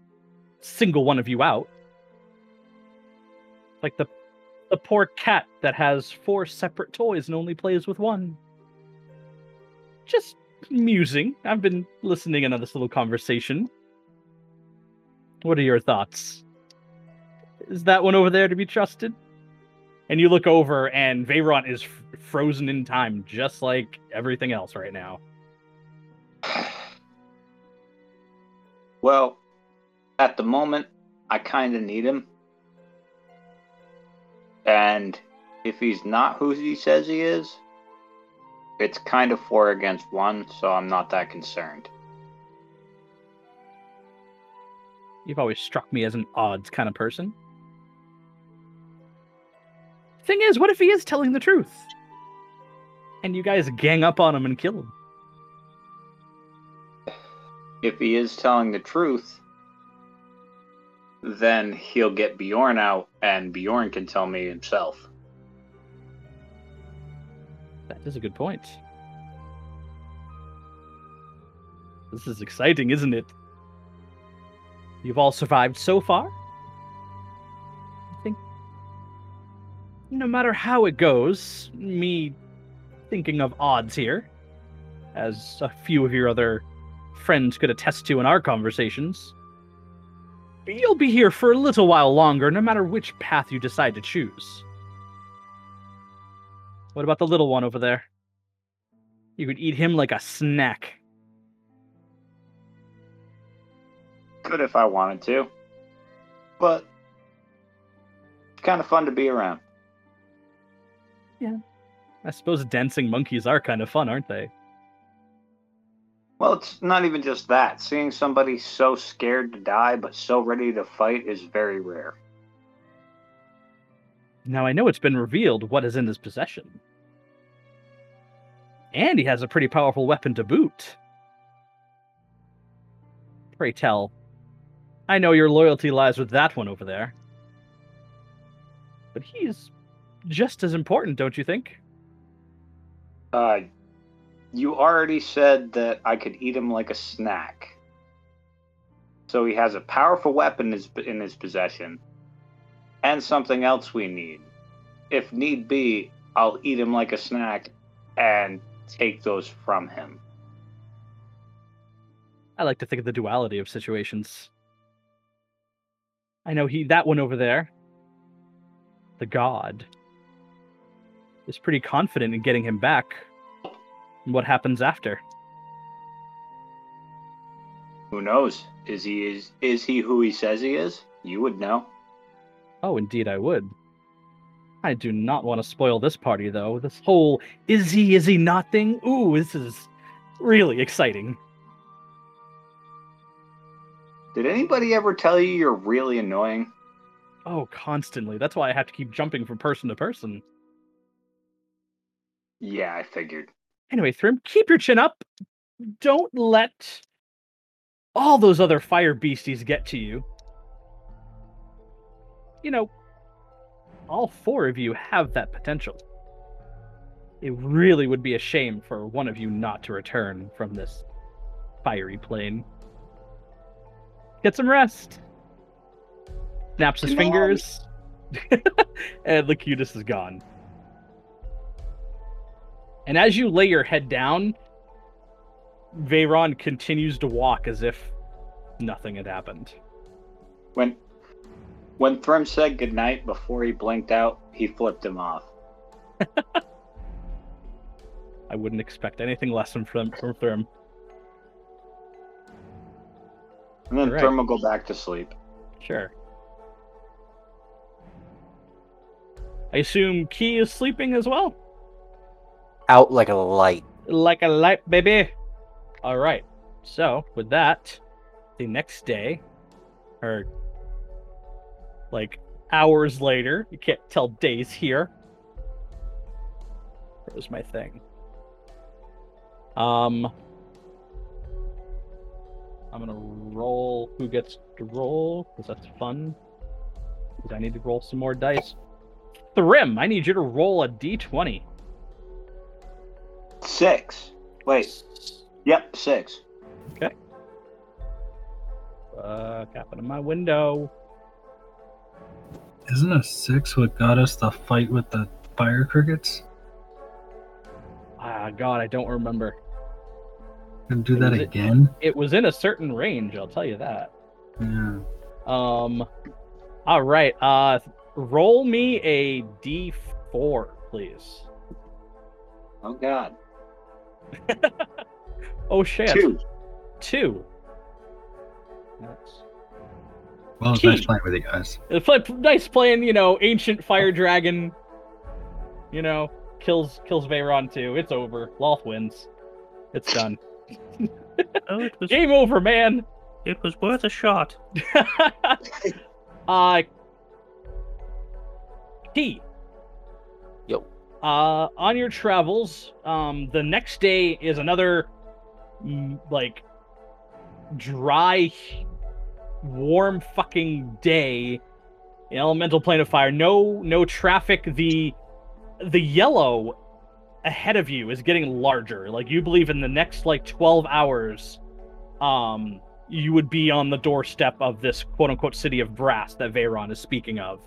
single one of you out. Like the the poor cat that has four separate toys and only plays with one. Just musing. I've been listening in on this little conversation. What are your thoughts? Is that one over there to be trusted? And you look over, and Veyron is frozen in time, just like everything else right now.
Well, at the moment, I kind of need him. And if he's not who he says he is, it's kind of four against one, so I'm not that concerned.
You've always struck me as an odds kind of person. Thing is, what if he is telling the truth? And you guys gang up on him and kill him.
If he is telling the truth, then he'll get Bjorn out, and Bjorn can tell me himself.
That is a good point. This is exciting, isn't it? You've all survived so far? I think no matter how it goes, me thinking of odds here, as a few of your other friends could attest to in our conversations, you'll be here for a little while longer, no matter which path you decide to choose. What about the little one over there? You could eat him like a snack.
Could if I wanted to. But it's kind of fun to be around.
I suppose dancing monkeys are kind of fun, aren't they?
Well, it's not even just that. Seeing somebody so scared to die but so ready to fight is very rare.
Now I know it's been revealed what is in his possession. And he has a pretty powerful weapon to boot. Pray tell, I know your loyalty lies with that one over there. But he's just as important, don't you think?
Uh, you already said that I could eat him like a snack. So he has a powerful weapon in his, in his possession, and something else we need. If need be, I'll eat him like a snack and take those from him.
I like to think of the duality of situations. I know he that one over there, the god, is pretty confident in getting him back. What happens after?
Who knows? Is he is is he who he says he is? You would know.
Oh, indeed, I would. I do not want to spoil this party, though. This whole is he, is he not thing. Ooh, this is really exciting.
Did anybody ever tell you you're really annoying?
Oh, constantly. That's why I have to keep jumping from person to person.
Yeah, I figured.
Anyway, Thrim, keep your chin up. Don't let all those other fire beasties get to you. You know, all four of you have that potential. It really would be a shame for one of you not to return from this fiery plane. Get some rest. Snaps his
Come
fingers. and Locutus is gone. And as you lay your head down, Veyron continues to walk as if nothing had happened.
When when Thrim said goodnight before he blinked out, he flipped him off.
I wouldn't expect anything less from from from Thrim.
And then. Thrim will go back to sleep.
Sure. I assume Key is sleeping as well?
Out like a light.
Like a light, baby. All right. So, with that, the next day, or like hours later, you can't tell days here. Was my thing? Um, I'm gonna roll. Who gets to roll? Because that's fun. 'Cause I need to roll some more dice. Thrim, I need you to roll a d20.
Six. Wait. Yep, six. Okay.
Uh, capping in my window.
Isn't a six what got us the fight with the fire crickets?
Ah, God, I don't remember.
Gonna do that
Is it-
again?
It was in a certain range, I'll tell you that.
Yeah.
Um, all right. Uh, roll me a d4, please.
Oh God.
Oh shit.
Two.
Two. That's
Well, it's
Key.
nice playing with you guys.
It's like nice playing, you know, ancient fire dragon. You know, kills kills Veyron too. It's over. Lolth wins. It's done.
Oh, it was
Game over, man.
it was worth a shot.
uh T. Uh on your travels, um the next day is another mm, like dry warm fucking day in elemental plane of fire. No no traffic. The the yellow ahead of you is getting larger. Like you believe in the next like 12 hours um you would be on the doorstep of this quote unquote city of brass that Veyron is speaking of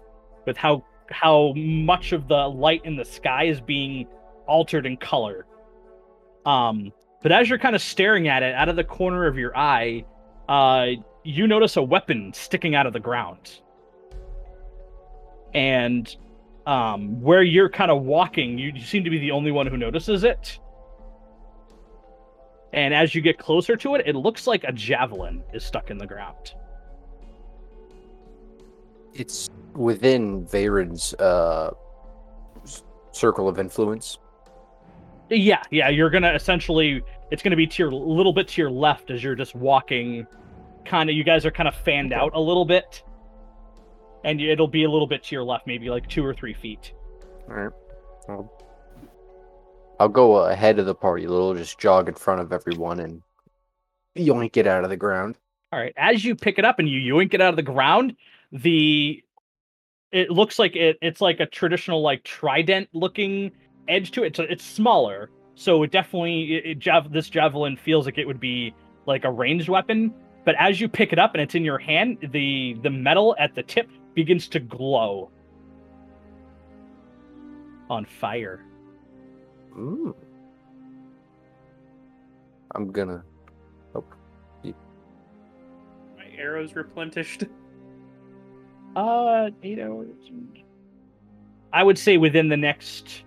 with how how much of the light in the sky is being altered in color. Um, but as you're kind of staring at it out of the corner of your eye, uh, you notice a weapon sticking out of the ground. And um, where you're kind of walking, you, you seem to be the only one who notices it. And as you get closer to it, it looks like a javelin is stuck in the ground.
It's within Veyron's uh, circle of influence.
Yeah, yeah, you're gonna essentially it's gonna be to your little bit to your left as you're just walking kind of you guys are kind of fanned out a little bit. And it'll be a little bit to your left, maybe like two or three feet.
All right. I'll, I'll go ahead of the party a little, just jog in front of everyone and yoink it out of the ground.
All right. As you pick it up and you yoink it out of the ground, the it looks like it it's like a traditional like trident looking edge to it. So it's smaller. So it definitely it, it jav- this javelin feels like it would be like a ranged weapon. But as you pick it up and it's in your hand, the the metal at the tip begins to glow on fire.
Ooh. I'm gonna.
My arrows replenished.
Uh, eight hours. I would say within the next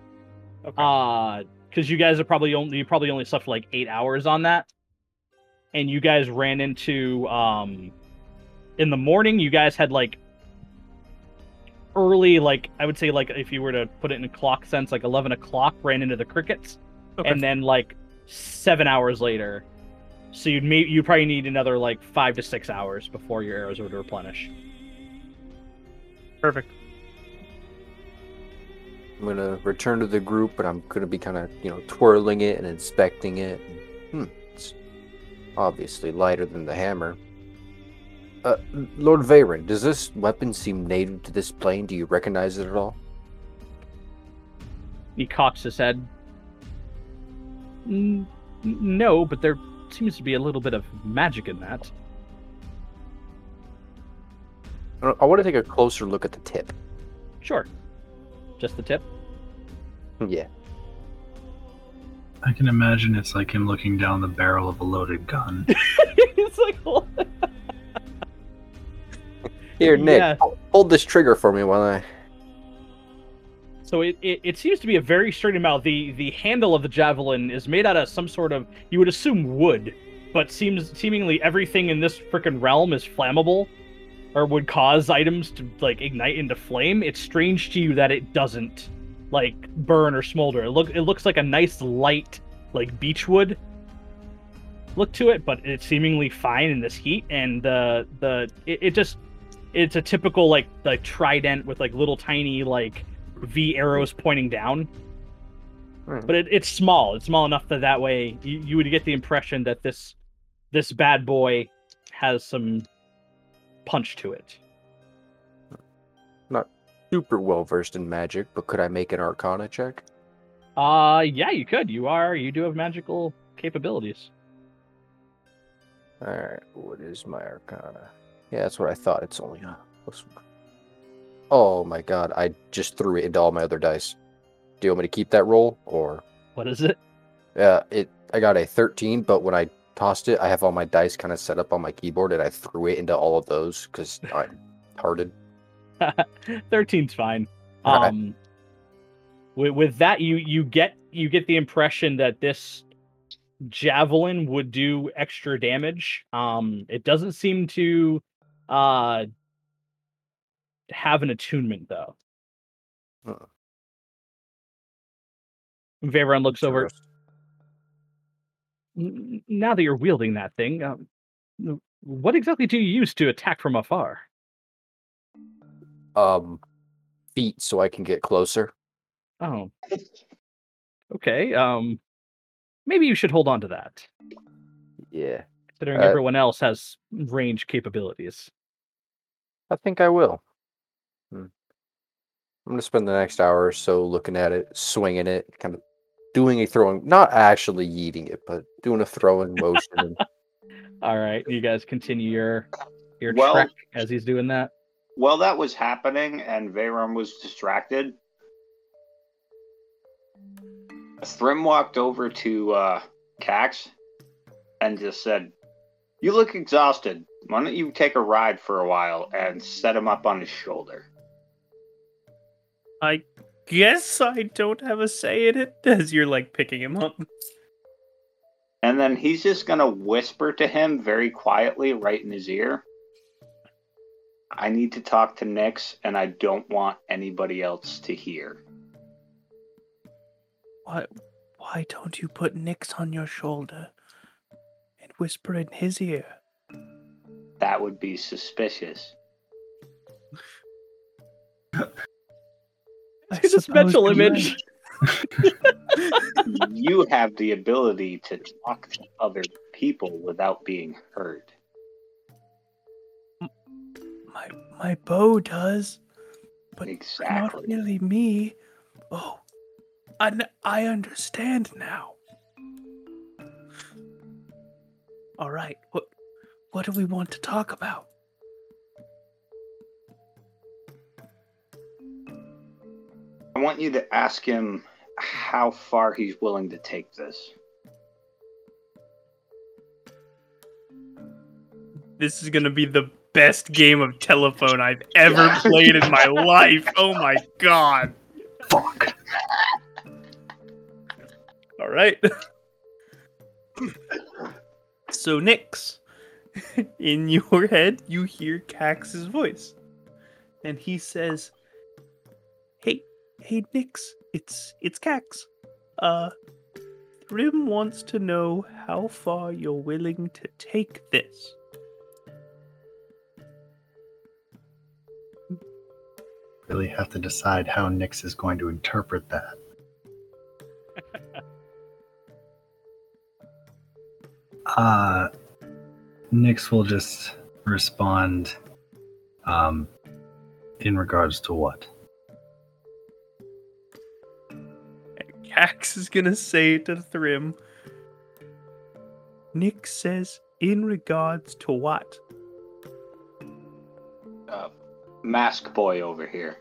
Okay.
uh because you guys are probably only you probably only slept like eight hours on that and you guys ran into um in the morning you guys had like early like i would say like if you were to put it in a clock sense like 11 o'clock ran into the crickets
Okay.
and then like seven hours later so you'd may you probably need another like five to six hours before your arrows would replenish
Perfect.
I'm gonna return to the group, but I'm gonna be kind of, you know, twirling it and inspecting it. Hmm, it's obviously lighter than the hammer. Uh, Lord Veyron, does this weapon seem native to this plane? Do you recognize it at all?
He cocks his head. "Mm, n- no, but there seems to be a little bit of magic in that.
I, I want to take a closer look at the tip.
Sure. Just the tip.
Yeah.
I can imagine it's like him looking down the barrel of a loaded gun.
it's like "What?"
Here, Nick,
Yeah.
hold this trigger for me while I.
so it, it, it seems to be a very straight amount. The the handle of the javelin is made out of some sort of you would assume wood, but seems seemingly everything in this freaking realm is flammable or would cause items to like ignite into flame. It's strange to you that it doesn't like burn or smolder. It look it looks like a nice light like beechwood look to it, but it's seemingly fine in this heat. And the the it, it just it's a typical like like trident with like little tiny like V arrows pointing down.
Hmm.
But it, it's small. It's small enough that that way you, you would get the impression that this this bad boy has some punch to it.
Not super well versed in magic, but could I make an Arcana check?
Uh yeah, you could. You are you do have magical capabilities.
All right, what is my Arcana? Yeah, that's what I thought. It's only a plus one. Oh my god, I just threw it into all my other dice. Do you want me to keep that roll or?
What is it?
Yeah, it. I got a 13, but when I tossed it, I have all my dice kind of set up on my keyboard, and I threw it into all of those because I'm hearted.
13's fine. Um with, with that you you get you get the impression that this javelin would do extra damage. Um it doesn't seem to uh have an attunement though.
Uh-uh.
Veyron looks over.
Interesting.
"N- Now that you're wielding that thing, um, what exactly do you use to attack from afar?
Um, feet, so I can get closer.
Oh. Okay. Um maybe you should hold on to that,
Yeah,
considering
Uh,
everyone else has range capabilities.
I think I will. Hmm. I'm gonna spend the next hour or so looking at it, swinging it, kind of doing a throwing, not actually yeeting it, but doing a throwing motion. and-
All right, you guys continue your your
Well-
trek as he's doing that.
while that was happening and Veyron was distracted, Thrim walked over to uh, Cax and just said, You look exhausted. Why don't you take a ride for a while and set him up on his shoulder?
I guess I don't have a say in it as you're like picking him up.
And then he's just going to whisper to him very quietly right in his ear. I need to talk to Nyx and I don't want anybody else to hear.
Why, why don't you put Nyx on your shoulder and whisper in his ear?
That would be suspicious.
I
It's a
suppose
mental image.
you have the ability to talk to other people without being heard.
My my bow does, but not really me. Oh, I, I understand now. All right, what what do we want to talk about?
I want you to ask him how far he's willing to take this.
This is gonna be the best game of telephone I've ever played in my life. Oh my god.
Fuck.
All right. so Nyx, in your head, you hear Cax's voice, and he says, "Hey, Nyx, it's it's Cax. Uh, Thrim wants to know how far you're willing to take this."
Really have to decide how Nyx is going to interpret that. uh, Nyx will just respond um, in regards to what?
Cax is gonna say to Thrim.
Nick says in regards to what?
Uh, mask boy over here.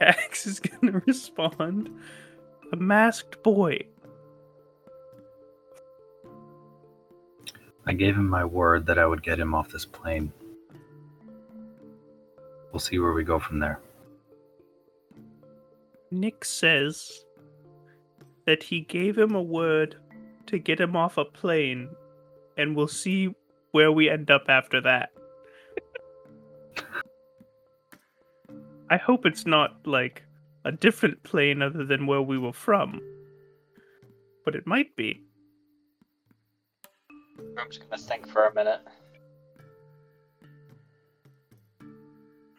Cax is gonna respond,
A masked boy.
I gave him my word that I would get him off this plane. We'll see where we go from there.
Nick says that he gave him a word to get him off a plane, and we'll see where we end up after that. I hope it's not like a different plane other than where we were from, but it might be.
I'm just gonna think for a minute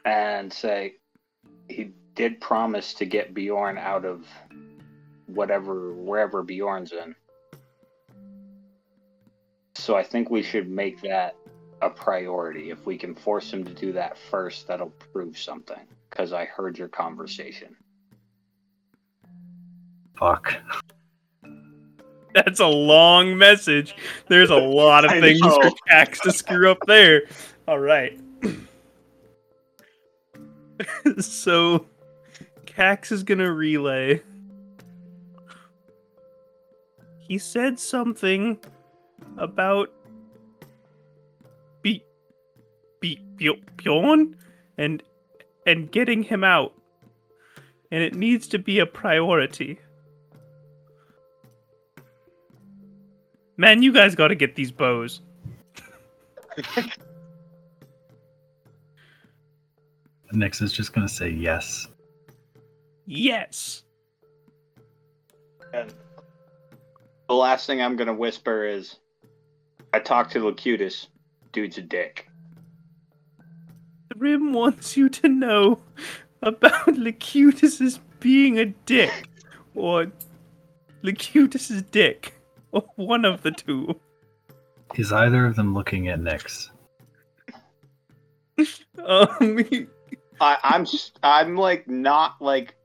and say he did promise to get Bjorn out of whatever wherever Bjorn's in. So I think we should make that a priority. If we can force him to do that first, that'll prove something. Because I heard your conversation.
Fuck.
That's a long message. There's a lot of
I
things for
know.
Cax to screw up there. All right. so, Cax is gonna relay.
He said something about be be Bj- Bjorn and and getting him out. And it needs to be a priority. Man, you guys got to get these bows.
Nyx is just gonna say yes.
Yes.
And the last thing I'm gonna whisper is, I talked to Locutus. Dude's a dick.
Thrim wants you to know about Locutus's being a dick, or Locutus's dick, or one of the two.
Is either of them looking at Nyx?
Um,
I, I'm s- I'm like not like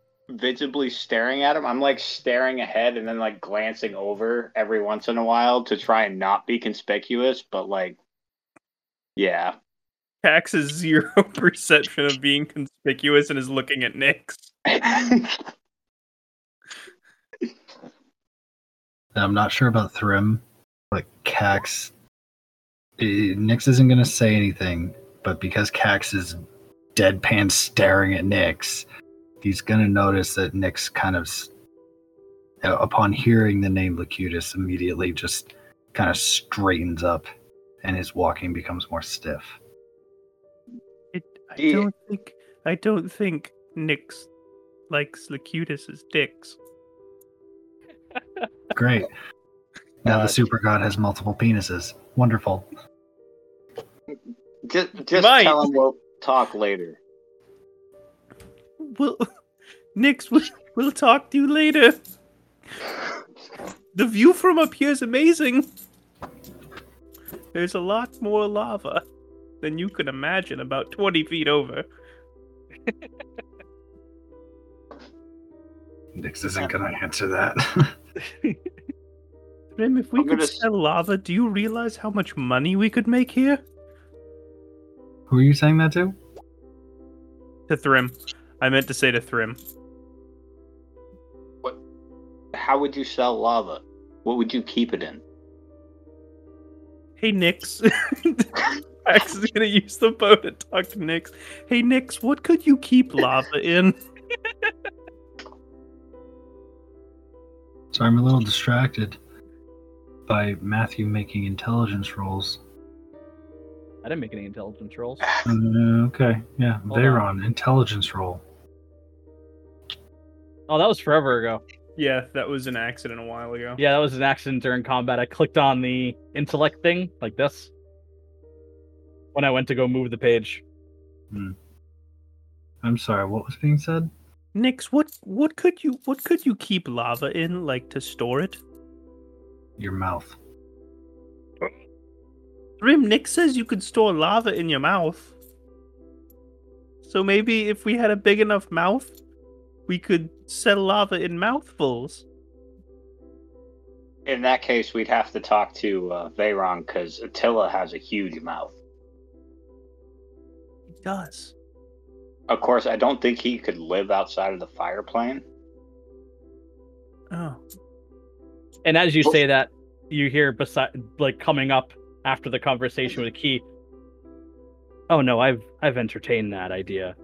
visibly staring at him. I'm like staring ahead and then like glancing over every once in a while to try and not be conspicuous. But like, Yeah.
Cax has zero perception of being conspicuous and is looking at Nyx.
I'm not sure about Thrim. but Cax. Eh, Nyx isn't going to say anything, but because Cax is deadpan staring at Nyx, he's going to notice that Nyx's kind of, uh, upon hearing the name Locutus, immediately just kind of straightens up and his walking becomes more stiff.
It, I
Yeah.
don't think. I don't think Nyx likes Locutus's dicks.
Great. Now
Uh,
the super god has multiple penises. Wonderful.
just just
might.
tell him we'll talk later.
We'll, Nyx, we'll, we'll talk to you later. The view from up here is amazing. There's a lot more lava than you could imagine about 20 feet over.
Nyx isn't going to answer that.
Thrim, if we
I'm
could
gonna
sell lava, do you realize how much money we could make here?
Who are you saying that to?
To Thrim. I meant to say to Thrim.
What how would you sell lava? What would you keep it in?
Hey, Nyx. Cax is gonna use the bow to talk to Nyx. Hey, Nyx, what could you keep lava in?
So I'm a little distracted by Matthew making intelligence rolls.
I didn't make any intelligence rolls.
Uh, okay, yeah,
Hold
Veyron, intelligence roll.
Oh, that was forever ago.
Yeah, that was an accident a while ago.
Yeah, that was an accident during combat. I clicked on the intellect thing like this when I went to go move the page. Hmm.
I'm sorry, what was being said?
Nyx, what what could you what could you keep lava in, like to store it?
Your mouth.
Thrim, Nick says you could store lava in your mouth. So maybe if we had a big enough mouth, we could sell lava in mouthfuls.
In that case, we'd have to talk to uh, Veyron because Attila has a huge mouth.
He does.
Of course, I don't think he could live outside of the fire plane.
Oh.
And as you say that, you hear beside like coming up after the conversation with Key. Oh no, I've I've entertained that idea.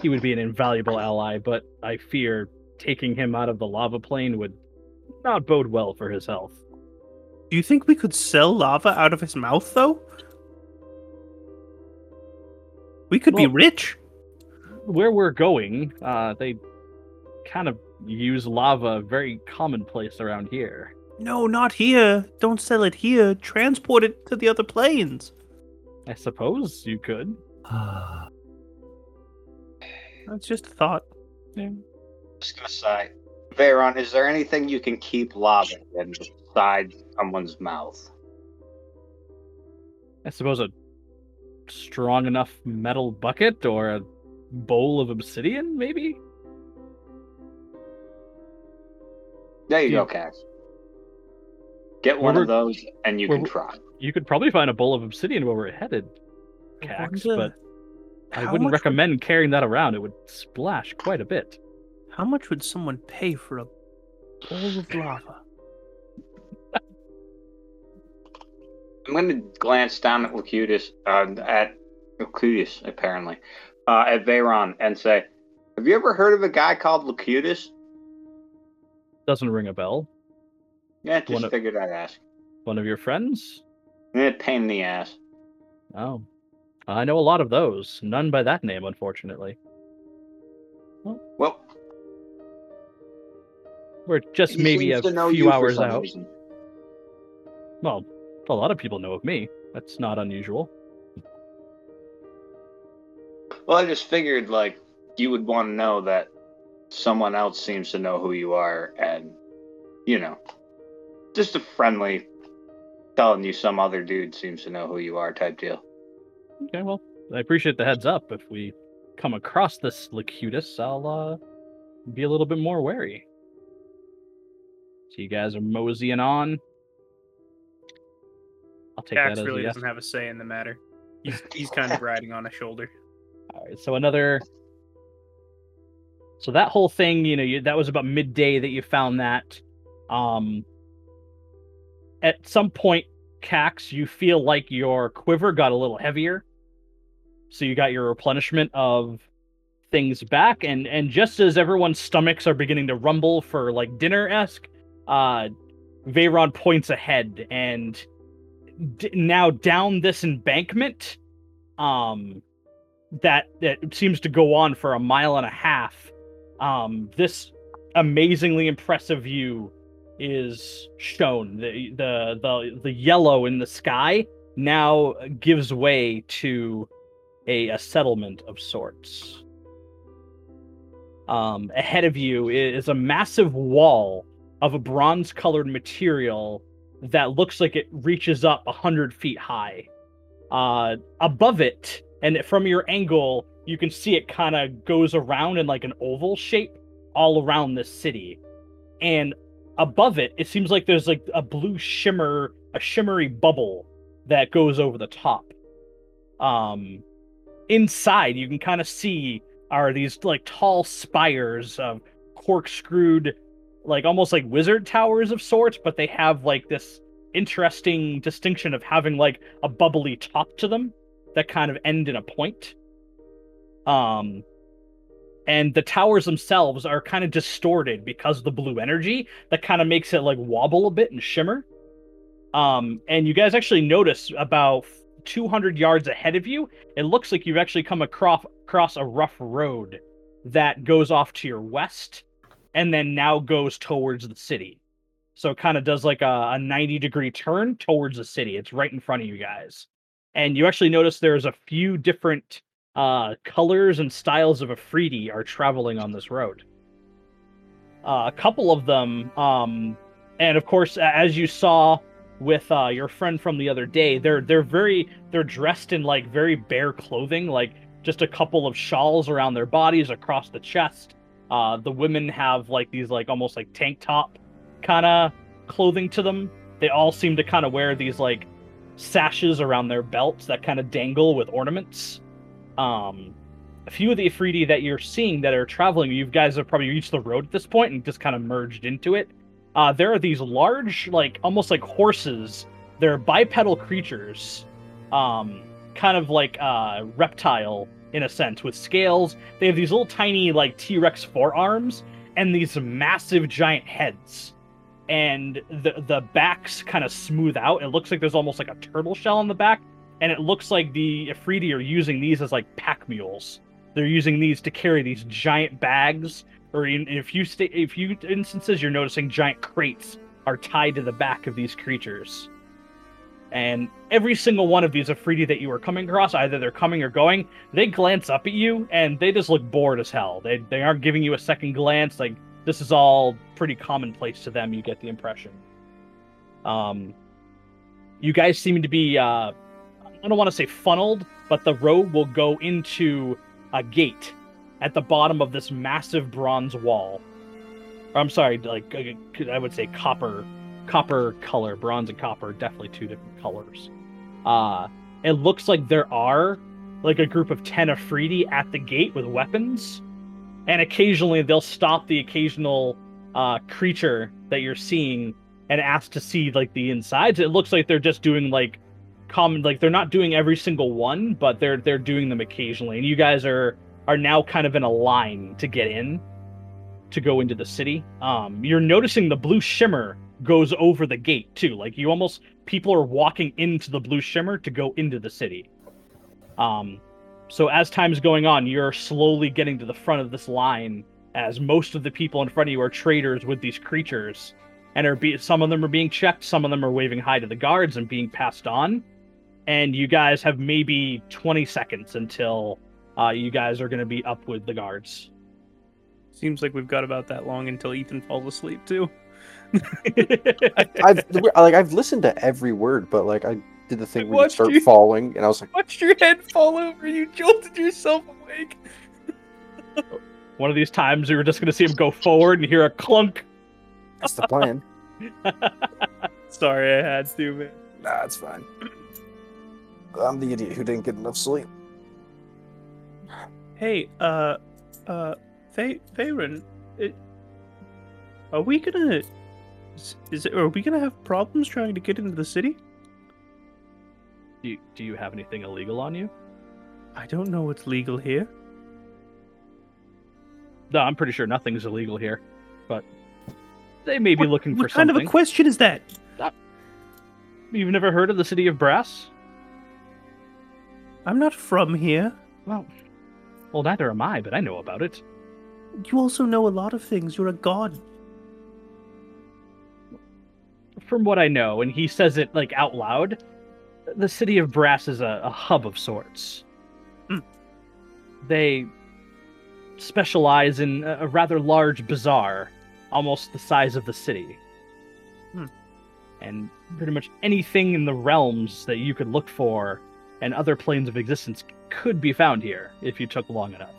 He would be an invaluable ally, but I fear taking him out of the lava plane would not bode well for his health.
Do you think we could sell lava out of his mouth though? We could be rich.
Where we're going, uh, they kind of use lava very commonplace around here.
No, not here. Don't sell it here. Transport it to the other planes.
I suppose you could.
That's just a thought. Yeah.
Just gonna say, Veyron, is there anything you can keep lava in beside someone's mouth?
I suppose a strong enough metal bucket or a bowl of obsidian, maybe?
There you
Yeah.
go, Cax. Get one of those, and you
where
can try.
You could probably find a bowl of obsidian where we're headed, Cax, but I
how
wouldn't
much would-
recommend carrying that around. It would splash quite a bit.
How much would someone pay for a bowl of lava?
I'm going to glance down at Locutus, uh, at Locutus, apparently, uh, at Veyron, and say, Have you ever heard of a guy called Locutus?
Doesn't ring a bell.
Yeah, just
One of-
figured I'd ask.
One of your friends?
Eh, pain in the ass.
Oh. I know a lot of those. None by that name, unfortunately.
Well,
We're just maybe a few hours out.
reason.
Well, a lot of people know of me. That's not unusual.
Well, I just figured, like, you would want to know that someone else seems to know who you are, and, you know, just a friendly telling you some other dude seems to know who you are type deal.
Okay, well, I appreciate the heads up. If we come across this Locutus, I'll uh, be a little bit more wary. So you guys are moseying on. I'll take that
Cax
as
really
a yes.
doesn't have a say in the matter. He's he's kind of riding on a shoulder.
All right, so another. So that whole thing, you know, you, that was about midday that you found that. Um, at some point, Cax, you feel like your quiver got a little heavier. So you got your replenishment of things back, and and just as everyone's stomachs are beginning to rumble for like dinner esque, uh, Veyron points ahead, and d- now down this embankment, um, that that seems to go on for a mile and a half. Um, this amazingly impressive view is shown. The the the the yellow in the sky now gives way to a, a settlement of sorts. Um, ahead of you is a massive wall of a bronze colored material that looks like it reaches up a hundred feet high. Uh, above it, and from your angle, you can see it kind of goes around in like an oval shape all around this city. And above it, it seems like there's like a blue shimmer, a shimmery bubble that goes over the top. Um, inside, you can kind of see are these like tall spires of corkscrewed, like almost like wizard towers of sorts, but they have like this interesting distinction of having like a bubbly top to them that kind of end in a point. Um, and the towers themselves are kind of distorted because of the blue energy that kind of makes it like wobble a bit and shimmer. Um, and you guys actually notice about 200 yards ahead of you, it looks like you've actually come across across a rough road that goes off to your west and then now goes towards the city. So it kind of does like a, a 90 degree turn towards the city. It's right in front of you guys. And you actually notice there's a few different uh, colors and styles of efreeti are traveling on this road. Uh, a couple of them, um, and of course, as you saw with uh, your friend from the other day, they're they're very they're dressed in like very bare clothing, like just a couple of shawls around their bodies across the chest. Uh, the women have like these like almost like tank top kind of clothing to them. They all seem to kind of wear these like sashes around their belts that kind of dangle with ornaments. Um, a few of the efreeti that you're seeing that are traveling, you guys have probably reached the road at this point and just kind of merged into it. Uh, there are these large, like almost like horses. They're bipedal creatures, um, kind of like uh, reptile in a sense, with scales. They have these little tiny like T-Rex forearms and these massive giant heads and the the backs kind of smooth out. It looks like there's almost like a turtle shell on the back, and it looks like the efreeti are using these as like pack mules. They're using these to carry these giant bags, or in, a few sta- a few instances, you're noticing giant crates are tied to the back of these creatures. And every single one of these efreeti that you are coming across, either they're coming or going, they glance up at you and they just look bored as hell. They they aren't giving you a second glance. Like this is all pretty commonplace to them. You get the impression. Um, you guys seem to be uh, I don't want to say funneled, but the road will go into a gate at the bottom of this massive bronze wall. Or, I'm sorry, like I would say copper, copper color, bronze and copper, definitely two different colors. Uh, it looks like there are like a group of ten efreeti at the gate with weapons and occasionally they'll stop the occasional uh, creature that you're seeing and ask to see like the insides. It looks like they're just doing like common, like they're not doing every single one, but they're they're doing them occasionally. And you guys are are now kind of in a line to get in to go into the city. Um, you're noticing the blue shimmer goes over the gate too. Like you almost people are walking into the blue shimmer to go into the city. Um, so as time's going on, you're slowly getting to the front of this line as most of the people in front of you are traders with these creatures and are be some of them are being checked, some of them are waving hi to the guards and being passed on. And you guys have maybe 20 seconds until uh, you guys are going to be up with the guards.
Seems like we've got about that long until Ethan falls asleep too.
I've like I've listened to every word, but like I did the thing
I
where you start
you.
falling, and I was like,
Watched your head fall over. You jolted yourself awake.
One of these times, we were just going to see him go forward and hear a clunk.
"That's the plan."
Sorry, I had to, man.
Nah, it's fine. I'm the idiot who didn't get enough sleep.
Hey, uh, uh, Fa- Faerun, it, are we gonna? Is, is it? Are we gonna have problems trying to get into the city?
Do you, do you have anything illegal on you?
I don't know what's legal here.
No, I'm pretty sure nothing's illegal here, but they may be
What-
looking
what
for something.
What kind of a question is that?
You've never heard of the city of brass?
I'm not from here.
Well, well, neither am I, but I know about it.
You also know a lot of things. You're a god.
From what I know, and he says it like out loud, the city of brass is a, a hub of sorts.
Hmm.
They specialize in a, a rather large bazaar, almost the size of the city.
Hmm.
And pretty much anything in the realms that you could look for and other planes of existence could be found here if you took long enough.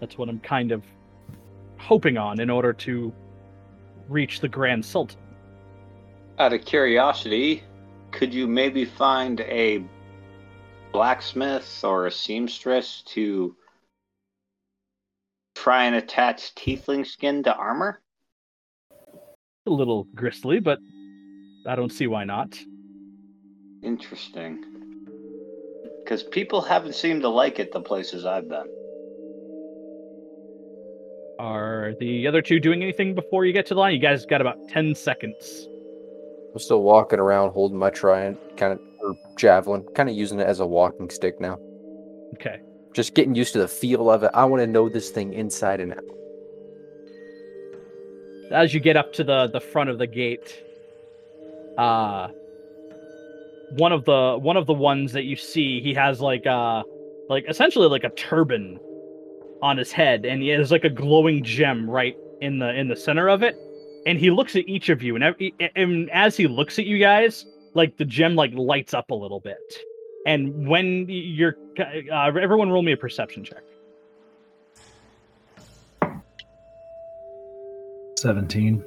That's what I'm kind of hoping on in order to reach the Grand Sultan.
Out of curiosity, could you maybe find a blacksmith or a seamstress to try and attach tiefling skin to armor?
A little gristly, but I don't see why not.
Interesting. Because people haven't seemed to like it the places I've been.
Are the other two doing anything before you get to the line? You guys got about 10 seconds.
I'm still walking around holding my trident, kind of, or javelin, kind of using it as a walking stick now.
Okay.
Just getting used to the feel of it. I want to know this thing inside and out.
As you get up to the, the front of the gate, uh one of the one of the ones that you see, he has like uh like essentially like a turban on his head, and he has like a glowing gem right in the in the center of it. And he looks at each of you, and, every, and as he looks at you guys, like the gem like lights up a little bit. And when you're, uh, everyone, roll me a perception check.
17.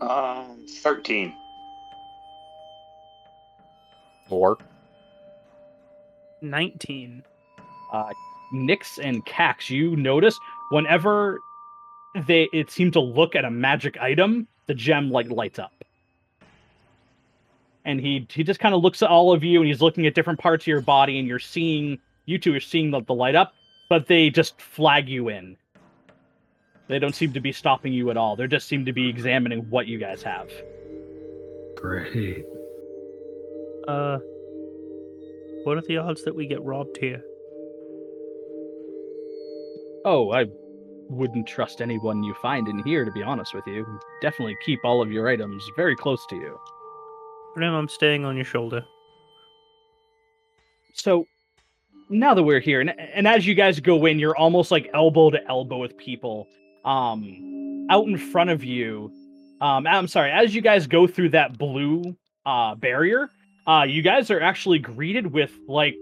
Um, 13.
Or
19.
uh, Nyx and Cax, you notice whenever they it seemed to look at a magic item, the gem like lights up. And he he just kind of looks at all of you and he's looking at different parts of your body and you're seeing you two are seeing the, the light up, but they just flag you in. They don't seem to be stopping you at all. They just seem to be examining what you guys have.
Great.
Uh, what are the odds that we get robbed here?
Oh, I wouldn't trust anyone you find in here, to be honest with you. Definitely keep all of your items very close to you.
Thrim, I'm staying on your shoulder.
So now that we're here, and, and as you guys go in, you're almost like elbow to elbow with people. Um, out in front of you. Um, I'm sorry. As you guys go through that blue uh barrier, uh, you guys are actually greeted with like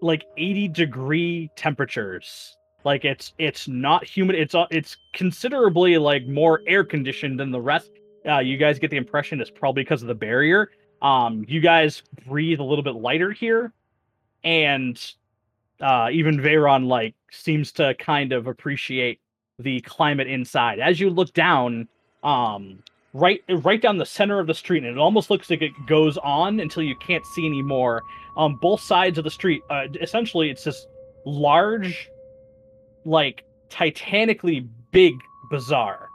like 80 degree temperatures. Like it's it's not humid. It's uh, it's considerably like more air conditioned than the rest. Uh, you guys get the impression it's probably because of the barrier. Um, you guys breathe a little bit lighter here, and uh, even Veyron like seems to kind of appreciate the climate inside. As you look down, um, right right down the center of the street, and it almost looks like it goes on until you can't see anymore. On both sides of the street, uh, essentially, it's this large, like titanically big bazaar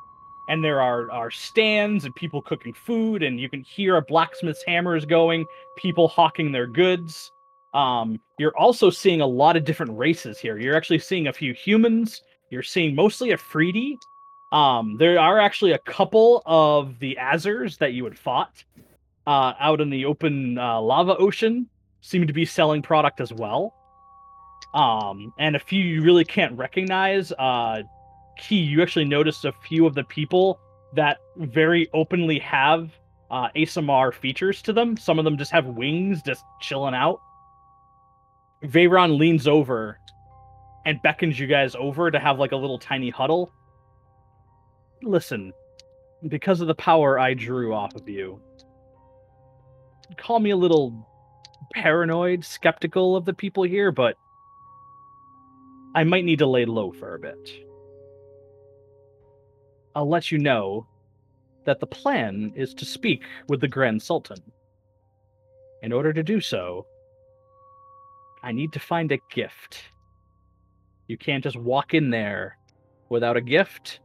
and there are, are stands and people cooking food and you can hear a blacksmith's hammers going people hawking their goods um, you're also seeing a lot of different races here you're actually seeing a few humans you're seeing mostly efreeti. Um, there are actually a couple of the Azers that you had fought uh, out in the open uh, lava ocean seem to be selling product as well um, and a few you really can't recognize uh, key, you actually notice a few of the people that very openly have uh, aasimar features to them. Some of them just have wings, just chilling out. Veyron leans over and beckons you guys over to have like a little tiny huddle. Listen, because of the power I drew off of you, call me a little paranoid, skeptical of the people here, but I might need to lay low for a bit. I'll let you know that the plan is to speak with the Grand Sultan. In order to do so, I need to find a gift. You can't just walk in there without a gift,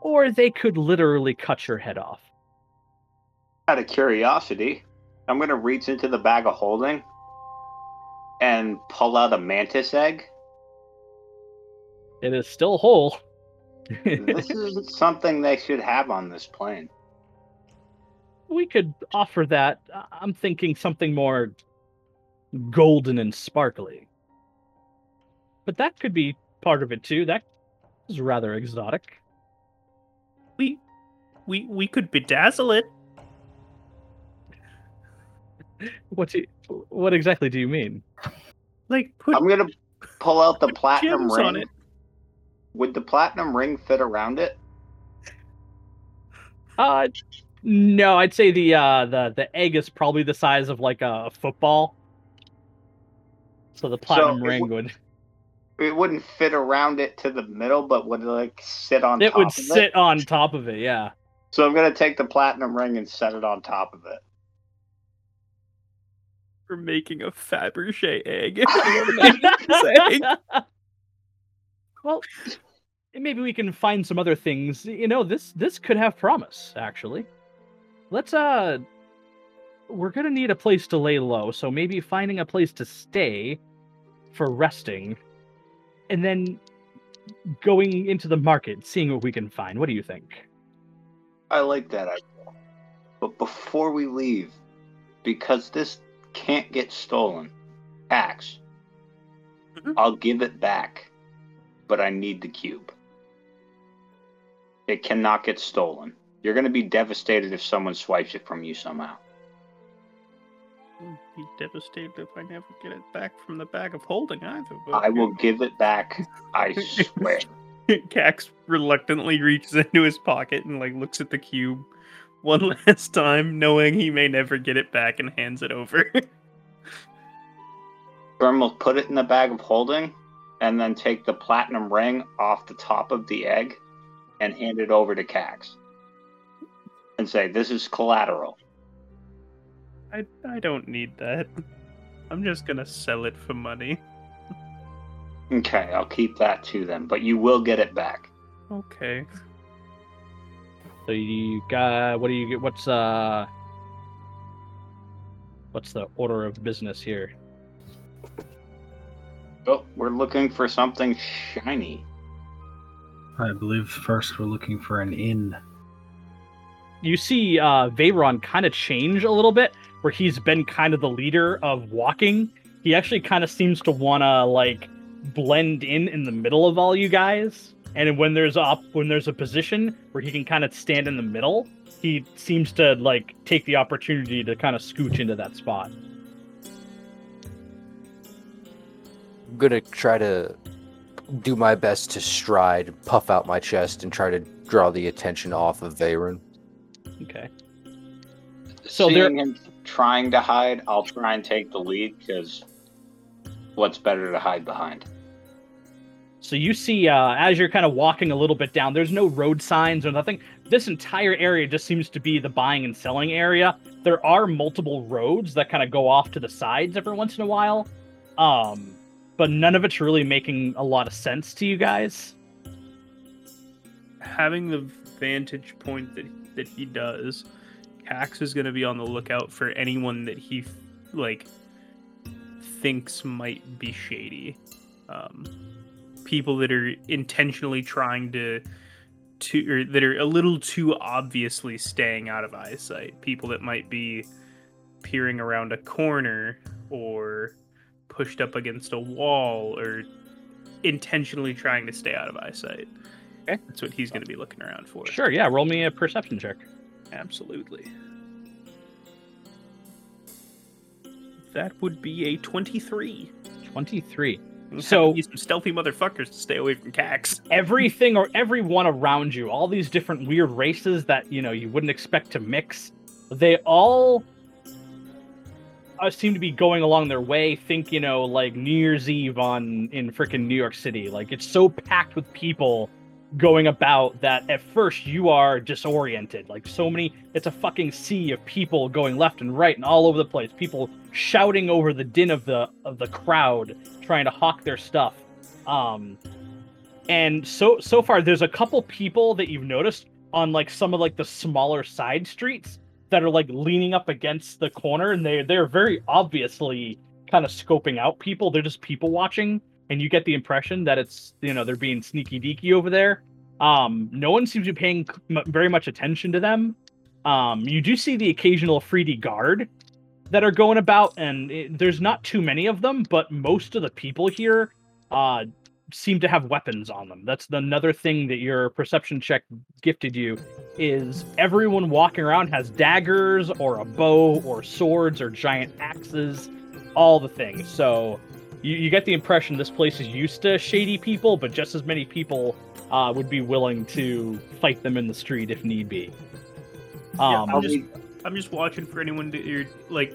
or they could literally cut your head off.
Out of curiosity, I'm gonna reach into the bag of holding and pull out a mantis egg.
It is still whole.
this is something they should have on this plane.
we could offer that. I'm thinking something more golden and sparkly. But that could be part of it too. That is rather exotic.
We we we could bedazzle it.
What do you, what exactly do you mean?
Like put
I'm gonna pull out the platinum ring.
on it.
Would the platinum ring fit around it?
Uh no, I'd say the uh the the egg is probably the size of like a football. So the platinum
it
ring
would-
would
It wouldn't fit around it to the middle, but would like sit on
it
top
would
of
sit
it.
on top of it, yeah.
So I'm gonna take the platinum ring and set it on top of it.
We're making a Fabergé egg.
well, maybe we can find some other things. You know, this this could have promise. Actually, let's uh, we're gonna need a place to lay low. So maybe finding a place to stay for resting, and then going into the market, seeing what we can find. What do you think?
I like that idea. But before we leave, because this can't get stolen, Cax.
Mhm.
I'll give it back, but I need the cube. It cannot get stolen. You're going to be devastated if someone swipes it from you somehow.
Be devastated if I never get it back from the bag of holding either. But
I will give it back. I swear.
Cax reluctantly reaches into his pocket and like looks at the cube one last time, knowing he may never get it back, and hands it over.
Thrim will put it in the bag of holding and then take the platinum ring off the top of the egg and hand it over to Cax. And say, This is collateral.
I I don't need that. I'm just gonna sell it for money.
Okay, I'll keep that too then, but you will get it back.
Okay.
So you got what do you get? What's uh, what's the order of business here?
Oh, we're looking for something shiny.
I believe first we're looking for an inn.
you see uh Veyron kind of change a little bit where he's been kind of the leader of walking. He actually kind of seems to want to like blend in in the middle of all you guys. And when there's up when there's a position where he can kind of stand in the middle, he seems to like take the opportunity to kind of scooch into that spot.
I'm gonna try to do my best to stride, puff out my chest, and try to draw the attention off of Veyron.
Okay. So there-
Seeing him trying to hide, I'll try and take the lead because what's better to hide behind?
So you see, uh, as you're kind of walking a little bit down, there's no road signs or nothing. This entire area just seems to be the buying and selling area. There are multiple roads that kind of go off to the sides every once in a while, um, but none of it's really making a lot of sense to you guys.
Having the vantage point that that he does, Cax is gonna be on the lookout for anyone that he like thinks might be shady. Um, people that are intentionally trying to to or that are a little too obviously staying out of eyesight. People that might be peering around a corner or pushed up against a wall or intentionally trying to stay out of eyesight.
Okay.
That's what he's going to be looking around for.
Sure, yeah. Roll me a perception check.
Absolutely. That would be a 23.
23. So-
some stealthy motherfuckers to stay away from Cax.
everything or everyone around you, all these different weird races that you know you wouldn't expect to mix, they all uh, seem to be going along their way. Think you know like New Year's Eve on in freaking New York City. Like it's so packed with people going about that at first you are disoriented. Like so many, it's a fucking sea of people going left and right and all over the place. People shouting over the din of the of the crowd trying to hawk their stuff. Um, and so so far there's a couple people that you've noticed on like some of like the smaller side streets that are like leaning up against the corner and they they're very obviously kind of scoping out people they're just people watching and you get the impression that it's you know they're being sneaky deaky over there um no one seems to be paying very much attention to them um you do see the occasional efreeti guard that are going about and it, there's not too many of them but most of the people here uh seem to have weapons on them. That's the, another thing that your perception check gifted you is everyone walking around has daggers or a bow or swords or giant axes, all the things. So you, you get the impression this place is used to shady people, but just as many people uh, would be willing to fight them in the street if need be.
Yeah,
Um,
I'm just I'm just watching for anyone to you're, like.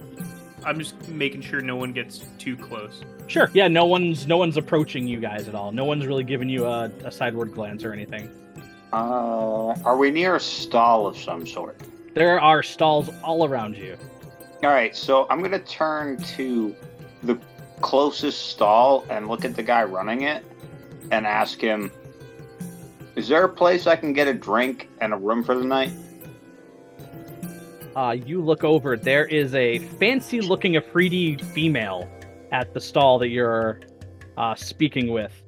I'm just making sure no one gets too close.
Sure. Yeah. No one's no one's approaching you guys at all. No one's really giving you a, a sideward glance or anything.
Uh, are we near a stall of some sort?
There are stalls all around you.
All right, so I'm gonna turn to the closest stall and look at the guy running it and ask him, "Is there a place I can get a drink and a room for the night?"
Uh, you look over. There is a fancy-looking efreeti female at the stall that you're uh, speaking with,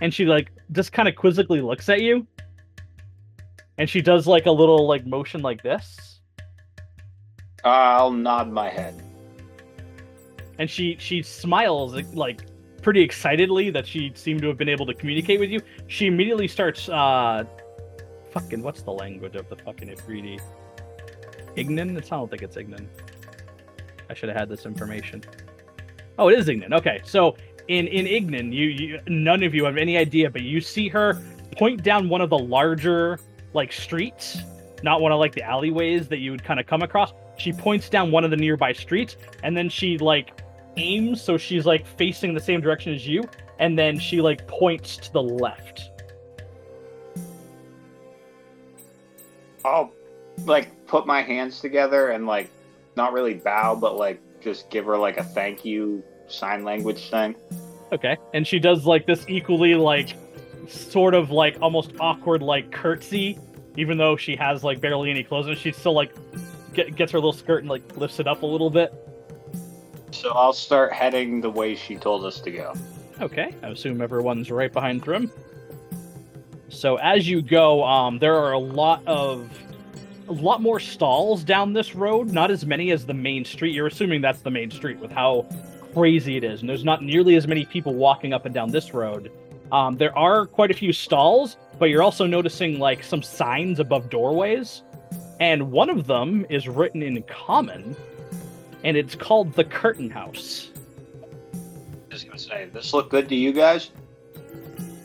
and she like just kind of quizzically looks at you, and she does like a little like motion like this,
I'll nod my head.
And she she smiles like pretty excitedly that she seemed to have been able to communicate with you. She immediately starts uh, fucking what's the language of the fucking efreeti? Ignan? It's, I don't think it's Ignan. I should have had this information. Oh, it is Ignan. Okay, so in in Ignan, you, you none of you have any idea, but you see her point down one of the larger like streets, not one of like the alleyways that you would kind of come across. She points down one of the nearby streets, and then she like aims, so she's like facing the same direction as you, and then she like points to the left.
I'll like put my hands together and like not really bow, but like just give her like a thank you sign language thing.
Okay. And she does like this equally like sort of like almost awkward like curtsy, even though she has like barely any clothes and She still like get, gets her little skirt and like lifts it up a little bit.
So I'll start heading the way she told us to go.
Okay. I assume everyone's right behind Thrim. So as you go, um, there are a lot of a lot more stalls down this road. Not as many as the main street. You're assuming that's the main street with how crazy it is, and there's not nearly as many people walking up and down this road. Um, there are quite a few stalls, but you're also noticing like some signs above doorways, and one of them is written in common, and it's called the Curtain House.
Just gonna say, this look good to you guys?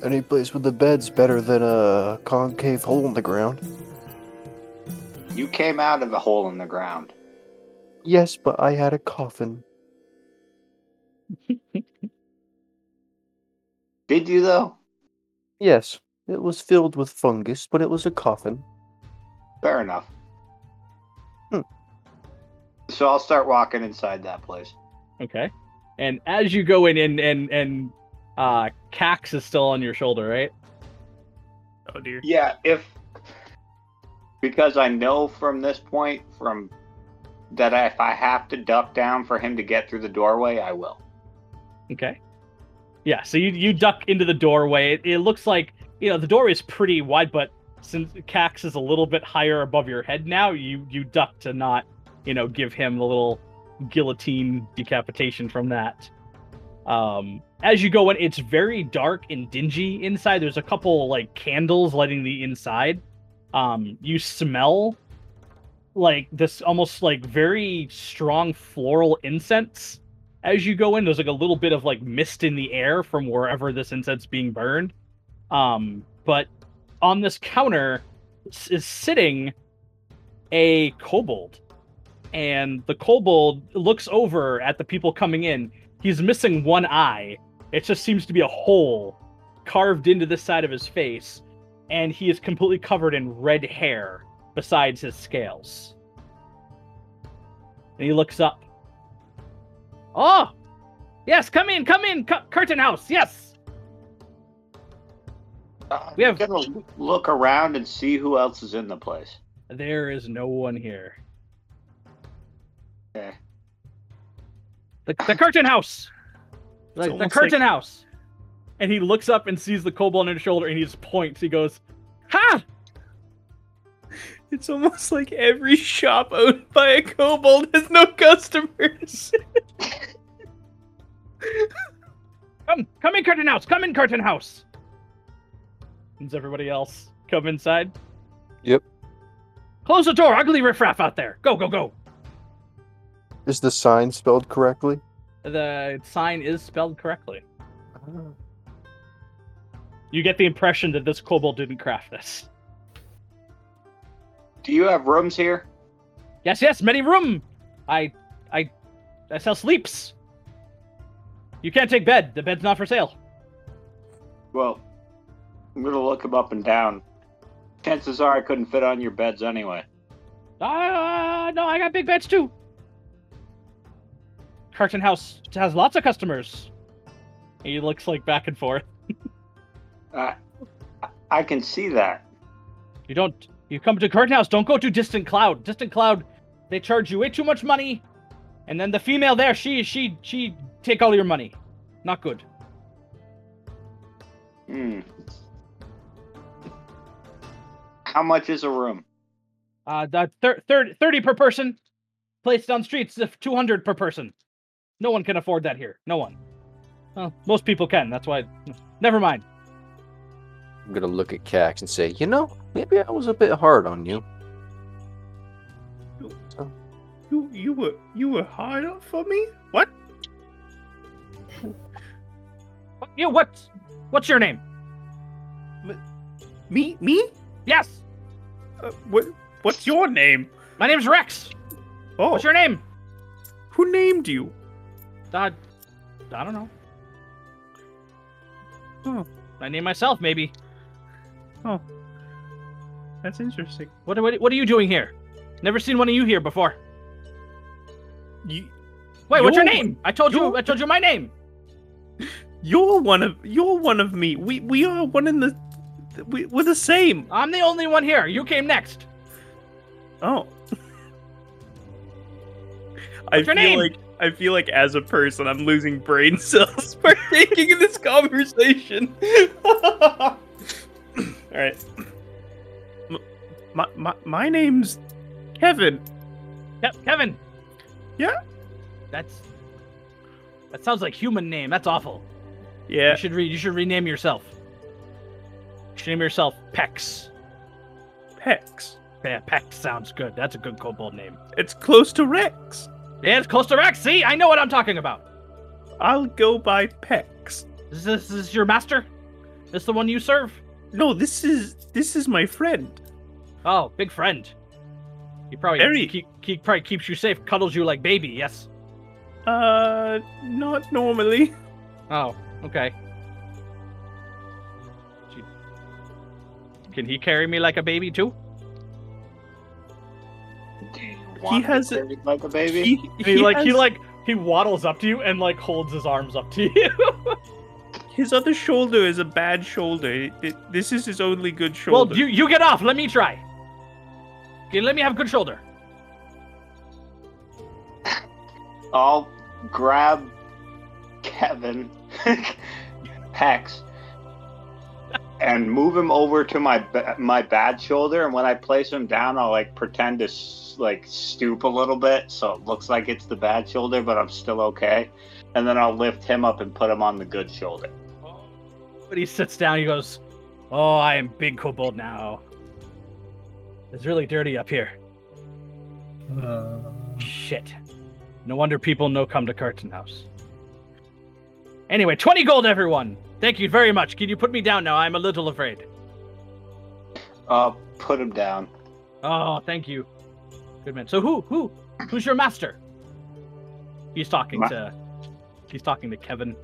Any place with the bed's better than a concave hole in the ground.
You came out of a hole in the ground.
Yes, but I had a coffin.
Did you though?
Yes, it was filled with fungus, but it was a coffin.
Fair enough. So I'll start walking inside that place.
Okay. And as you go in and and and uh Cax is still on your shoulder, right?
Oh dear.
Yeah, if because I know from this point from that if I have to duck down for him to get through the doorway, I will.
Okay. Yeah, so you you duck into the doorway. It, it looks like you know the door is pretty wide, but since Cax is a little bit higher above your head now, you you duck to not you know give him the little guillotine decapitation from that. Um, as you go in, it's very dark and dingy inside. There's a couple like candles lighting the inside. Um, you smell like this almost like very strong floral incense as you go in, there's like a little bit of like mist in the air from wherever this incense being burned. Um, but on this counter is sitting a kobold, and the kobold looks over at the people coming in. He's missing one eye. It just seems to be a hole carved into the side of his face, and he is completely covered in red hair besides his scales. And he looks up. Oh, yes, come in, come in, cu- curtain house, yes.
Uh,
We have-
gonna look around and see who else is in the place.
There is no one here.
Okay.
The, the curtain house. Like the curtain
like-
house. And he looks up and sees the kobold on his shoulder and he just points. He goes, Ha!
It's almost like every shop owned by a kobold has no customers.
Come, come in, curtain house. Come in, curtain house. Does everybody else come inside?
Yep.
Close the door. Ugly riffraff out there. Go, go, go.
Is the sign spelled correctly?
The sign is spelled correctly. You get the impression that this kobold didn't craft this.
Do you have rooms here?
Yes, yes, many room. I, I, I sell sleeps. You can't take bed. The bed's not for sale.
Well, I'm gonna look them up and down. Chances are I couldn't fit on your beds anyway.
Ah, no, I got big beds too. Carton House has lots of customers. He looks like back and forth.
Uh, I- can see that.
You don't. You come to Carton House. Don't go to Distant Cloud. Distant Cloud, they charge you way too much money, and then the female there, she she she take all your money. Not good.
Hmm. How much is a room?
Uh, the thir- thir- 30 per person. Placed on streets, if 200 per person. No one can afford that here. No one. Well, most people can. That's why. Never mind.
I'm gonna look at Cax and say, you know, maybe I was a bit hard on you.
You you were you were hard up for me? What?
You what? What's your name?
Me me?
Yes,
Uh, what what's your name?
my name's Rex.
Oh,
What's your name?
who named you?
Uh, I don't know.
Oh.
I name myself, maybe. Oh.
That's interesting.
What, what, what are you doing here? Never seen one of you here before.
You
Wait, what's your name? I told you. I told you my name.
you're one of you're one of me. We we are one in the we, we're the same.
I'm the only one here. You came next.
Oh. I
What's your
feel
name?
like I feel like as a person I'm losing brain cells partaking in this conversation. All right. My, my my name's Kevin.
Ke- Kevin.
Yeah?
That's. That sounds like human name. That's awful.
Yeah.
You should re- you should rename yourself. You should name yourself Pex.
Pex.
Yeah, Pex sounds good. That's a good kobold name.
It's close to Rex.
Yeah, it's close Rex. See, I know what I'm talking about.
I'll go by Pex.
Is this, is your master? This the one you serve?
No, this is this is my friend.
Oh, big friend. He probably
Very.
keep, keep probably keeps you safe, cuddles you like baby. Yes.
Uh, not normally.
Oh, okay. Can he carry me like a baby too?
Do you want to
has
be like a baby?
He,
He, like he like he waddles up to you and like holds his arms up to you.
his other shoulder is a bad shoulder. It- it- this is his only good shoulder.
well, you you get off. Let me try. Okay, let me have a good shoulder.
I'll grab Kevin Hex and move him over to my my bad shoulder. And when I place him down, I'll like pretend to like stoop a little bit so it looks like it's the bad shoulder, but I'm still okay. And then I'll lift him up and put him on the good shoulder.
But he sits down. He goes, "Oh, I am big kobold now. It's really dirty up here.
Uh,
Shit. No wonder people no come to Curtain House. Anyway, 20 gold, everyone. Thank you very much. Can you put me down now? I'm a little afraid.
Uh, put him down.
Oh, thank you. Good man. So who who who's your master? He's talking
Ma-
to he's talking to Kevin.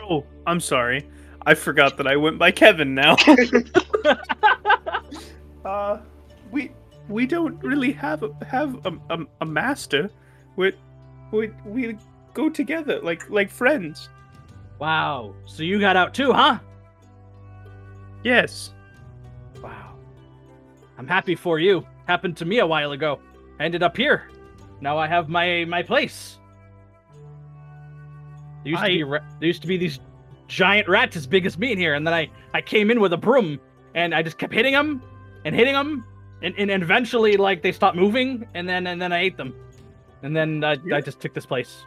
Oh, I'm sorry. I forgot that I went by Kevin now. uh, we we don't really have a, have a, a, a master. We we we go together like like friends.
Wow. So you got out too, huh?
Yes.
Wow. I'm happy for you. Happened to me a while ago. I ended up here. Now I have my my place. There used to be ra- there used to be these giant rats as big as me in here, and then I I came in with a broom and I just kept hitting them and hitting them, and, and eventually like they stopped moving, and then and then I ate them, and then uh, I, I just took this place.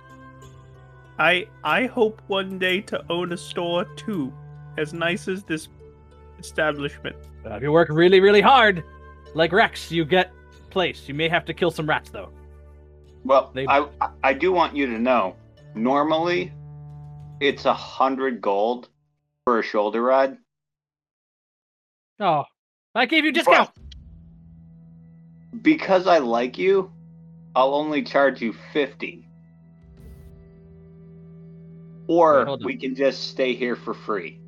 I I hope one day to own a store too, as nice as this establishment.
Uh, if you work really really hard, like Rex, you get place. You may have to kill some rats though.
Well,
They-
I I- I do want you to know. Normally, it's a hundred gold for a shoulder ride.
Oh, I gave you discount.
Because I like you, I'll only charge you fifty.
Wait,
Or
on.
we can just stay here for free.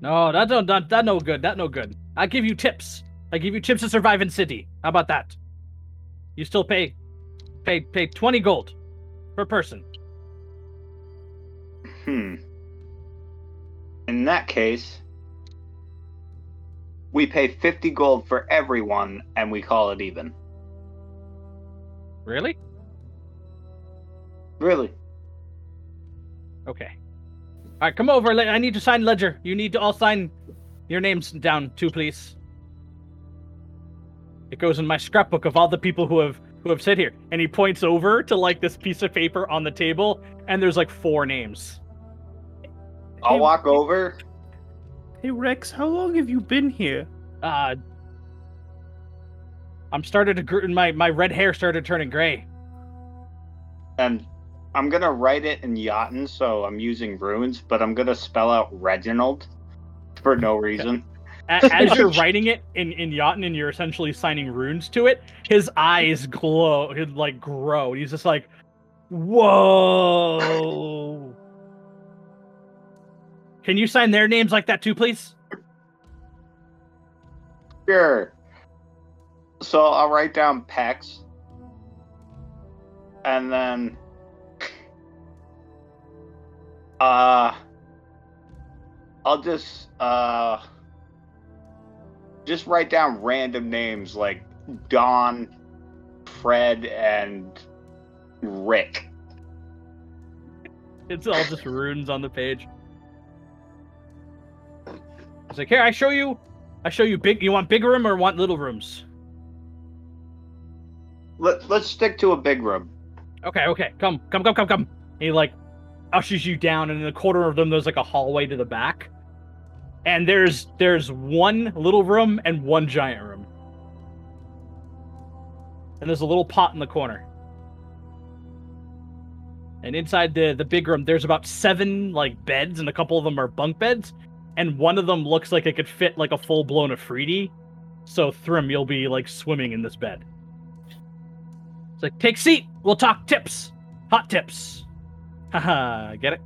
No, that don't that, that no good. That no good. I give you tips. I give you tips to survive in city. How about that? You still pay pay pay 20 gold per person.
Hmm. In that case, we pay 50 gold for everyone and we call it even.
Really?
Really?
Okay. All right, come over. I need to sign ledger. You need to all sign your names down too, please. It goes in my scrapbook of all the people who have who have sit here. And he points over to like this piece of paper on the table, and there's like four names.
I'll
Hey,
walk over.
Hey Rex, how long have you been here?
Uh, I'm started to gr- my my red hair started turning gray.
and I'm gonna write it in Jotun, so I'm using runes, but I'm gonna spell out Reginald for no reason.
As you're writing it in in Jotun and you're essentially signing runes to it, his eyes glow, he'd like grow. He's just like, whoa. Can you sign their names like that too, please?
Sure. So I'll write down Pex, and then, uh, I'll just uh, just write down random names like Don, Fred, and Rick.
It's all just runes on the page. It's like, here, I show you, I show you big. You want big room or want little rooms?
Let Let's stick to a big room.
Okay, okay, come, come, come, come, come. He like ushers you down, and in the corner of them, there's like a hallway to the back, and there's there's one little room and one giant room, and there's a little pot in the corner. And inside the the big room, there's about seven like beds, and a couple of them are bunk beds, and one of them looks like it could fit like a full blown efreeti. So Thrim, you'll be like swimming in this bed. It's like, take seat. We'll talk tips. Hot tips. Haha, get it?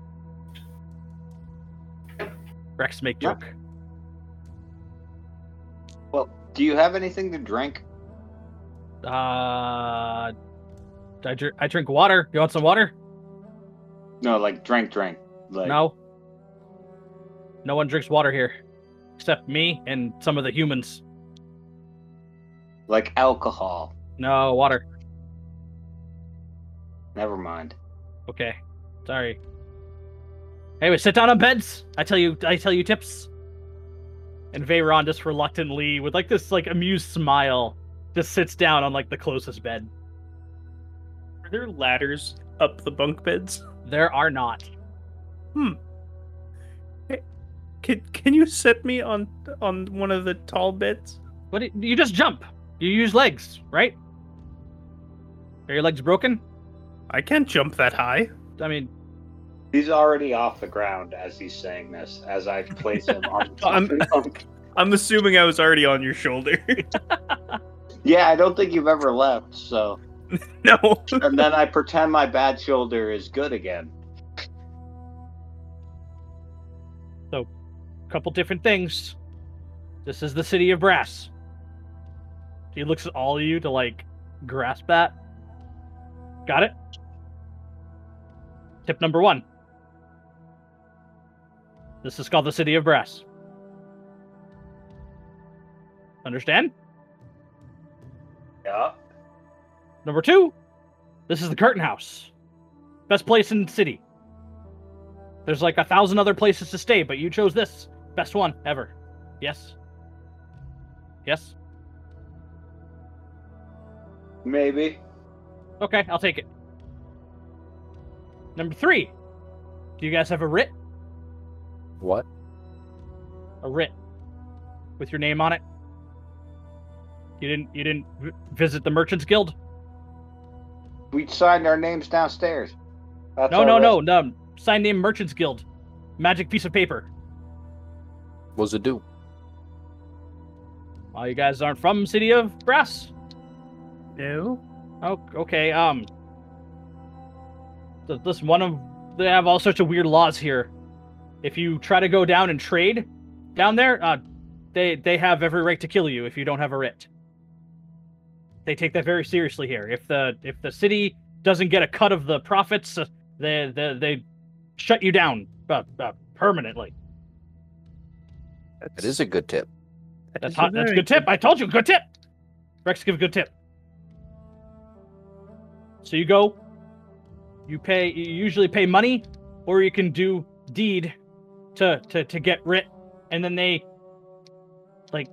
Rex make joke.
Well, do you have anything to drink?
Uh, I, dr- I drink water. You want some water?
No, like drink, drink. Like,
No. No one drinks water here, except me and some of the humans.
like alcohol.
No water.
Never mind.
Okay, sorry. Anyway, sit down on beds. I tell you, I tell you tips. And Veyron just reluctantly, with like this like amused smile, just sits down on like the closest bed.
Are there ladders up the bunk beds?
There are not. Hmm.
Hey, can can you set me on on one of the tall beds?
What it, you just jump. You use legs, right? Are your legs broken?
I can't jump that high.
I mean,
He's already off the ground as he's saying this, as I place him on the
I'm- I'm assuming I was already on your shoulder.
Yeah, I don't think you've ever left, so.
no.
And then I pretend my bad shoulder is good again.
So, a couple different things. This is the city of brass. He looks at all of you to like grasp that. Got it? Tip number one. This is called the city of brass. Understand?
Yeah.
Number two, this is the curtain house. Best place in the city. There's like a thousand other places to stay, but you chose this. Best one ever. Yes? Yes?
Maybe.
Okay, I'll take it. Number three, do you guys have a writ?
What?
A writ with your name on it? You didn't. You didn't v- visit the Merchants Guild?
We signed our names downstairs. That's
No,
our
no, no, no. Sign name Merchants Guild. Magic piece of paper.
What's it do?
Well, you guys aren't from City of Brass.
No.
Oh, okay. Um, th- this one of they have all sorts of weird laws here. If you try to go down and trade down there, uh, they they have every right to kill you if you don't have a writ. They take that very seriously here. If the if the city doesn't get a cut of the profits, uh, they they they shut you down uh, uh, permanently.
that is a good tip.
That's hot. That's a good tip. I told you, good tip. Rex, give a good tip. So you go. You pay. You usually pay money, or you can do deed to to to get writ, and then they like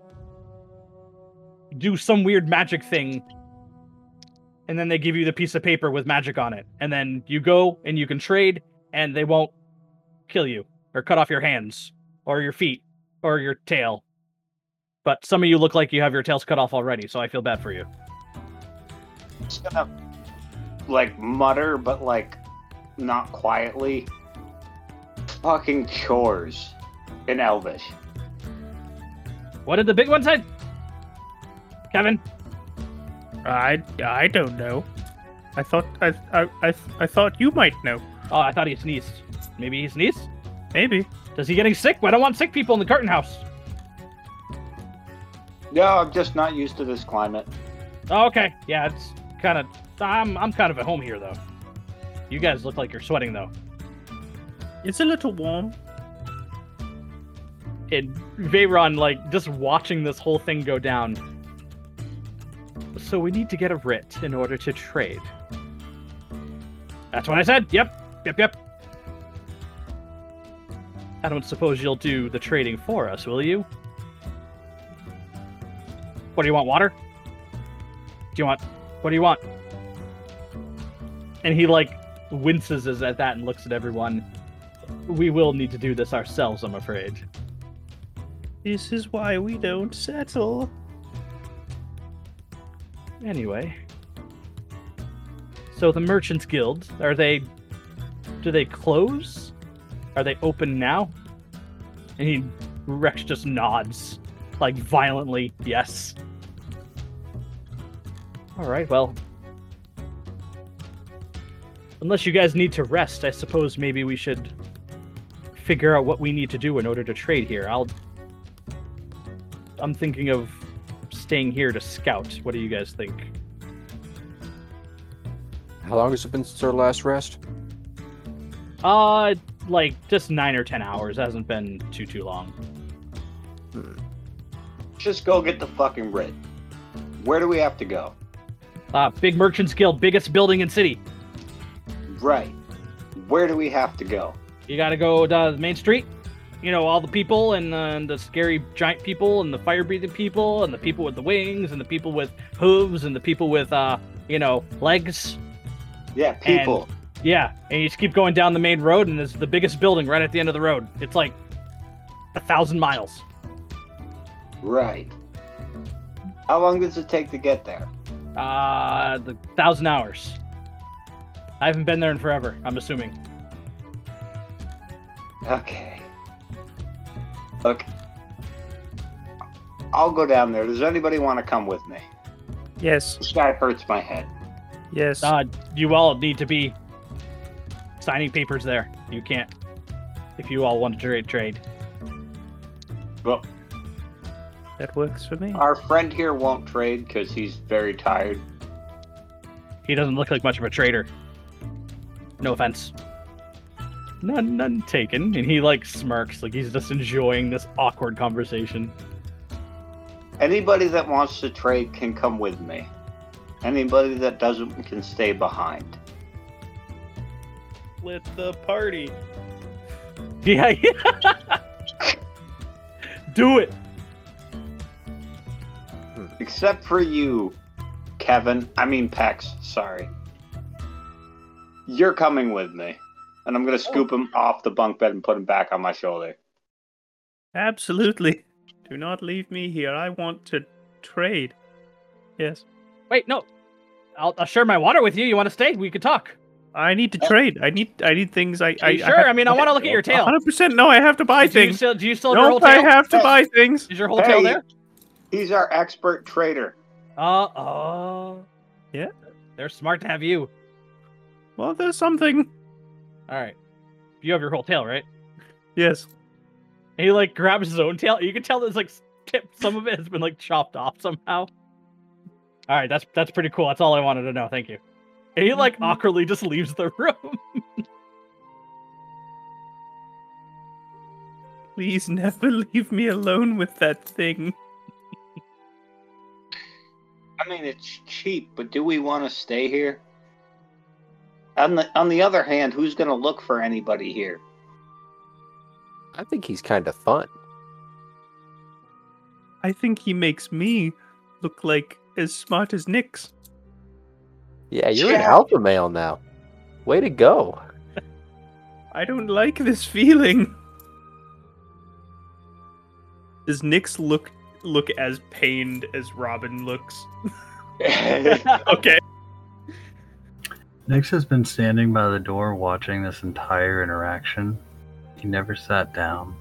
do some weird magic thing, and then they give you the piece of paper with magic on it, and then you go and you can trade, and they won't kill you or cut off your hands or your feet or your tail but some of you look like you have your tails cut off already, so I feel bad for you.
Just gonna like mutter, but like not quietly. Fucking chores in Elvish.
What did the big one say? Kevin?
I I don't know. I thought I I I, I thought you might know.
Oh, I thought he sneezed. Maybe he sneezed?
Maybe.
Does he getting sick? I don't want sick people in the curtain house.
No, I'm just not used to this climate.
Oh, okay. Yeah, it's kind of. I'm I'm kind of at home here though. You guys look like you're sweating though.
It's a little warm.
And Veyron, like, just watching this whole thing go down. So we need to get a writ in order to trade. That's what I said. Yep. Yep. Yep. I don't suppose you'll do the trading for us, will you? What do you want? Water? Do you want? What do you want? And he like winces at that and looks at everyone. We will need to do this ourselves, I'm afraid.
This is why we don't settle.
Anyway. So the Merchants Guild, are they do they close? Are they open now? And he Rex just nods like violently, yes. Alright, well. Unless you guys need to rest, I suppose maybe we should figure out what we need to do in order to trade here. I'll I'm thinking of staying here to scout. What do you guys think?
How long has it been since our last rest?
Uh, like just nine or ten hours. Hasn't been too too long.
Just go get the fucking bread. Where do we have to go?
Uh, Big Merchants Guild, biggest building in city.
Right. Where do we have to go?
You gotta go to the main street. You know all the people and, uh, and the scary giant people and the fire breathing people and the people with the wings and the people with hooves and the people with uh you know legs.
Yeah, people.
Yeah, and you just keep going down the main road and there's the biggest building right at the end of the road. It's like a thousand miles.
Right. How long does it take to get there?
Uh, the thousand hours. I haven't been there in forever. I'm assuming.
Okay. Look, I'll go down there. Does anybody want to come with me?
Yes,
This guy hurts my head.
yes.
Uh, you all need to be signing papers there. You can't. If you all want to trade, trade.
Well,
that works for me.
our friend here won't trade because he's very tired.
He doesn't look like much of a trader. No offense. None, none taken. And he like smirks, like he's just enjoying this awkward conversation.
Anybody that wants to trade can come with me. Anybody that doesn't can stay behind.
Split the party.
Yeah, yeah. Do it.
Except for you, Kevin. I mean, Pex. Sorry. You're coming with me. And I'm going to scoop him off the bunk bed and put him back on my shoulder.
Absolutely. Do not leave me here. I want to trade. Yes.
Wait, no. I'll, I'll share my water with you. You want to stay? We could talk.
I need to trade. I need. I need things. I.
Are
I
sure? I, mean, I want to look at your tail.
Hundred percent. No, I have to buy
Do you
things.
still, do you still have your whole tail?
Nope, I have to buy things.
Is your whole tail there?
He's our expert trader.
Uh oh.
Yeah.
They're smart to have you.
Well, there's something.
All right. You have your whole tail, right?
Yes.
And he like grabs his own tail. You can tell there's like tip, some of it has been like chopped off somehow. All right, that's that's pretty cool. That's all I wanted to know. Thank you. And he like mm-hmm. awkwardly just leaves the room.
Please never leave me alone with that thing.
I mean, it's cheap, but do we want to stay here? On the on the other hand, who's going to look for anybody here?
I think he's kind of fun.
I think he makes me look like as smart as Nyx.
Yeah, you're an alpha male now. Way to go.
I don't like this feeling. Does Nyx look look as pained as Robin looks? Okay.
Nyx has been standing by the door watching this entire interaction. He never sat down.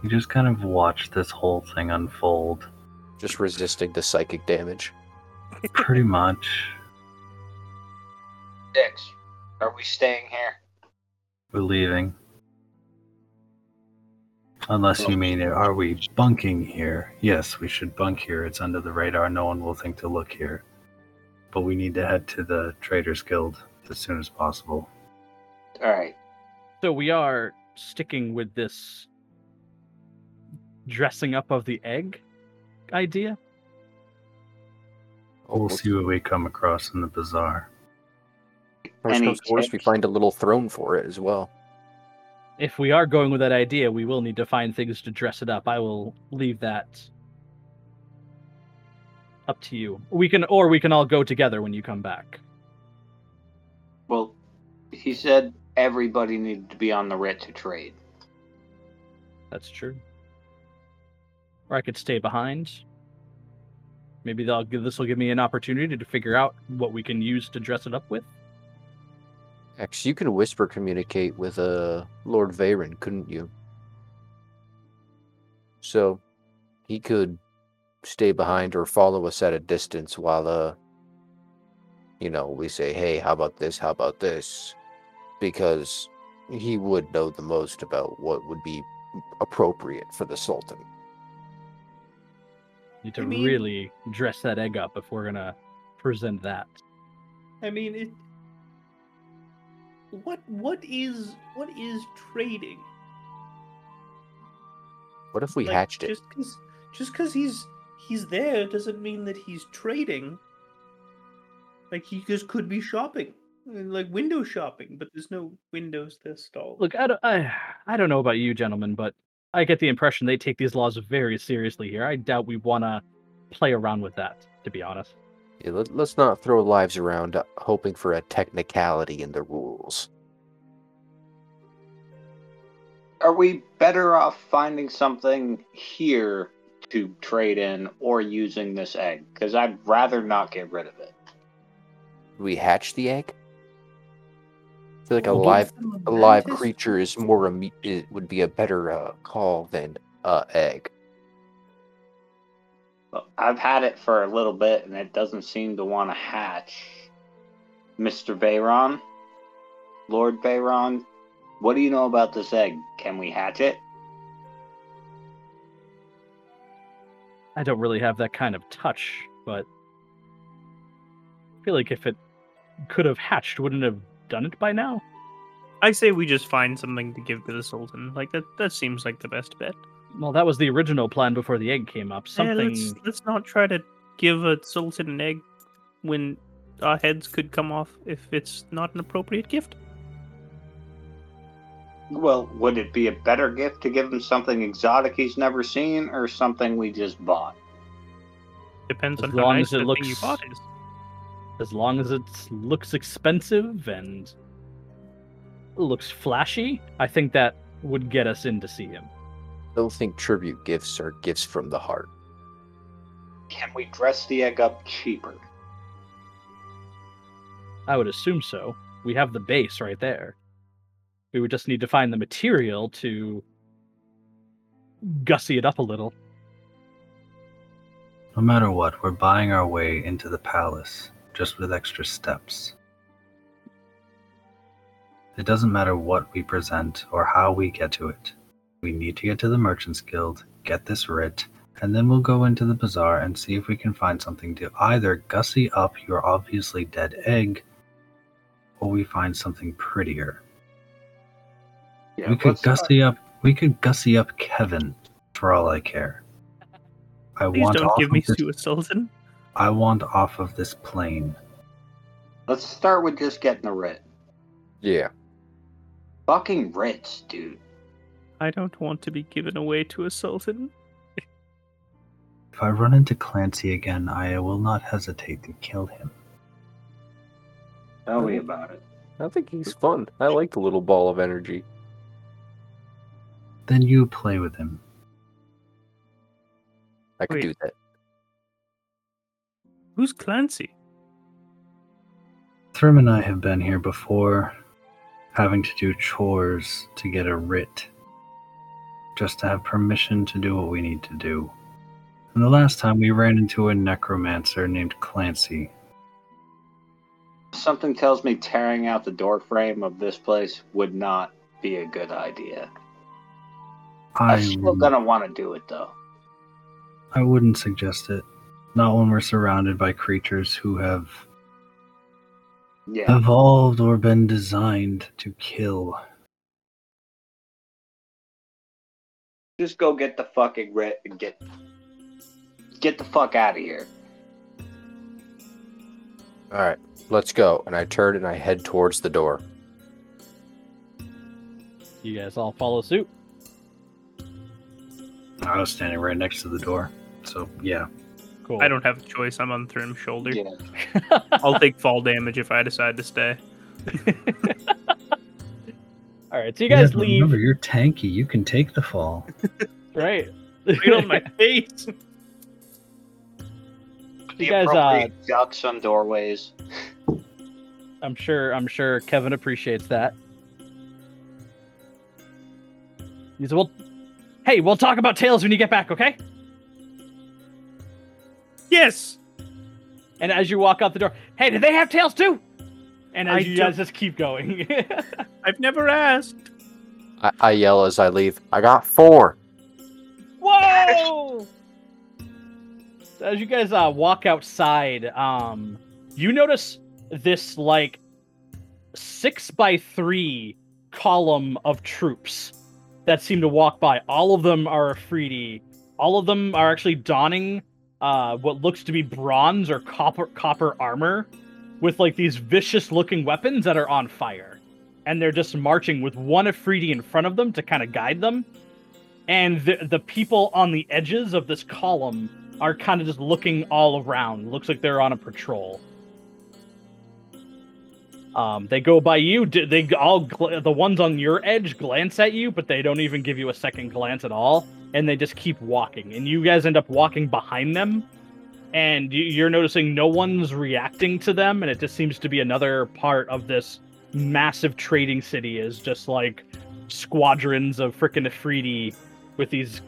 He just kind of watched this whole thing unfold.
Just resisting the psychic damage.
Pretty much.
Dix, are we staying here?
We're leaving. Unless you mean, are we bunking here? Yes, we should bunk here. It's under the radar. No one will think to look here. But we need to head to the Traders Guild as soon as possible.
All right.
so we are sticking with this dressing up of the egg idea.
We'll see what we come across in the bazaar.
First
Any
comes to worst, we find a little throne for it as well.
If we are going with that idea, we will need to find things to dress it up. I will leave that up to you. We can, or we can all go together when you come back.
Well, he said everybody needed to be on the writ to trade.
That's true. Or I could stay behind. Maybe they'll give this will give me an opportunity to figure out what we can use to dress it up with.
X, you can whisper communicate with uh Lord Veyron, couldn't you? So he could stay behind or follow us at a distance while uh you know, we say, Hey, how about this? How about this? Because he would know the most about what would be appropriate for the Sultan.
Need to
I mean-
really dress that egg up if we're gonna present that.
I mean, it. What what is what is trading?
What if we
Like,
hatched it?
Just because just because he's he's there doesn't mean that he's trading. Like he just could be shopping, like window shopping, but there's no windows to stall.
Look, I don't, I, I don't know about you, gentlemen, but I get the impression they take these laws very seriously here. I doubt we want to play around with that, to be honest.
Yeah, let, let's not throw lives around uh, hoping for a technicality in the rules.
Are we better off finding something here to trade in or using this egg? Because I'd rather not get rid of it.
We hatch the egg? I feel like a
Well,
live a live
mantis.
creature is more imme- it would be a better uh, call than uh egg.
Well, I've had it for a little bit and it doesn't seem to want to hatch. Mr. Veyron? Lord Veyron? What do you know about this egg? Can we hatch it?
I don't really have that kind of touch, but I feel like if it could have hatched, wouldn't it have done it by now.
I say we just find something to give to the Sultan. Like that. That seems like the best bet.
Well, that was the original plan before the egg came up.
Yeah,
Something.
let's, let's not try to give a Sultan an egg when our heads could come off if it's not an appropriate gift.
Well, would it be a better gift to give him something exotic he's never seen or something we just bought?
Depends
As
on how
long
nice
as it
the thing you
looks-
bought is.
as long as it looks expensive and looks flashy, I think that would get us in to see him.
I don't think tribute gifts are gifts from the heart.
Can we dress the egg up cheaper?
I would assume so. We have the base right there. We would just need to find the material to gussy it up a little.
No matter what, we're buying our way into the palace, just with extra steps. It doesn't matter what we present or how we get to it. We need to get to the Merchants Guild, get this writ, and then we'll go into the bazaar and see if we can find something to either gussy up your obviously dead egg, or we find something prettier.
Yeah,
we could
let's start-
gussy up. We could gussy up Kevin, for all I care. I
Please
want
don't
off
give
of
me
this-
to a Sultan.
I want off of this plane.
Let's start with just getting the writ.
Yeah.
Fucking writs, dude.
I don't want to be given away to a Sultan.
If I run into Clancy again, I will not hesitate to kill him.
Tell me about it.
I think he's fun. I like the little ball of energy.
Then you play with him.
I could
Wait.
do that.
Who's Clancy?
Thrim and I have been here before, having to do chores to get a writ, just to have permission to do what we need to do. And the last time we ran into a necromancer named Clancy.
Something tells me tearing out the door frame of this place would not be a good idea.
I,
I'm still gonna want to do it though.
I wouldn't suggest it. Not when we're surrounded by creatures who have
Yeah.
evolved or been designed to kill.
Just go get the fucking writ and get get the fuck out of here.
All right, let's go. And I turn and I head towards the door.
You guys all follow suit.
I was standing right next to the door. So, yeah.
Cool.
I don't have a choice. I'm on Thrim's shoulder.
Yeah.
I'll take fall damage if I decide to stay.
all right, so you guys
Yeah,
leave,
Remember, you're tanky. You can take the fall.
right?
Right on my face.
The
You guys, uh,
appropriate ducks on doorways.
I'm sure. I'm sure Kevin appreciates that. He said, "Well, hey, we'll talk about tails when you get back, okay?"
Yes.
And as you walk out the door, hey, did they have tails too? And as
I
you guys just keep going.
I've never asked.
I, I yell as I leave. I got four.
Whoa! So as you guys uh, walk outside, um, you notice this like six by three column of troops that seem to walk by. All of them are efreeti. All of them are actually donning uh, what looks to be bronze or copper copper armor, with like these vicious looking weapons that are on fire, and they're just marching with one efreeti in front of them to kind of guide them and the the people on the edges of this column are kind of just looking all around. Looks like they're on a patrol. Um, they go by you. They all gl- the ones on your edge glance at you, but they don't even give you a second glance at all, and they just keep walking. And you guys end up walking behind them, and you- you're noticing no one's reacting to them, and it just seems to be another part of this massive trading city is, just like squadrons of freaking efreeti with these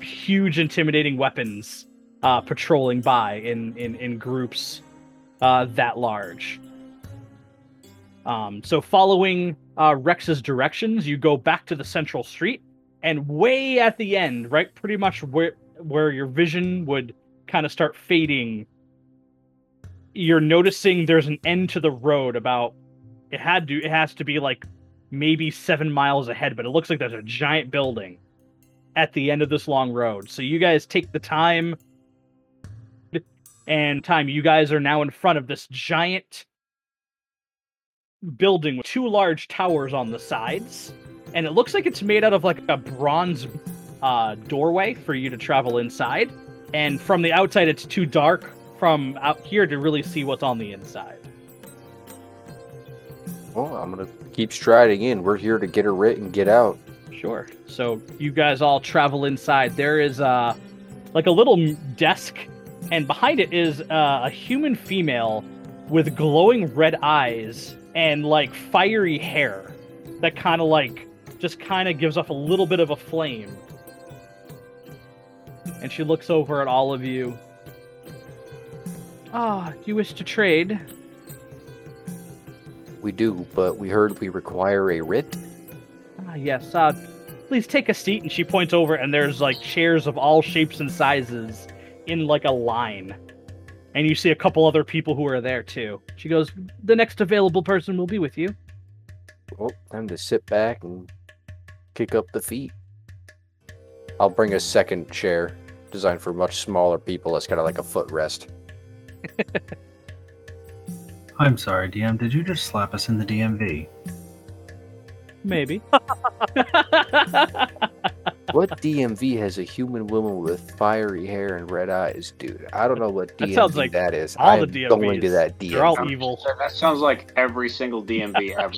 huge, intimidating weapons uh, patrolling by in in in groups uh, that large. Um, so, following uh, Rex's directions, you go back to the central street, and way at the end, right, pretty much where where your vision would kind of start fading, you're noticing there's an end to the road. About it had to it has to be like maybe seven miles ahead, but it looks like there's a giant building at the end of this long road. So you guys take the time and time you guys are now in front of this giant building with two large towers on the sides and it looks like it's made out of like a bronze uh, doorway for you to travel inside and from the outside it's too dark from out here to really see what's on the inside
Well, I'm gonna keep striding in. We're here to get a writ and get out.
Sure. So you guys all travel inside. There is uh like a little desk, and behind it is uh, a human female with glowing red eyes and like fiery hair that kind of like just kind of gives off a little bit of a flame. And she looks over at all of you. Ah, do you wish to trade?
We do, but we heard we require a writ.
Ah, yes. Uh, please take a seat. And she points over, and there's like chairs of all shapes and sizes in like a line. And you see a couple other people who are there too. She goes, "The next available person will be with you."
Well, time to sit back and kick up the feet. I'll bring a second chair designed for much smaller people. That's kind of like a footrest.
I'm sorry, DM. Did you just slap us in the DMV?
Maybe.
What DMV has a human woman with fiery hair and red eyes, dude? I don't know what
That
DMV
sounds like
that is.
all
I
the
am going to
DMVs.
that
They're all evil.
That sounds like every single DMV ever.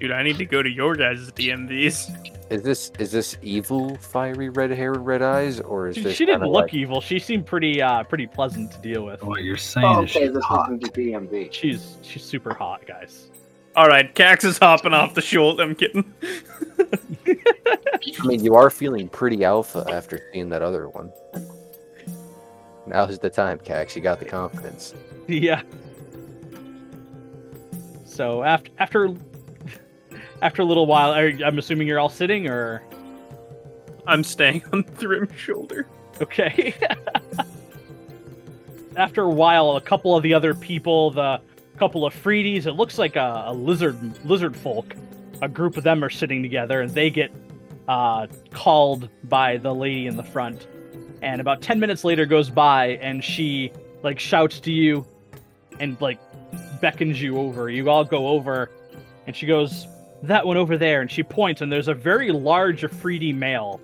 Dude, I need to go to your guys' DMVs.
Is this is this evil fiery red hair and red eyes, or is
She,
this
she didn't look
like-
evil. She seemed pretty uh pretty pleasant to deal with.
What you're saying
Oh,
is she's
this
hot.
isn't the DMV.
She's she's super hot, guys.
All right, Cax is hopping off the shoulder. I'm kidding.
I mean, you are feeling pretty alpha after seeing that other one. Now's the time, Cax. You got the confidence.
Yeah. So after after after a little while, are, I'm assuming you're all sitting, or
I'm staying on Thrim's shoulder.
okay. after a while, a couple of the other people, the couple of efreetis, it looks like a, a lizard lizard folk. A group of them are sitting together, and they get uh, called by the lady in the front. And about ten minutes later goes by, and she like shouts to you, and like beckons you over. You all go over, and she goes, "That one over there," and she points, and there's a very large efreeti male,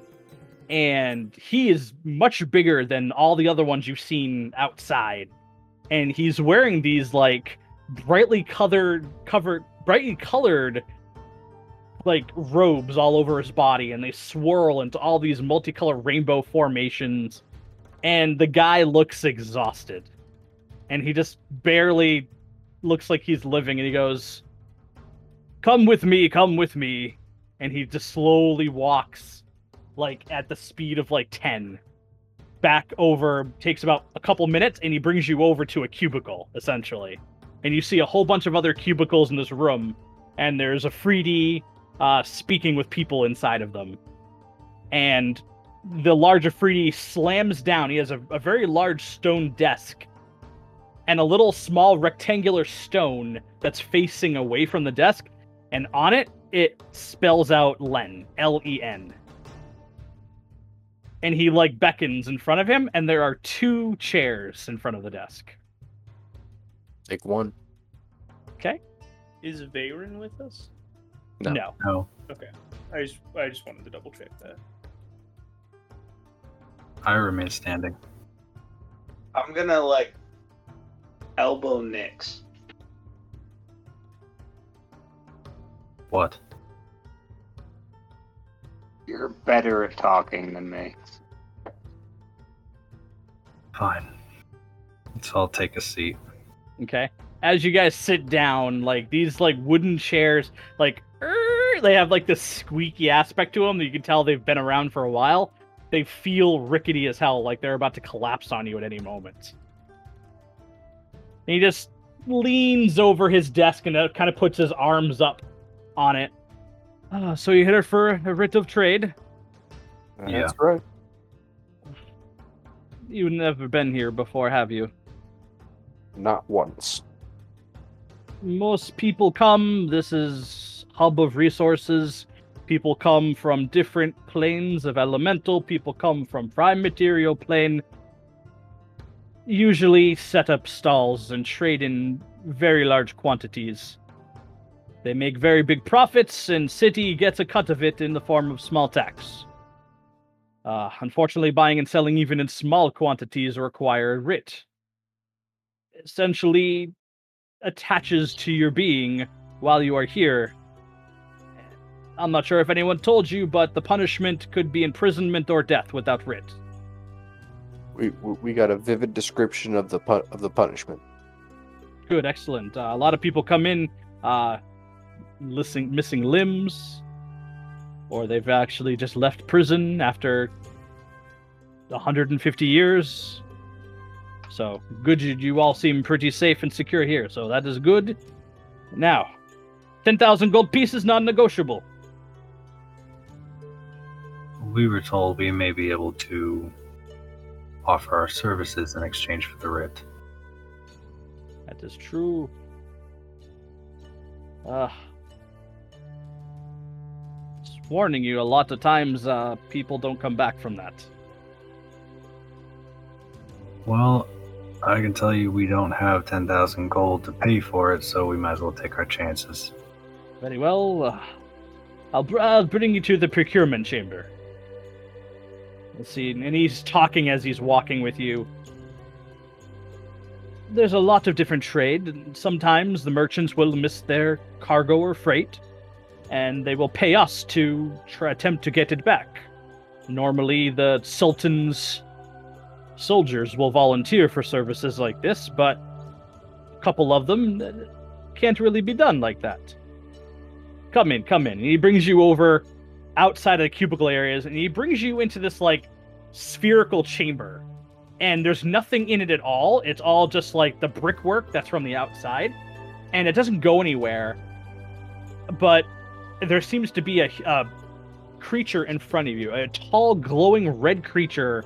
and he is much bigger than all the other ones you've seen outside, and he's wearing these like brightly colored, covered, brightly colored. Like robes all over his body, and they swirl into all these multicolored rainbow formations. And the guy looks exhausted, and he just barely looks like he's living and he goes come with me come with me and he just slowly walks like at the speed of like 10 back over takes about a couple minutes and he brings you over to a cubicle essentially and you see a whole bunch of other cubicles in this room and there's a 3d uh, speaking with people inside of them and the large efreeti slams down he has a, a very large stone desk and a little small rectangular stone that's facing away from the desk, and on it it spells out Len, L E N. And he like beckons in front of him, and there are two chairs in front of the desk.
Take one. Okay.
Is Veyron with us?
No.
no.
No,
Okay. I just I just wanted to double check that.
I remain standing.
I'm gonna like elbow Nyx.
What?
You're better at talking than me.
Fine. Let's all take a seat.
Okay. as you guys sit down, like these like wooden chairs, like "Err," they have like this squeaky aspect to them that you can tell they've been around for a while. They feel rickety as hell, like they're about to collapse on you at any moment. And he just leans over his desk and uh, kind of puts his arms up on it. Uh, so you hit her for a writ of trade?
Yeah.
That's right.
You've never been here before, have you?
Not once.
most people come this is hub of resources. People come from different planes of elemental people come from prime material plane. Usually set up stalls and trade in very large quantities. They make very big profits and city gets a cut of it in the form of small tax. Uh, unfortunately buying and selling even in small quantities require writ essentially attaches to your being while you are here. I'm not sure if anyone told you, but the punishment could be imprisonment or death without writ.
We we got a vivid description of the pu- of the punishment.
Good, excellent. Uh, a lot of people come in, uh, missing missing limbs, or they've actually just left prison after 150 years. So good, you, you all seem pretty safe and secure here. So that is good. Now, 10,000 gold pieces, non-negotiable.
We were told we may be able to offer our services in exchange for the writ.
That is true. Uh, just warning you, a lot of times uh, people don't come back from that.
Well, I can tell you we don't have 10,000 gold to pay for it, so we might as well take our chances.
Very well. Uh, I'll, br- I'll bring you to the procurement chamber. Let's see. And he's talking as he's walking with you. There's a lot of different trade. Sometimes the merchants will miss their cargo or freight, and they will pay us to try, attempt to get it back. Normally, the Sultan's soldiers will volunteer for services like this, but a couple of them can't really be done like that come in, come in. And he brings you over outside of the cubicle areas and he brings you into this like spherical chamber. And there's nothing in it at all. It's all just like the brickwork that's from the outside. And it doesn't go anywhere. But there seems to be a, a creature in front of you. A tall, glowing red creature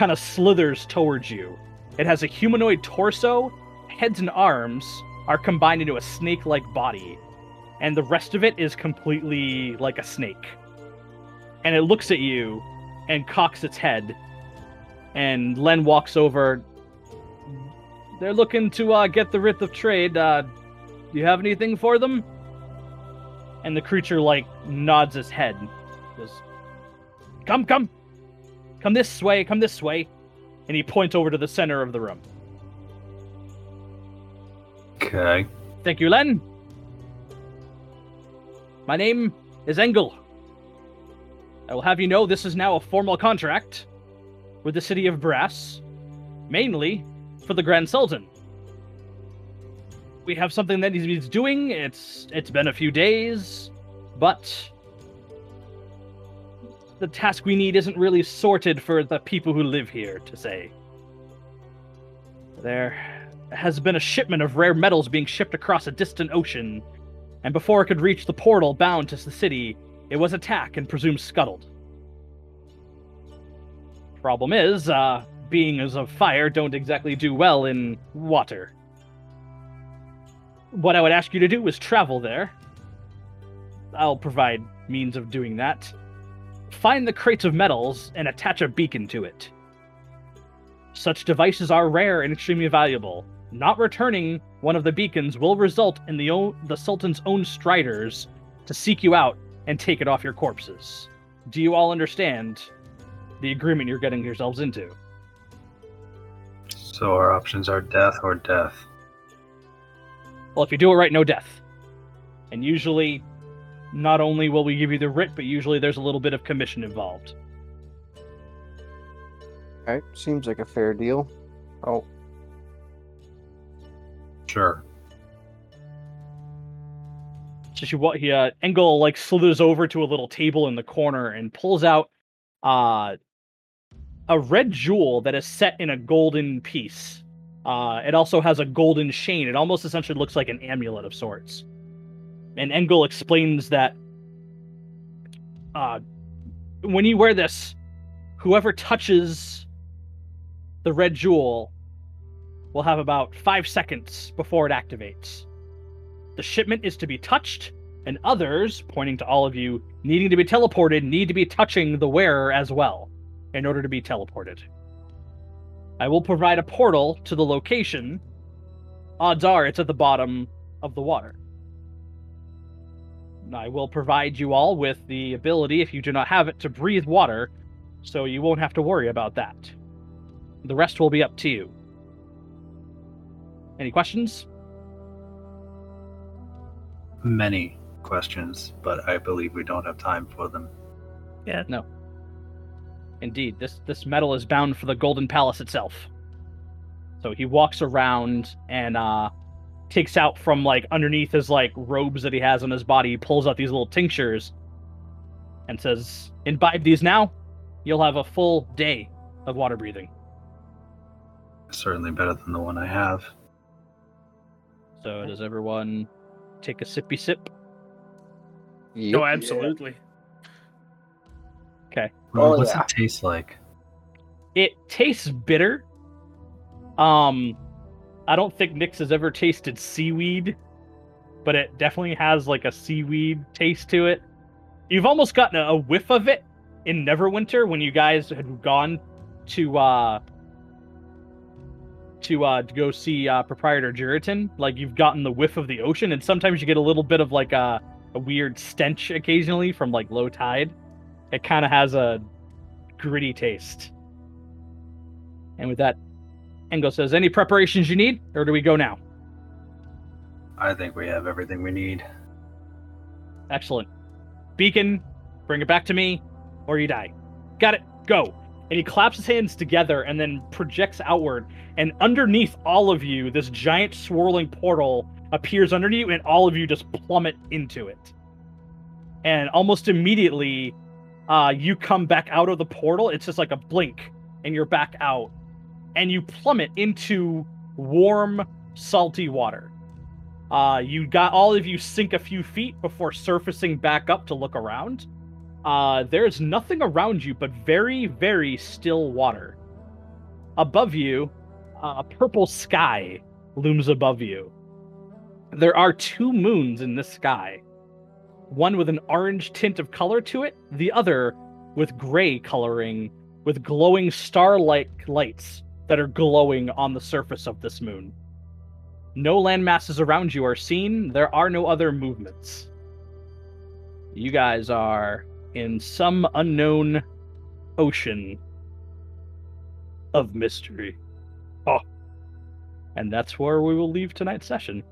kind of slithers towards you. It has a humanoid torso, heads and arms are combined into a snake like body and the rest of it is completely like a snake. And it looks at you and cocks its head. And Len walks over. They're looking to uh, get the writ of trade. Uh, do you have anything for them? And the creature like nods his head. Goes, "Come, come, come this way. Come this way." And he points over to the center of the room.
Okay.
Thank you, Len. My name is Engel. I will have you know this is now a formal contract with the city of Brass, mainly for the Grand Sultan. We have something that he's doing. It's it's been a few days, but the task we need isn't really sorted for the people who live here to say. There has been a shipment of rare metals being shipped across a distant ocean and before it could reach the portal bound to the city, it was attacked and presumed scuttled. Problem is, uh, beings of fire don't exactly do well in water. What I would ask you to do is travel there. I'll provide means of doing that. Find the crates of metals and attach a beacon to it. Such devices are rare and extremely valuable. Not returning one of the beacons will result in the, o- the Sultan's own striders to seek you out and take it off your corpses. Do you all understand the agreement you're getting yourselves into?
So our options are death or death.
Well, if you do it right, no death. And usually, not only will we give you the writ, but usually there's a little bit of commission involved.
Okay, seems like a fair deal. Oh,
Sure.
So she what he uh Engel like slithers over to a little table in the corner and pulls out uh a red jewel that is set in a golden piece. Uh it also has a golden chain. It almost essentially looks like an amulet of sorts. And Engel explains that uh when you wear this, whoever touches the red jewel will have about five seconds before it activates. The shipment is to be touched, and others, pointing to all of you, needing to be teleported, need to be touching the wearer as well in order to be teleported. I will provide a portal to the location. Odds are it's at the bottom of the water. I will provide you all with the ability, if you do not have it, to breathe water, so you won't have to worry about that. The rest will be up to you. Any questions?
Many questions, but I believe we don't have time for them.
Yeah.
No. Indeed, this this metal is bound for the Golden Palace itself. So he walks around and uh takes out from like underneath his like robes that he has on his body, he pulls out these little tinctures and says, Imbibe these now, you'll have a full day of water breathing.
Certainly better than the one I have.
So does everyone take a sippy sip?
Yep.
Oh, absolutely.
Well,
Oh,
what's
yeah.
it taste like?
It tastes bitter. Um, I don't think Nyx has ever tasted seaweed, but it definitely has like a seaweed taste to it. You've almost gotten a, whiff of it in Neverwinter when you guys had gone to uh to uh to go see uh proprietor Juritan. Like you've gotten the whiff of the ocean, and sometimes you get a little bit of like a a weird stench occasionally from like low tide. It kind of has a gritty taste. And with that, Engel says, Any preparations you need, or do we go now?
I think we have everything we need.
Excellent. Beacon, bring it back to me, or you die. Got it, go. And he claps his hands together and then projects outward. And underneath all of you, this giant swirling portal appears underneath you, and all of you just plummet into it. And almost immediately, uh, you come back out of the portal. It's just like a blink, and you're back out. And you plummet into warm, salty water. Uh, you got all of you sink a few feet before surfacing back up to look around. Uh, there's nothing around you but very, very still water. Above you, a purple sky looms above you. There are two moons in this sky one with an orange tint of color to it, the other with gray coloring, with glowing star-like lights that are glowing on the surface of this moon. No land masses around you are seen. There are no other movements. You guys are in some unknown ocean of mystery. Oh. And that's where we will leave tonight's session.